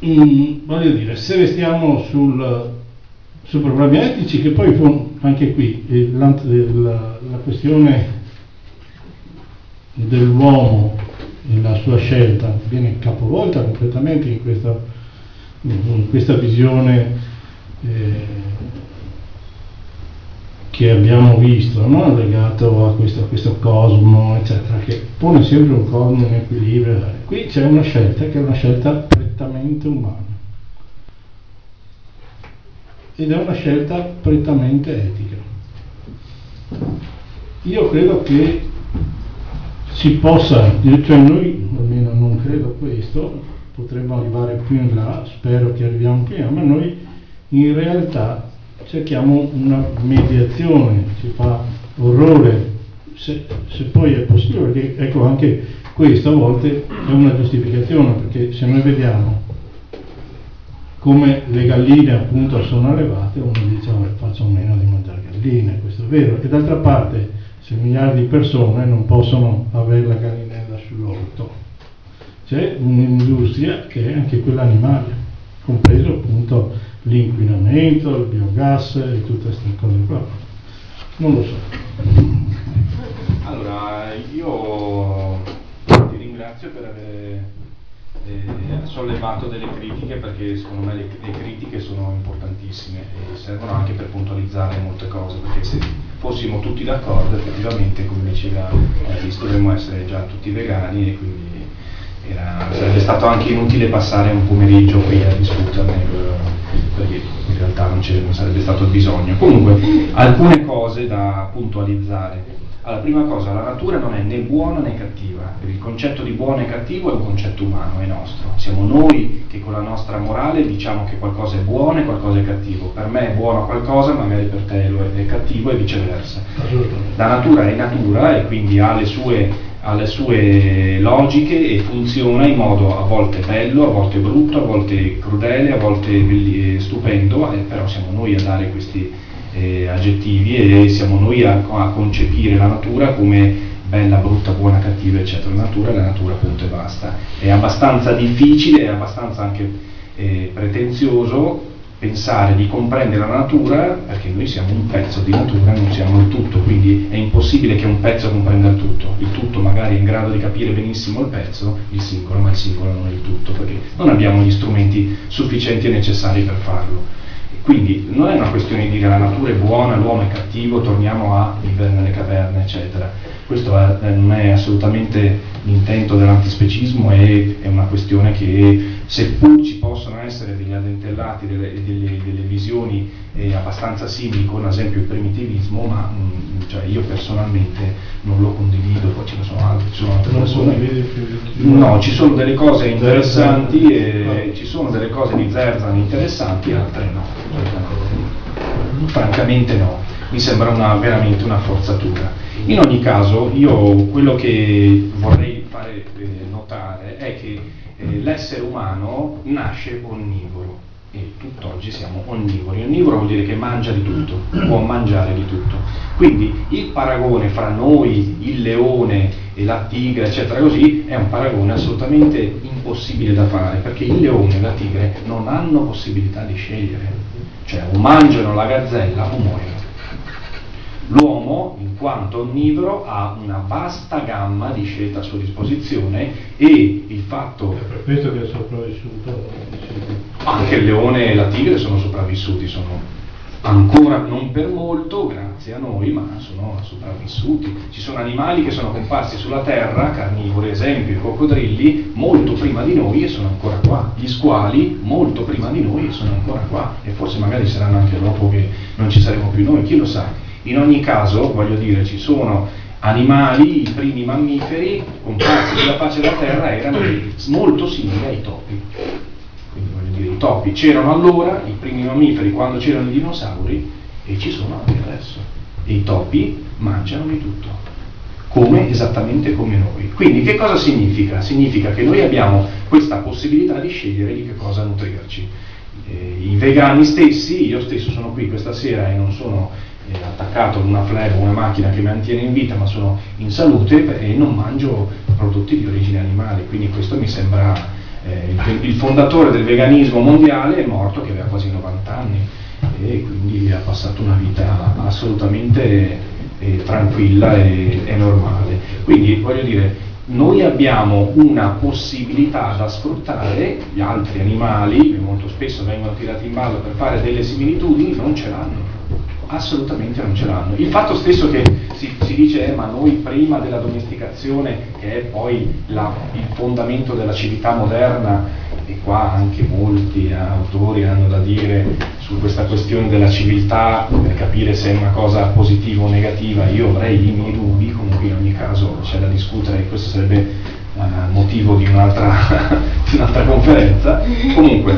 Mm, voglio dire, se restiamo sul, su problemi etici, che poi anche qui eh, la, la- la questione dell'uomo e la sua scelta viene capovolta completamente in questa, in questa visione eh, che abbiamo visto, no? legato a questo, a questo cosmo, eccetera, che pone sempre un cosmo in equilibrio. Qui c'è una scelta che è una scelta prettamente umana ed è una scelta prettamente etica. Io credo che si possa, cioè noi almeno non credo questo, potremmo arrivare più in là, spero che arriviamo più in là, ma noi in realtà cerchiamo una mediazione, ci fa orrore se, se poi è possibile, perché ecco anche questo a volte è una giustificazione, perché se noi vediamo come le galline appunto sono allevate, uno dice "Vabbè, faccio meno di mangiare galline, questo è vero, e d'altra parte se miliardi di persone non possono avere la gallinella sull'orto, c'è un'industria che è anche quella animale, compreso appunto l'inquinamento, il biogas e tutte queste cose qua. Non lo so. Allora, io ringrazio per aver eh, sollevato delle critiche perché secondo me le, le critiche sono importantissime e servono anche per puntualizzare molte cose perché se fossimo tutti d'accordo effettivamente come diceva Alice dovremmo essere già tutti vegani e quindi era- sarebbe stato anche inutile passare un pomeriggio qui a discuterne perché in realtà non, non sarebbe stato il bisogno. Comunque, alcune cose da puntualizzare. Allora, prima cosa, la natura non è né buona né cattiva, il concetto di buono e cattivo è un concetto umano, è nostro. Siamo noi che con la nostra morale diciamo che qualcosa è buono e qualcosa è cattivo. Per me è buono qualcosa, magari per te lo è, è cattivo e viceversa. La natura è natura e quindi ha le sue ha le sue logiche e funziona in modo a volte bello, a volte brutto, a volte crudele, a volte stupendo, eh, però siamo noi a dare questi eh, aggettivi e siamo noi a, a concepire la natura come bella, brutta, buona, cattiva, eccetera. La natura è la natura, punto e basta. È abbastanza difficile, è abbastanza anche eh, pretenzioso pensare di comprendere la natura perché noi siamo un pezzo di natura, non siamo il tutto, quindi è impossibile che un pezzo comprenda il tutto. Il tutto magari è in grado di capire benissimo il pezzo, il singolo, ma il singolo non è il tutto, perché non abbiamo gli strumenti sufficienti e necessari per farlo. Quindi non è una questione di dire la natura è buona, l'uomo è cattivo, torniamo a vivere nelle caverne, eccetera. Questo è- non è assolutamente l'intento dell'antispecismo, è, è una questione che seppur ci possono essere degli addentellati, delle, delle- delle visioni eh, abbastanza simili con ad esempio il primitivismo, ma mm, cioè, io personalmente non lo condivido, poi ce ne sono altri, ci sono altre persone. No, ci sono delle cose interessanti e ci sono delle cose di Zerzan interessanti, altre no. Francamente no, mi sembra una- veramente una forzatura. In ogni caso, io quello che vorrei fare eh, notare è che eh, l'essere umano nasce onnivoro e tutt'oggi siamo onnivori. Onnivoro vuol dire che mangia di tutto, può mangiare di tutto. Quindi il paragone fra noi, il leone e la tigre, eccetera, così, è un paragone assolutamente impossibile da fare, perché il leone e la tigre non hanno possibilità di scegliere. Cioè o mangiano la gazzella o muoiono. L'uomo, in quanto onnivoro, ha una vasta gamma di scelta a sua disposizione e il fatto È per questo che è sopravvissuto. anche il leone e la tigre sono sopravvissuti, sono ancora non per molto, grazie a noi, ma sono sopravvissuti. Ci sono animali che sono comparsi sulla terra, carnivori, esempio i coccodrilli, molto prima di noi e sono ancora qua. Gli squali, molto prima di noi e sono ancora qua. E forse magari saranno anche dopo che non ci saremo più noi, chi lo sa. In ogni caso, voglio dire, ci sono animali, i primi mammiferi comparsi sulla faccia della terra erano molto simili ai topi. Quindi voglio dire, i topi c'erano allora, i primi mammiferi quando c'erano i dinosauri, e ci sono anche adesso. E i topi mangiano di tutto. come, esattamente come noi. Quindi che cosa significa? Significa che noi abbiamo questa possibilità di scegliere di che cosa nutrirci. Eh, I vegani stessi, io stesso sono qui questa sera e non sono attaccato ad una flebo, una macchina che mi mantiene in vita, ma sono in salute e non mangio prodotti di origine animale, quindi questo mi sembra eh, il, il fondatore del veganismo mondiale è morto che aveva quasi 90 anni e quindi ha passato una vita assolutamente eh, tranquilla e, e normale. Quindi voglio dire, noi abbiamo una possibilità da sfruttare, gli altri animali, che molto spesso vengono tirati in ballo per fare delle similitudini, non ce l'hanno, assolutamente non ce l'hanno. Il fatto stesso che si, si dice, eh, ma noi prima della domesticazione, che è poi la, il fondamento della civiltà moderna, e qua anche molti autori hanno da dire su questa questione della civiltà per capire se è una cosa positiva o negativa, io avrei i miei dubbi, comunque in ogni caso c'è da discutere e questo sarebbe motivo di un'altra, di un'altra conferenza. Comunque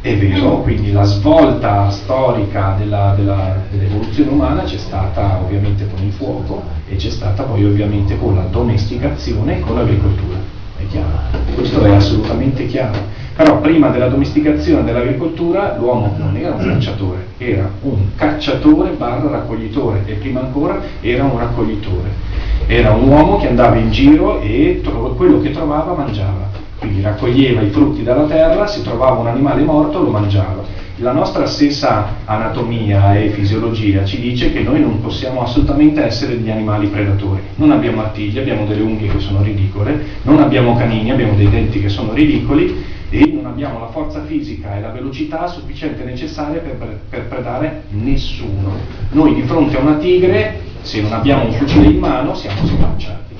è vero, quindi la svolta storica della, della, dell'evoluzione umana c'è stata ovviamente con il fuoco e c'è stata poi ovviamente con la domesticazione e con l'agricoltura è chiaro, questo è assolutamente chiaro. Però prima della domesticazione dell'agricoltura l'uomo non era un cacciatore, era un cacciatore barra raccoglitore e prima ancora era un raccoglitore. Era un uomo che andava in giro e tro- quello che trovava mangiava. Quindi raccoglieva i frutti dalla terra, si trovava un animale morto, lo mangiava la nostra stessa anatomia e fisiologia ci dice che noi non possiamo assolutamente essere degli animali predatori. Non abbiamo artigli, abbiamo delle unghie che sono ridicole, non abbiamo canini, abbiamo dei denti che sono ridicoli e non abbiamo la forza fisica e la velocità sufficiente necessaria per, per predare nessuno. Noi di fronte a una tigre, se non abbiamo un fucile in mano, siamo spacciati.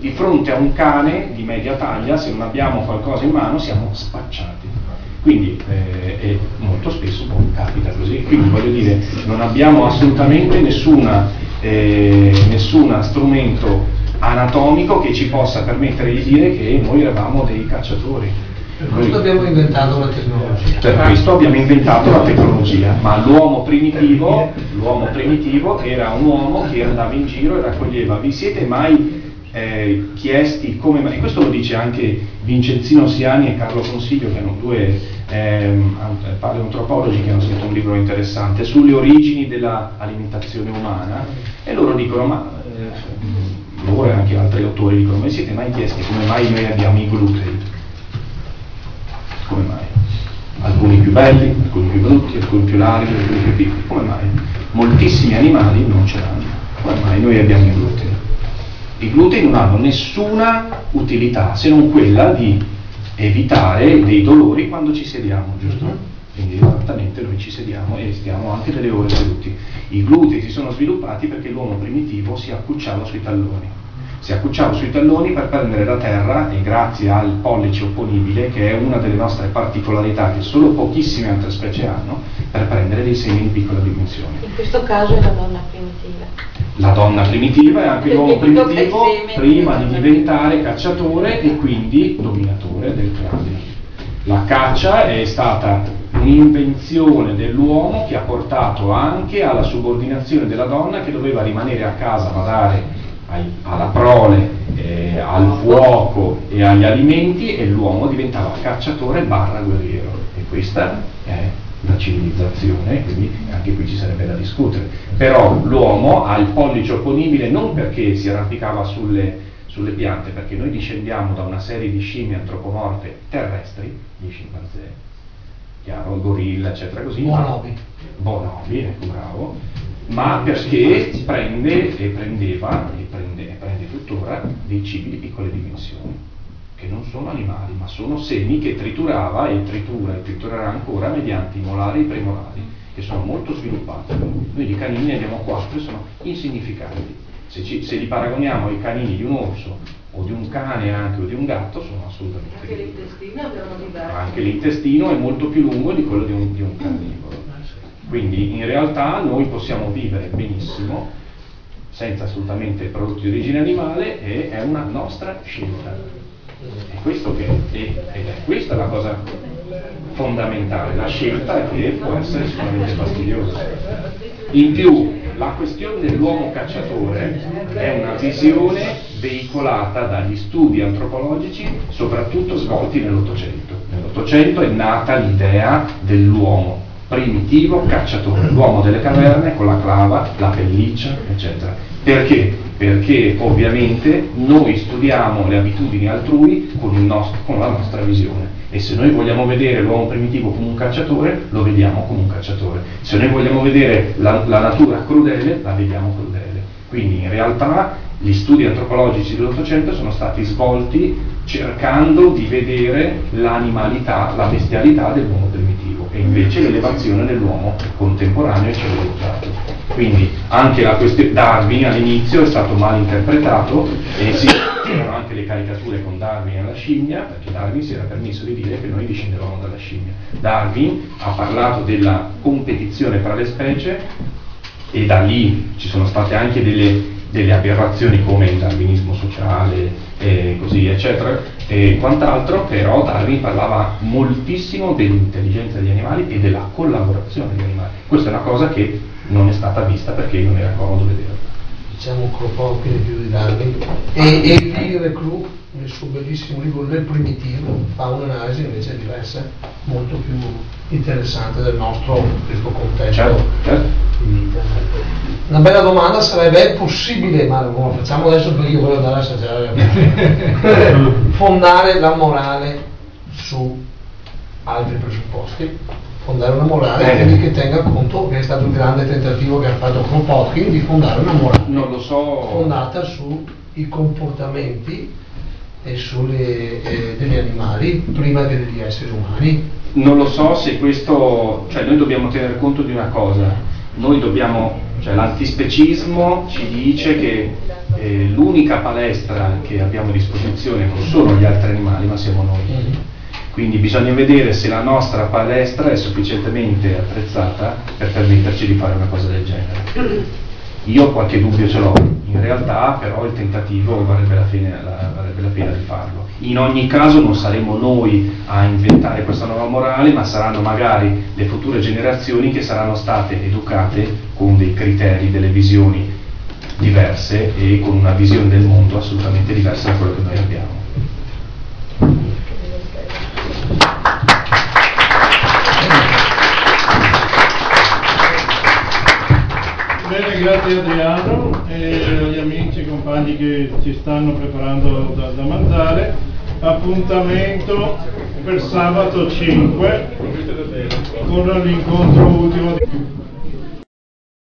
Di fronte a un cane di media taglia, se non abbiamo qualcosa in mano, siamo spacciati. Quindi eh, molto spesso boh, capita così. Quindi voglio dire, non abbiamo assolutamente nessuna, eh, strumento anatomico che ci possa permettere di dire che noi eravamo dei cacciatori. Per questo abbiamo inventato la tecnologia. Per questo abbiamo inventato la tecnologia, ma l'uomo primitivo, l'uomo primitivo era un uomo che andava in giro e raccoglieva. Vi siete mai eh, chiesti come mai, e questo lo dice anche Vincenzino Siani e Carlo Consiglio, che hanno due ehm, paleoantropologi che hanno scritto un libro interessante sulle origini dell'alimentazione umana, e loro dicono, ma eh, loro e anche altri autori dicono, ma siete mai chiesti come mai noi abbiamo i glutei? Come mai? Alcuni più belli, alcuni più brutti, alcuni più larghi, alcuni più piccoli, come mai? Moltissimi animali non ce l'hanno, come mai noi abbiamo i glutei? I glutei non hanno nessuna utilità se non quella di evitare dei dolori quando ci sediamo, giusto? Quindi esattamente noi ci sediamo e stiamo anche delle ore seduti. I glutei si sono sviluppati perché l'uomo primitivo si accucciava sui talloni. Si accucciava sui talloni per prendere la terra e grazie al pollice opponibile, che è una delle nostre particolarità che solo pochissime altre specie hanno, per prendere dei semi di piccola dimensione. In questo caso è la donna primitiva la donna primitiva e anche l'uomo primitivo prima di diventare cacciatore e quindi dominatore del cranio. La caccia è stata un'invenzione dell'uomo che ha portato anche alla subordinazione della donna che doveva rimanere a casa a badare ai, alla prole, eh, al fuoco e agli alimenti e l'uomo diventava cacciatore barra guerriero. E questa è la civilizzazione, quindi anche qui ci sarebbe da discutere. Però l'uomo ha il pollice opponibile non perché si arrampicava sulle, sulle piante, perché noi discendiamo da una serie di scimmie antropomorfe terrestri, gli scimpanzé, chiaro, il gorilla, eccetera, così. Bonobi. Bonobi, ecco bravo, ma perché prende e prendeva e prende, e prende tuttora dei cibi di piccole dimensioni che non sono animali, ma sono semi che triturava e tritura e triturerà ancora mediante i molari e i premolari, che sono molto sviluppati. Noi di canini ne abbiamo quattro e sono insignificanti. Se, ci, se li paragoniamo ai canini di un orso o di un cane anche o di un gatto sono assolutamente anche l'intestino anche l'intestino è molto più lungo di quello di un, di un carnivoro quindi in realtà noi possiamo vivere benissimo senza assolutamente prodotti di origine animale e è una nostra scelta è questo che è, ed è questa la cosa fondamentale, la scelta che può essere sicuramente fastidiosa. In più, la questione dell'uomo cacciatore è una visione veicolata dagli studi antropologici, soprattutto svolti nell'Ottocento. Nell'Ottocento è nata l'idea dell'uomo primitivo cacciatore, l'uomo delle caverne con la clava, la pelliccia, eccetera. Perché? Perché ovviamente noi studiamo le abitudini altrui con, nostro, con la nostra visione e se noi vogliamo vedere l'uomo primitivo come un cacciatore, lo vediamo come un cacciatore. Se noi vogliamo vedere la, la natura crudele, la vediamo crudele. Quindi in realtà gli studi antropologici dell'Ottocento sono stati svolti cercando di vedere l'animalità, la bestialità dell'uomo primitivo e invece l'elevazione dell'uomo contemporaneo e civilizzato. Quindi anche la questione Darwin all'inizio è stato mal interpretato e sì, c'erano anche le caricature con Darwin e la scimmia, perché Darwin si era permesso di dire che noi discendevamo dalla scimmia. Darwin ha parlato della competizione tra le specie e da lì ci sono state anche delle, delle aberrazioni come il darwinismo sociale e così eccetera e quant'altro, però Darwin parlava moltissimo dell'intelligenza degli animali e della collaborazione degli animali. Questa è una cosa che non è stata vista perché non era comodo vederla. Diciamo un di più di Darwin. E, e il Reclus, nel suo bellissimo libro Nel primitivo, fa un'analisi invece diversa, molto più interessante del nostro questo contesto certo, certo. di vita. Una bella domanda sarebbe, è possibile, ma non lo facciamo adesso perché io voglio andare a assaggiare, fondare la morale su altri presupposti? fondare una morale quindi che tenga conto che è stato il grande tentativo che ha fatto Kropotkin di fondare una morale non lo so. fondata sui comportamenti e sulle, eh, degli animali prima che degli esseri umani non lo so se questo cioè noi dobbiamo tenere conto di una cosa noi dobbiamo cioè l'antispecismo ci dice che eh, l'unica palestra che abbiamo a disposizione non sono gli altri animali ma siamo noi. Quindi bisogna vedere se la nostra palestra è sufficientemente attrezzata per permetterci di fare una cosa del genere. Io qualche dubbio ce l'ho, in realtà però il tentativo varrebbe la, pena, la, varrebbe la pena di farlo. In ogni caso non saremo noi a inventare questa nuova morale, ma saranno magari le future generazioni che saranno state educate con dei criteri, delle visioni diverse e con una visione del mondo assolutamente diversa da quello che noi abbiamo. Grazie Adriano e agli amici e compagni che ci stanno preparando da, da mangiare. Appuntamento per sabato 5 con l'incontro ultimo.